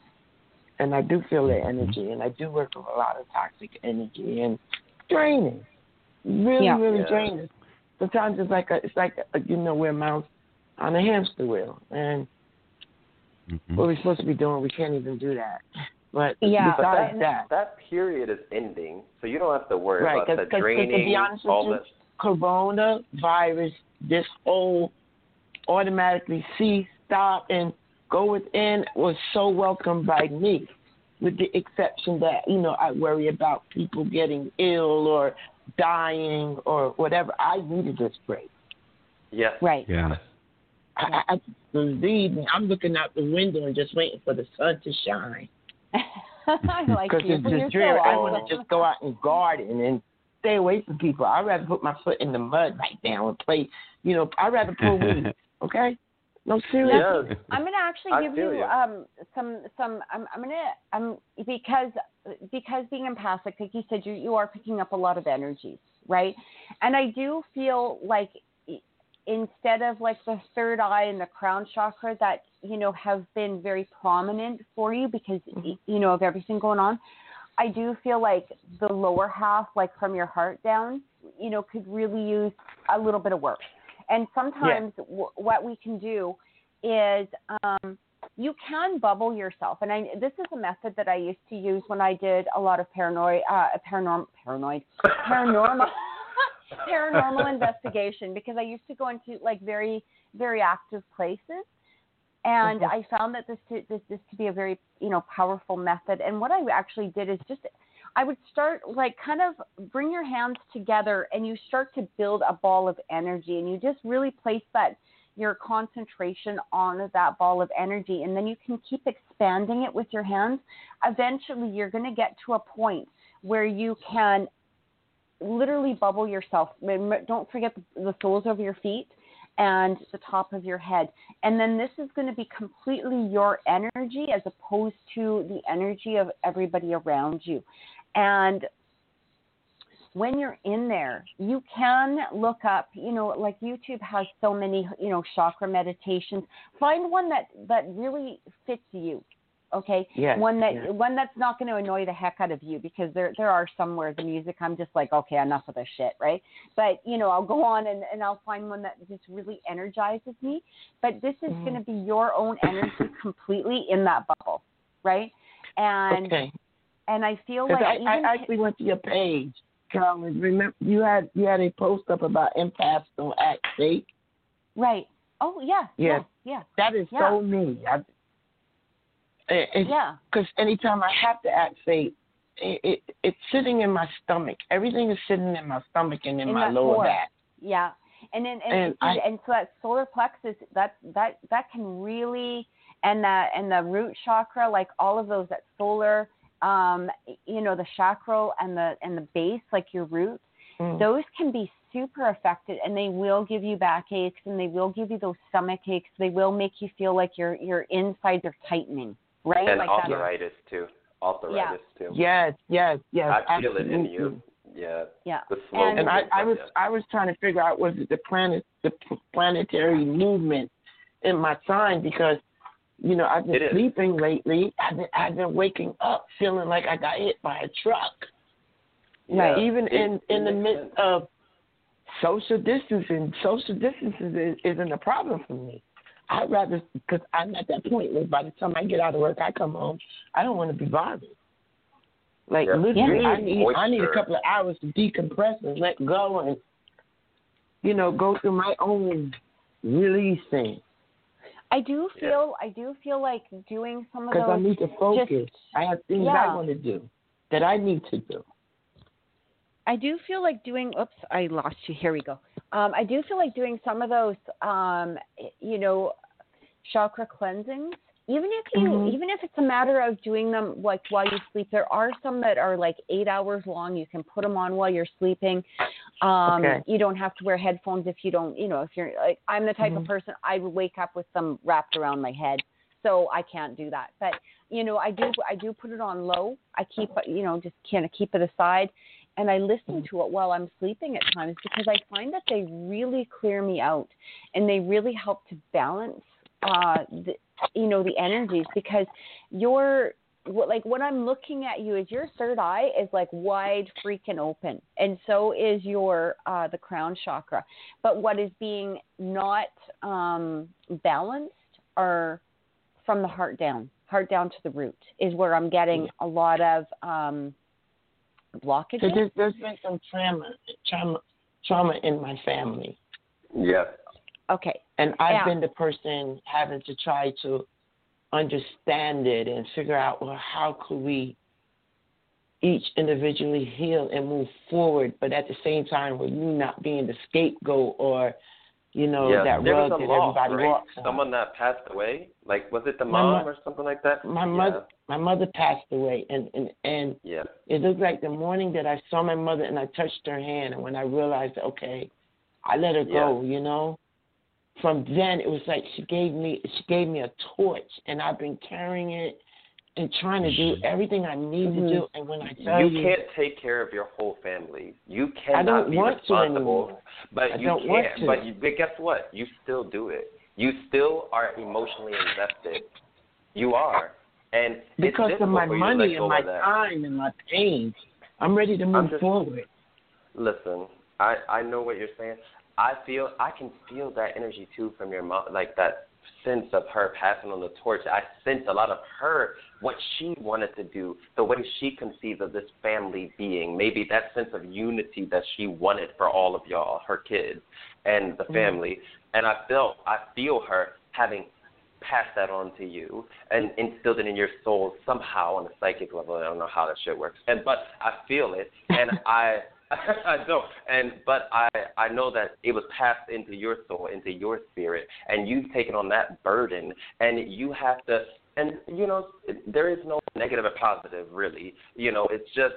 And I do feel their energy and I do work with a lot of toxic energy and draining. Really,
Yeah.
really
Yeah.
draining. Sometimes it's like a, it's like a, you know we're mouse on a hamster wheel and
Mhm.
what we're supposed to be doing we can't even do that. But
Yeah,
But
besides
that,
that,
that period is ending, so you don't have to worry
Right,
about
'cause-
the
'cause- 'cause to
draining,
be honest with
all
you,
that.
coronavirus, this whole automatically cease, stop, and go within was so welcomed by me, with the exception that, you know, I worry about people getting ill or dying or whatever. I needed this break.
Yeah.
right
Yeah.
I, I believe me, I'm looking out the window and just waiting for the sun to shine.
I like
Because it's
for your
just dreary. I want to just go out and garden and stay away from people. I'd rather put my foot in the mud right now and play. You know, I'd rather pull weed. Okay? No, seriously.
Yes.
I'm gonna actually give you
you.
um some some I'm I'm gonna um because because being empathic, like you said, you you are picking up a lot of energies, right? And I do feel like i- instead of like the third eye and the crown chakra that you know have been very prominent for you because you know of everything going on, I do feel like the lower half, like from your heart down, you know, could really use a little bit of work. And sometimes yeah. w- what we can do is um, you can bubble yourself. And I, this is a method that I used to use when I did a lot of paranoid, uh, paranorm, paranoid, paranormal, paranormal investigation because I used to go into like very, very active places. And mm-hmm. I found that this to, this this to be a very you know powerful method. And what I actually did is just I would start like kind of bring your hands together and you start to build a ball of energy and you just really place that your concentration on that ball of energy and then you can keep expanding it with your hands. Eventually you're going to get to a point where you can literally bubble yourself. Don't forget the soles of your feet and the top of your head. And then this is going to be completely your energy as opposed to the energy of everybody around you. And when you're in there, you can look up, you know, like YouTube has so many, you know, chakra meditations. Find one that that really fits you. Okay.
Yes,
one that
yes.
one that's not going to annoy the heck out of you because there there are some where the music I'm just like, okay, enough of this shit, right? But you know, I'll go on and, and I'll find one that just really energizes me. But this is mm-hmm. going to be your own energy completely in that bubble, right? And
okay.
and I feel like
I,
even
I actually went to your page, Carolyn. Remember, you had you had a post up about empaths don't act fake.
Right. Oh yeah.
Yeah.
Yeah. yeah.
That is
yeah.
so me. I, it,
yeah.
Because anytime I have to act fake, it, it, it's sitting in my stomach. Everything is sitting in my stomach and in,
in
my lower
core.
back.
Yeah. And then and,
and,
and,
I,
and so that solar plexus that that that can really and that and the root chakra like all of those that solar um you know the chakra and the and the base like your roots
mm.
those can be super affected and they will give you backaches and they will give you those stomach aches they will make you feel like your your insides are tightening right
and
like
arthritis too arthritis
yeah.
too
yes yes yes
I feel it in you yeah
yeah
the slow
and,
and I, I was
yeah.
I was trying to figure out was it the planet the planetary movement in my sign because you know I've been
It is.
sleeping lately. I've been I've been waking up feeling like I got hit by a truck.
yeah.
Even
It-
in
it
in the midst
sense.
of social distancing, social distancing is, isn't a problem for me. I'd rather because I'm at that point where by the time I get out of work, I come home, I don't want to be bothered. Like
Yeah.
literally,
Yeah.
I need I need a couple of hours to decompress and let go and you know go through my own releasing
I do
Yeah.
feel I do feel like doing some of those.
because I need to focus. I have things I want to do that I need to do.
I do feel like doing. Oops, I lost you. Here we go. Um, I do feel like doing some of those, um, you know, chakra cleansings. Even if you,
Mhm.
even if it's a matter of doing them like while you sleep, there are some that are like eight hours long. You can put them on while you're sleeping. Um,
Okay.
You don't have to wear headphones if you don't, you know, if you're like I'm the type of
Mhm.
person I would wake up with them wrapped around my head, so I can't do that. But you know, I do, I do put it on low. I keep, you know, just kind of keep it aside and I listen to it while I'm sleeping at times because I find that they really clear me out and they really help to balance uh the, you know the energies because your what like what I'm looking at you is your third eye is like wide freaking open and so is your uh the crown chakra. But what is being not um balanced are from the heart down heart down to the root is where I'm getting a lot of um blockages
So there's, there's been some trauma, trauma, trauma in my family,
yeah
okay.
And I've
Yeah.
been the person having to try to understand it and figure out well how could we each individually heal and move forward, but at the same time, with you not being the scapegoat or you know
yeah
that
there
rug that
loss,
everybody
right?
walks on.
someone that passed away like was it the
My
mom
mo-
or something like that
my
yeah.
mother, my mother passed away, and and and
yeah
it looked like the morning that I saw my mother and I touched her hand, and when I realized, okay, I let her go, you know. From then, it was like she gave me she gave me a torch, and I've been carrying it and trying to do everything I need
Mhm.
to do. And when I tell
you
you,
can't take care of your whole family. You
I
cannot
don't
be responsible, but
I
you
don't
can.
want to.
But you, but guess what? You still do it. You still are emotionally invested. You are. And it's
because of my
for you to
money and my time and my pain, I'm ready to move
just-
forward.
Listen, I I know what you're saying. I feel I can feel that energy too from your mom, like that sense of her passing on the torch. I sense a lot of her what she wanted to do, the way she conceived of this family being, maybe that sense of unity that she wanted for all of y'all, her kids and the
Mhm.
family. And I felt I feel her having passed that on to you and instilled it in your soul somehow on a psychic level. I don't know how that shit works. And but I feel it and I I don't. And but I I know that it was passed into your soul, into your spirit, and you've taken on that burden, and you have to. And you know, there is no negative or positive, really. You know, it's just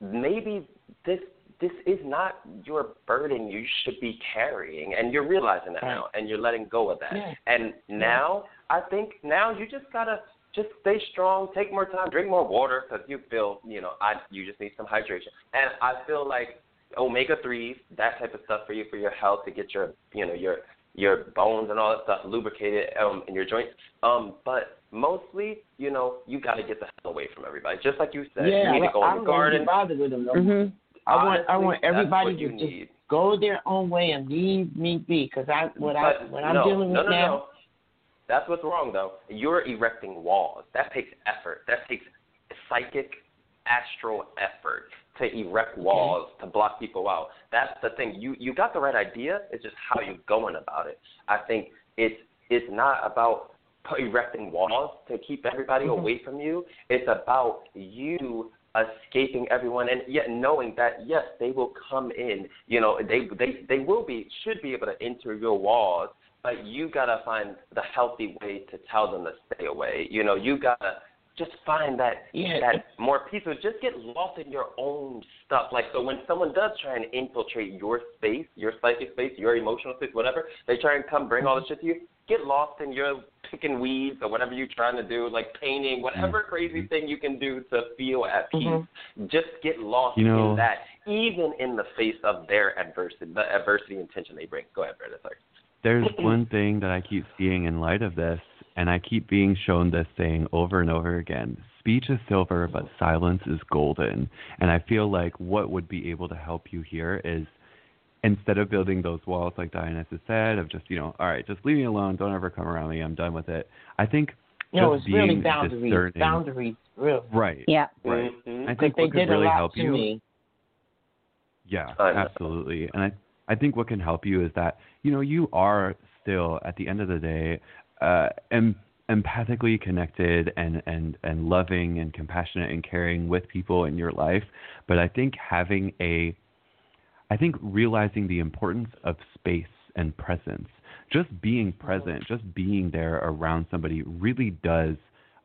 maybe this this is not your burden you should be carrying, and you're realizing that now, and you're letting go of that.
Yeah.
And now, I think now you just gotta just stay strong, take more time, drink more water because you feel, you know, I you just need some hydration. And I feel like omega threes, that type of stuff for you for your health to get your, you know, your your bones and all that stuff lubricated um in your joints. Um, but mostly, you know, you got to get the hell away from everybody. Just like you said,
yeah,
you need to go
I'm
in the garden.
get bothered with them. No
Mhm.
more. I want I want everybody to just
need.
go their own way and leave me be, because I what I
But
what I'm
no,
dealing
no,
with
no,
now.
That's what's wrong, though. You're erecting walls. That takes effort. That takes psychic, astral effort to erect walls to block people out. That's the thing. You you got the right idea. It's just how you're going about it. I think it's it's not about erecting walls to keep everybody
Mhm.
away from you. It's about you escaping everyone and yet knowing that yes they will come in you know they they they will be should be able to enter your walls but you gotta find the healthy way to tell them to stay away. You know you gotta just find that
Yeah.
that more peaceful just get lost in your own stuff. Like so when someone does try and infiltrate your space your psychic space your emotional space whatever they try and come bring all this shit to you get lost in your picking weeds or whatever you're trying to do like painting whatever crazy thing you can do to feel at peace.
Mhm.
just get lost
You know-
in that even in the face of their adversity the adversity and tension they bring. Go ahead Brandon sorry
There's one thing that I keep seeing in light of this, and I keep being shown this saying over and over again speech is silver, but silence is golden. And I feel like what would be able to help you here is instead of building those walls like Dionysus said, of just, you know, all right, just leave me alone, don't ever come around me, I'm done with it. I think
No,
just
it's really
being
boundaries.
discerning-
Boundaries, real.
Right.
Yeah.
Right.
Mhm.
I
Because
think
they
what could
did
really
a lot
help
to
you
me.
Yeah, absolutely. And I I think what can help you is that you know you are still at the end of the day uh, em- empathically connected and and and loving and compassionate and caring with people in your life. But I think having a I think realizing the importance of space and presence, just being present, just being there around somebody really does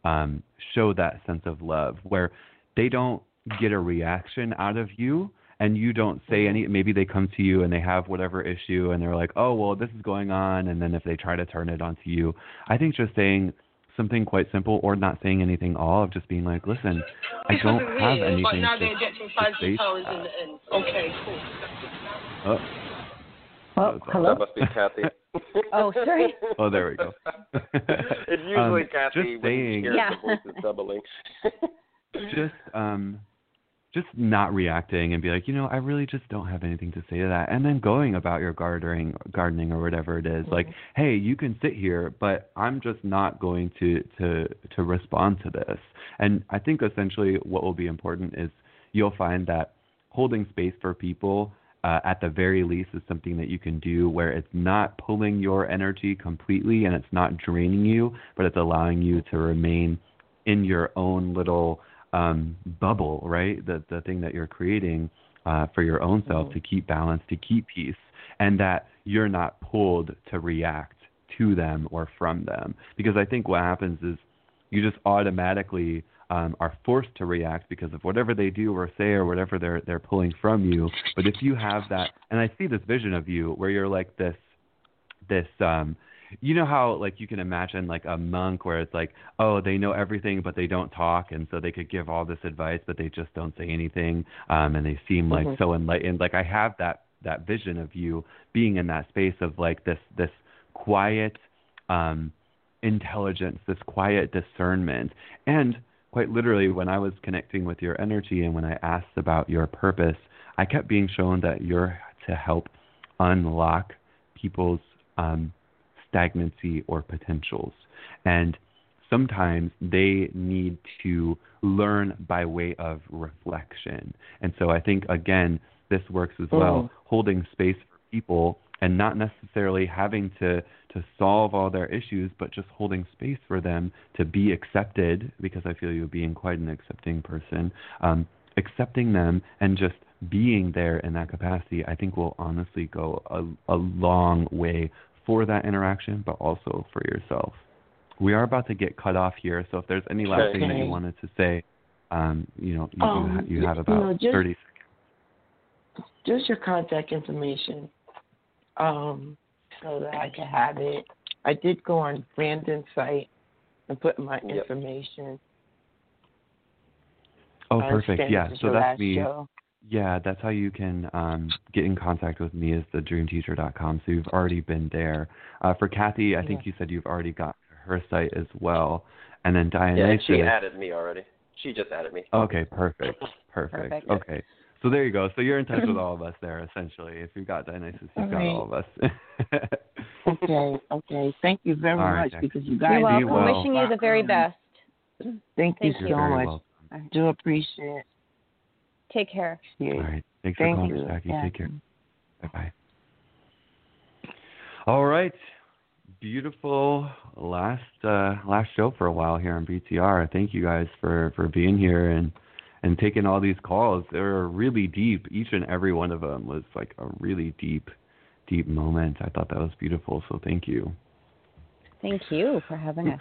um, show that sense of love where they don't get a reaction out of you and you don't say any maybe they come to you and they have whatever issue and they're like oh well this is going on and then if they try to turn it onto you i think just saying something quite simple or not saying anything at all of just being like listen i don't have anything
But now
to,
they're getting
to
five
face
powers
that.
and, and okay, cool.
oh,
Oh, hello.
that must be Kathy
Oh, sorry.
oh there we go
it's usually
Um,
Kathy
just
when you
saying
hear
Yeah.
the voices doubling
just um just not reacting and be like, you know, I really just don't have anything to say to that, and then going about your gardening, gardening or whatever it is. Like, hey, you can sit here, but I'm just not going to to to respond to this. And I think essentially what will be important is you'll find that holding space for people uh, at the very least is something that you can do where it's not pulling your energy completely and it's not draining you, but it's allowing you to remain in your own little um, bubble, right? The the thing that you're creating uh, for your own self to keep balance, to keep peace, and that you're not pulled to react to them or from them. Because I think what happens is you just automatically um, are forced to react because of whatever they do or say or whatever they're they're pulling from you. But if you have that, and I see this vision of you where you're like this, this um, you know how like you can imagine like a monk where it's like oh they know everything but they don't talk and so they could give all this advice but they just don't say anything um and they seem like
Mhm.
so enlightened like i have that that vision of you being in that space of like this this quiet um intelligence, this quiet discernment. And quite literally, when I was connecting with your energy and when I asked about your purpose, I kept being shown that you're to help unlock people's um, stagnancy or potentials. And sometimes they need to learn by way of reflection. And so I think, again, this works as well,
Mm.
holding space for people and not necessarily having to to solve all their issues, but just holding space for them to be accepted. Because I feel you being quite an accepting person, um, accepting them and just being there in that capacity, I think will honestly go a, a long way for that interaction, but also for yourself. We are about to get cut off here, so if there's any last thing that you wanted to say, um, you know, you,
Um,
you, ha- you
you
have about
know, just-
30
Just your contact information, um, so that I can have it. I did go on Brandon's site and put my
Yep.
information.
Oh, perfect. Yeah, so that's
last
me.
show.
Yeah, that's how you can um, get in contact with me is thedreamteacher.com. So you've already been there. Uh, for Kathy, I think you said you've already got her site as well. And then Dionysus.
Yeah, she added me already. She just added me.
Okay, perfect. Perfect.
Perfect.
Okay. So there you go. So you're in touch with all of us there, essentially. If you've got Dionysus, you've got
Alright.
all of us.
Okay, okay. Thank you very
All right,
much
Jackie.
because you guys.
You're welcome.
well.
Wishing you the very best.
Thank you
Thank you.
So much.
welcome.
I do appreciate
Take care.
All right. Thanks for calling,
you.
us, Jackie.
Yeah.
Take care. Bye bye. All right. Beautiful last uh, last show for a while here on BTR. Thank you guys for, for being here and and taking all these calls. They were really deep. Each and every one of them was like a really deep, deep moment. I thought that was beautiful. So thank you.
Thank you for having us.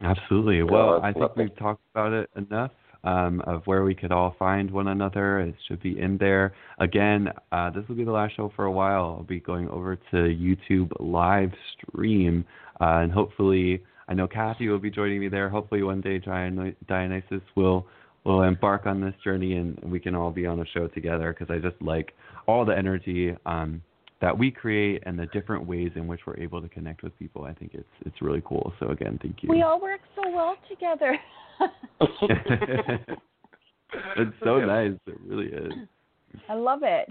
Absolutely. Well, I think we've talked about it enough um, of where we could all find one another. It should be in there. Again, uh, this will be the last show for a while. I'll be going over to YouTube live stream, uh, and hopefully, I know Kathy will be joining me there. Hopefully, one day Diony- Dionysus will will embark on this journey, and we can all be on a show together. Because I just like all the energy. Um, that we create and the different ways in which we're able to connect with people. I think it's it's really cool. So again, thank you.
We all work so well together.
it's so nice. It really is.
I love it.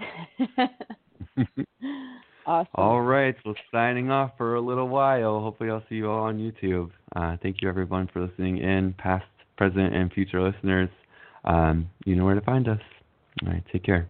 awesome.
All right. Well, signing off for a little while. Hopefully, I'll see you all on YouTube. Uh, thank you, everyone, for listening in, past, present, and future listeners. Um, you know where to find us. All right. Take care.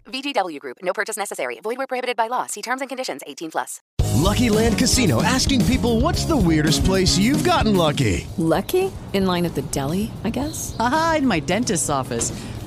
VGW Group. No purchase necessary. Void where prohibited by law. See terms and conditions. 18 plus.
Lucky Land Casino asking people what's the weirdest place you've gotten lucky?
Lucky? In line at the deli, I guess?
Aha, in my dentist's office.